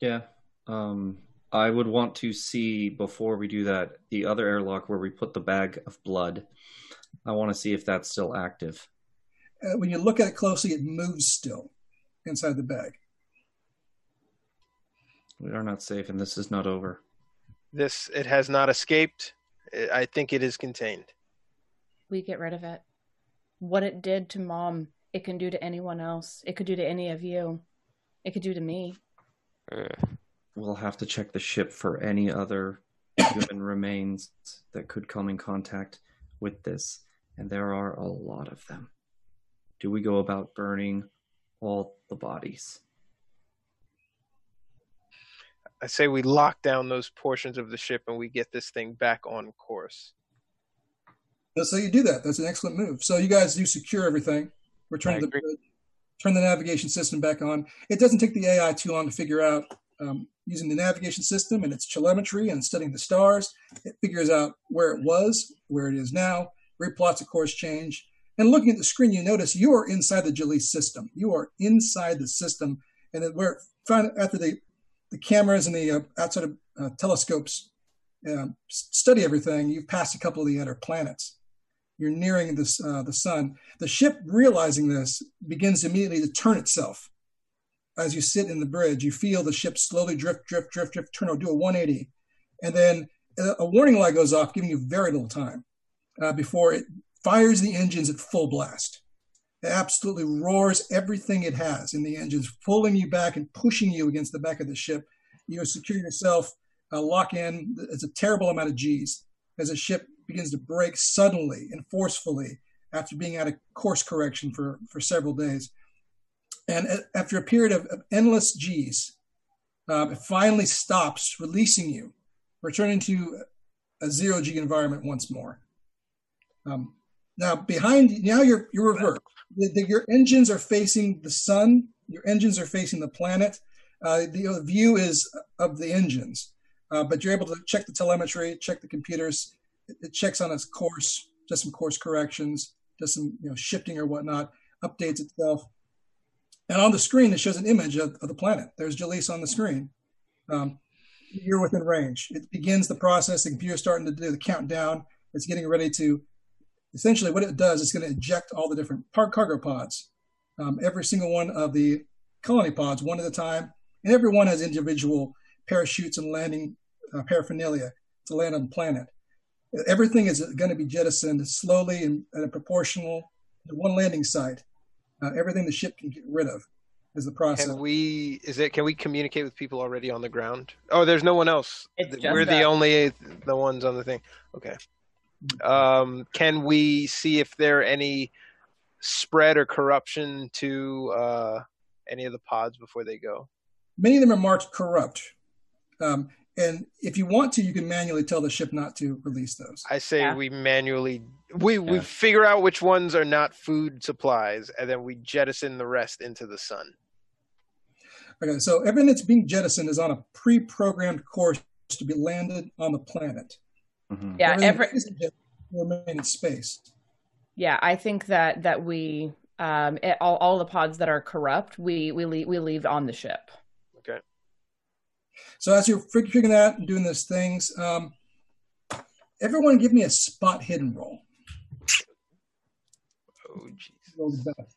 Yeah. Um, I would want to see before we do that the other airlock where we put the bag of blood. I want to see if that's still active. Uh, when you look at it closely, it moves still inside the bag. We are not safe, and this is not over. This it has not escaped. I- I think it is contained. We get rid of it. What it did to mom, it can do to anyone else. It could do to any of you. It could do to me. We'll have to check the ship for any other human remains that could come in contact with this, and there are a lot of them. Do we go about burning all the bodies? I say we lock down those portions of the ship and we get this thing back on course. So you do that. That's an excellent move. So you guys do secure everything. Return the bridge, turn the navigation system back on. It doesn't take the AI too long to figure out um, using the navigation system and its telemetry and studying the stars. It figures out where it was, where it is now, replots a course change. And looking at the screen, you notice you are inside the Jalise system. You are inside the system, and then where find after the the cameras and the uh, outside of uh, telescopes um, s- study everything, you've passed a couple of the outer planets you're nearing this uh, the sun. The ship, realizing this, begins immediately to turn itself. As you sit in the bridge, you feel the ship slowly drift, drift, drift, drift, turn, or do a 180, and then a, warning light goes off, giving you very little time uh, before it fires the engines at full blast. It absolutely roars everything it has in the engines, pulling you back and pushing you against the back of the ship. You secure yourself, uh, lock in. It's a terrible amount of G's as a ship begins to break suddenly and forcefully after being out of course correction for, for several days. And after a period of, of endless G's, um, it finally stops, releasing you, returning to a zero G environment once more. Um, now, behind now you're you're reversed. The- the- your engines are facing the sun. Your engines are facing the planet. Uh, the uh, view is of the engines, uh, but you're able to check the telemetry, check the computers. It, checks on its course, does some course corrections, does some you know shifting or whatnot, updates itself. And on the screen, it shows an image of, of the planet. There's Jalise on the screen. Um, you're within range. It begins the process. The computer's starting to do the countdown. It's getting ready to. Essentially, what it does is going to eject all the different cargo pods. Um, every single one of the colony pods, one at a time, and every one has individual parachutes and landing uh, paraphernalia to land on the planet. Everything is going to be jettisoned slowly and at a proportional to one landing site. Uh, everything the ship can get rid of is the process. Can we? Is it? Can we communicate with people already on the ground? Oh, there's no one else. We're the only the ones on the thing. Okay. Um, can we see if there are any spread or corruption to uh, any of the pods before they go? Many of them are marked corrupt. Um, and if you want to, you can manually tell the ship not to release those. I say Yeah. we manually we we figure out which ones are not food supplies, and then we jettison the rest into the sun. Okay, so everything that's being jettisoned is on a pre-programmed course to be landed on the planet. Mhm. Yeah, Everything every that isn't remain in space. yeah, I think that that we um it, all all the pods that are corrupt, we we leave we leave on the ship. Okay. So as you're figuring that out and doing those things, um, everyone give me a spot hidden roll. Oh jeez. Roll the best.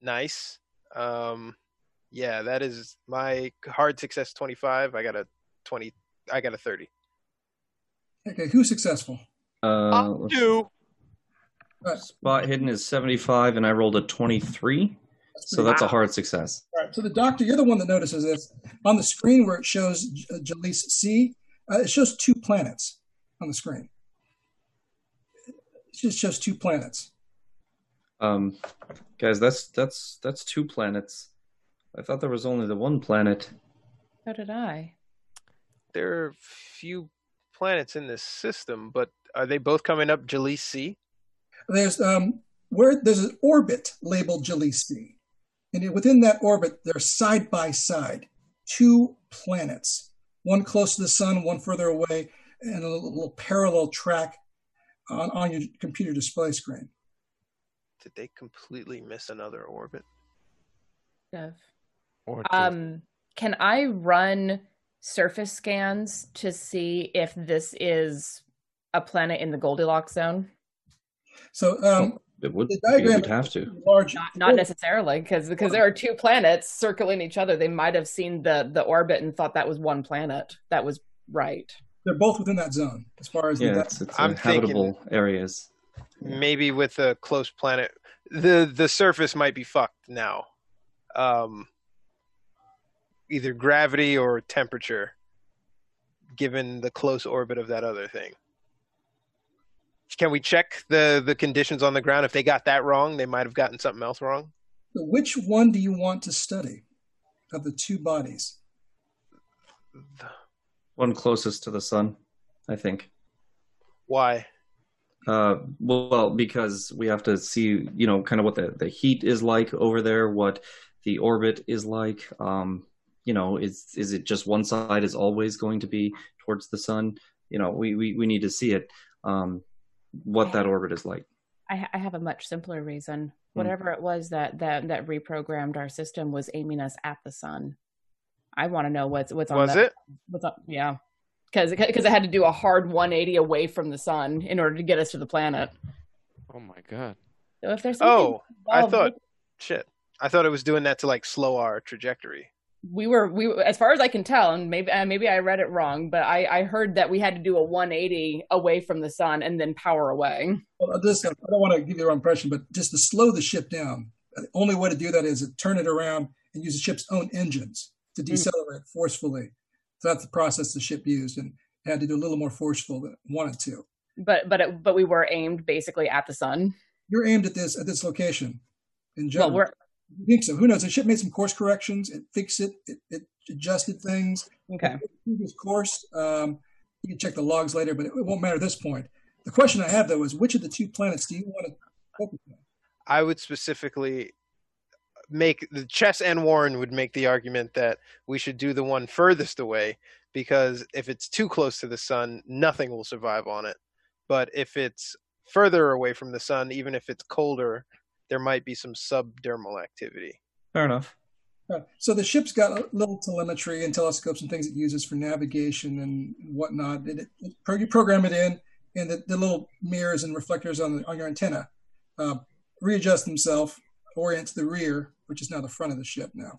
Nice. Um, yeah, that is my hard success 25. I got a 20. I got a 30. Okay, who's successful? Uh, let's- Do spot hidden is 75, and I rolled a 23. So that's a hard success. all right, so the doctor, you're the one that notices this. On the screen where it shows J- uh, Jalise C, uh, it shows two planets on the screen. It just shows two planets. Um, guys, that's that's that's two planets. I thought there was only the one planet. So did I. There are few planets in this system, but are they both coming up Jalise C? There's um, where there's an orbit labeled Jalise C, and within that orbit, they're side by side, two planets, one close to the sun, one further away, and a little, little parallel track on, on your computer display screen. Did they completely miss another orbit? Dev. or. Um, can I run surface scans to see if this is a planet in the Goldilocks zone? So um, It would. the You diagram would have to. large. Not, not necessarily, because because there are two planets circling each other. They might have seen the the orbit and thought that was one planet. That was right. They're both within that zone as far as the Yeah, it's, it's uh, I'm thinking- habitable areas. Maybe with a close planet, the the surface might be fucked now. Um, either gravity or temperature, given the close orbit of that other thing. Can we check the the conditions on the ground? If they got that wrong, they might have gotten something else wrong. Which one do you want to study of the two bodies? One closest to the sun, I think. Why? Uh, well, because we have to see, you know, kind of what the, the heat is like over there, what the orbit is like. Um, you know, is is it just one side is always going to be towards the sun? You know, we we, we need to see it. Um, what that orbit is like. I, I have a much simpler reason. Hmm. Whatever it was that that that reprogrammed our system was aiming us at the sun. I want to know what's what's on. Was that- it? What's on? Yeah, because because I had to do a hard 180 away from the sun in order to get us to the planet. oh my god. So if there's something Oh, I thought shit. I thought it was doing that to like slow our trajectory. We were we as far as I can tell, and maybe uh, maybe I read it wrong, but I I heard that we had to do a 180 away from the sun and then power away. Well, this, I don't want to give you the wrong impression, but just to slow the ship down, the only way to do that is to turn it around and use the ship's own engines to decelerate forcefully. So that's the process the ship used and had to do a little more forceful than wanted to. But but it, but we were aimed basically at the sun. You're aimed at this at this location in Well, general. we're I think so. Who knows? The ship made some course corrections. It fixed it. It, it adjusted things. okay. Previous course. Um, you can check the logs later, but it, it won't matter at this point. The question I have though is, which of the two planets do you want to focus on? I would specifically make the Chess and Warren would make the argument that we should do the one furthest away because if it's too close to the sun, nothing will survive on it. But if it's further away from the sun, even if it's colder, there might be some subdermal activity. Fair enough. So the ship's got a little telemetry and telescopes and things it uses for navigation and whatnot. And it, it, you program it in, and the, the little mirrors and reflectors on the, on your antenna uh, readjust themselves, orient to the rear, which is now the front of the ship now.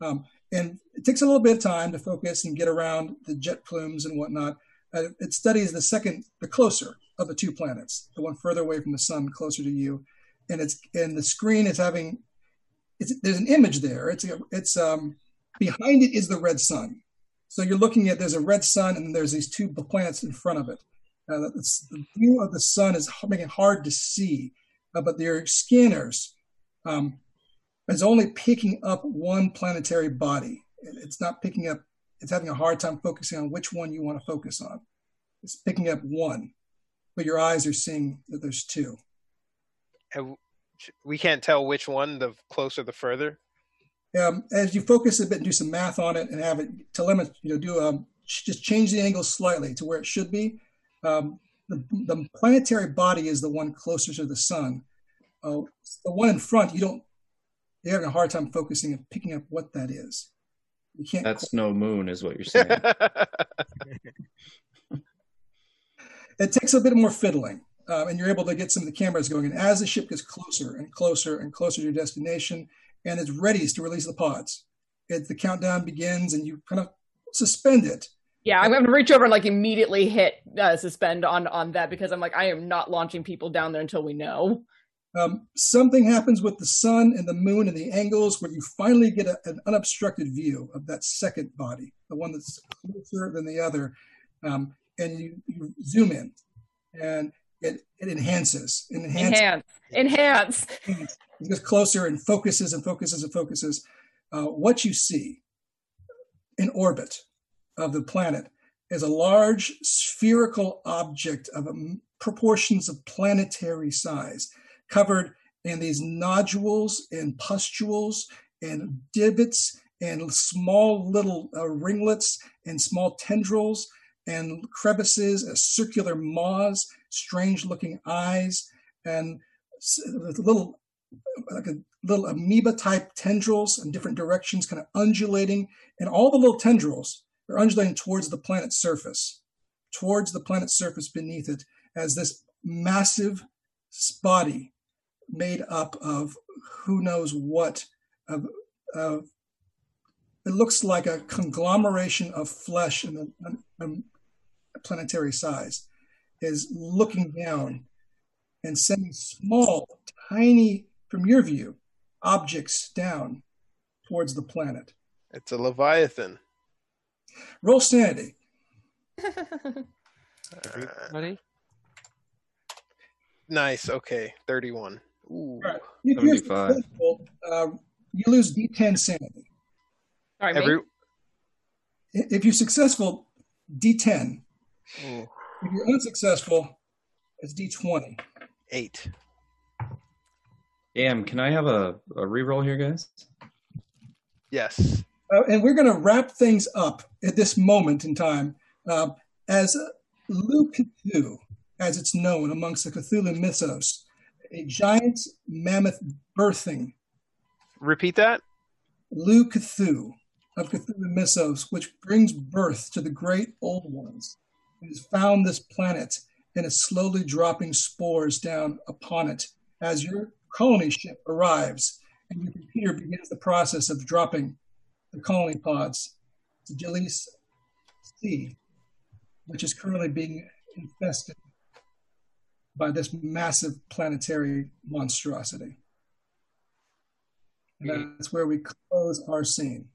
Um, and it takes a little bit of time to focus and get around the jet plumes and whatnot. Uh, it studies the second, the closer of the two planets, the one further away from the sun, closer to you, and it's and the screen is having it's, there's an image there. It's it's um, behind it is the red sun. So you're looking at there's a red sun and there's these two planets in front of it. Uh, the view of the sun is making it hard to see, uh, but your scanners um, is only picking up one planetary body. It's not picking up. It's having a hard time focusing on which one you want to focus on. It's picking up one, but your eyes are seeing that there's two. And we can't tell which one, the closer the further. um, as you focus a bit and do some math on it and have it telemet, you know, do um, just change the angle slightly to where it should be. Um, the, the planetary body is the one closer to the sun. Uh, the one in front, you don't. You're having a hard time focusing and picking up what that is. You can't. That's no moon, is what you're saying. it takes a bit more fiddling, um, and you're able to get some of the cameras going. And as the ship gets closer and closer and closer to your destination, and it's ready to release the pods. It, the countdown begins, and you kind of suspend it. Yeah, I'm gonna reach over and like immediately hit uh, suspend on on that because I'm like I am not launching people down there until we know. Um, something happens with the sun and the moon and the angles where you finally get a, an unobstructed view of that second body, the one that's closer than the other, um, and you, you zoom in, and it, it enhances, it enhances, Enhance, enhance. it gets closer and focuses and focuses and focuses. Uh, what you see in orbit of the planet is a large spherical object of um, proportions of planetary size, covered in these nodules and pustules and divots and small little uh, ringlets and small tendrils and crevices, circular maws, strange looking eyes, and little like a little amoeba type tendrils in different directions, kind of undulating, and all the little tendrils are undulating towards the planet's surface, towards the planet's surface beneath it, as this massive body made up of who knows what of, of it looks like a conglomeration of flesh and a, a, a planetary size is looking down and sending small, tiny, from your view, objects down towards the planet. It's a Leviathan. Roll sanity. Everybody? Nice. Okay. 31. Ooh. All right. If you're 75. successful, uh, you lose D10 sanity. Sorry, me? Every, If you're successful, D10. Ooh, If you're unsuccessful, it's D20. eight. Am, can I have a, a reroll here, guys? Yes. Uh, and we're going to wrap things up at this moment in time uh, as Lu Cthulhu, as it's known amongst the Cthulhu mythos, a giant mammoth birthing Repeat that. Lu Cthulhu of Cthulhu mythos, which brings birth to the great old ones, and has found this planet and is slowly dropping spores down upon it as your colony ship arrives and your computer begins the process of dropping the colony pods to Jalise C, which is currently being infested by this massive planetary monstrosity. And that's where we close our scene.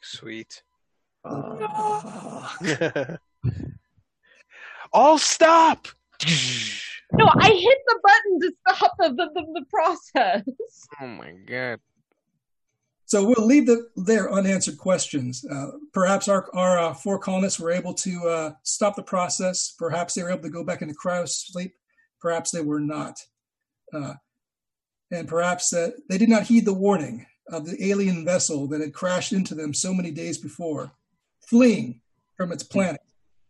Sweet. Uh, All stop. No, I hit the button to stop the, the, the, the process. Oh my god. So we'll leave the, their unanswered questions. Uh, perhaps our, our uh, four colonists were able to uh, stop the process. Perhaps they were able to go back into cryo sleep. Perhaps they were not. Uh, and perhaps uh, they did not heed the warning of the alien vessel that had crashed into them so many days before, fleeing from its planet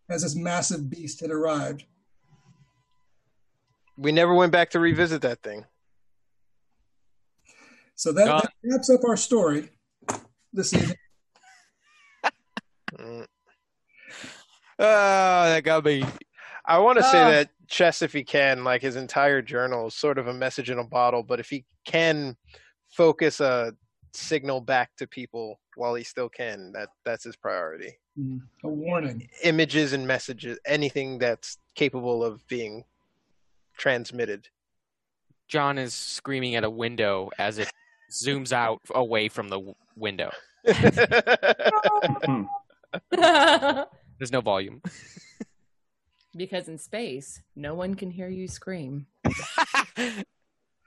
as this massive beast had arrived. We never went back to revisit that thing. So that, that wraps up our story this evening. Ah, that got me. I want to say Ah. that Chess, if he can, like his entire journal is sort of a message in a bottle. But if he can focus a signal back to people while he still can, that that's his priority. A warning. Images and messages, anything that's capable of being transmitted. John is screaming at a window as it zooms out away from the w- window. There's no volume. because in space, no one can hear you scream.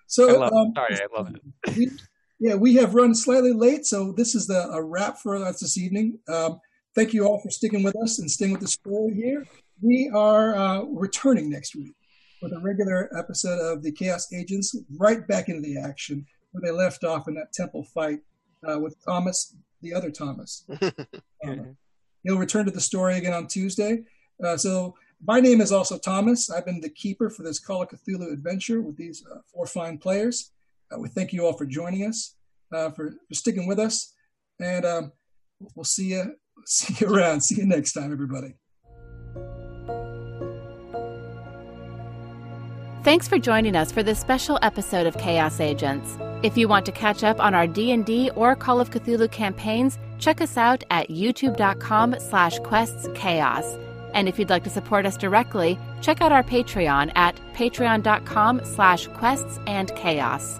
So, I love um, Sorry, I love it. Yeah, we have run slightly late, so this is the a wrap for us this evening. Um, thank you all for sticking with us and staying with the story here. We are uh, returning next week with a regular episode of the Chaos Agents, right back into the action where they left off in that temple fight uh, with Thomas, the other Thomas. Um, he'll return to the story again on Tuesday. Uh, so my name is also Thomas. I've been the keeper for this Call of Cthulhu adventure with these uh, four fine players. Uh, we thank you all for joining us, uh, for, for sticking with us, and um, we'll see you see you around. See you next time, everybody. Thanks for joining us for this special episode of Chaos Agents. If you want to catch up on our D&D or Call of Cthulhu campaigns, check us out at youtube.com slash questschaos. And if you'd like to support us directly, check out our Patreon at patreon.com slash quests and chaos.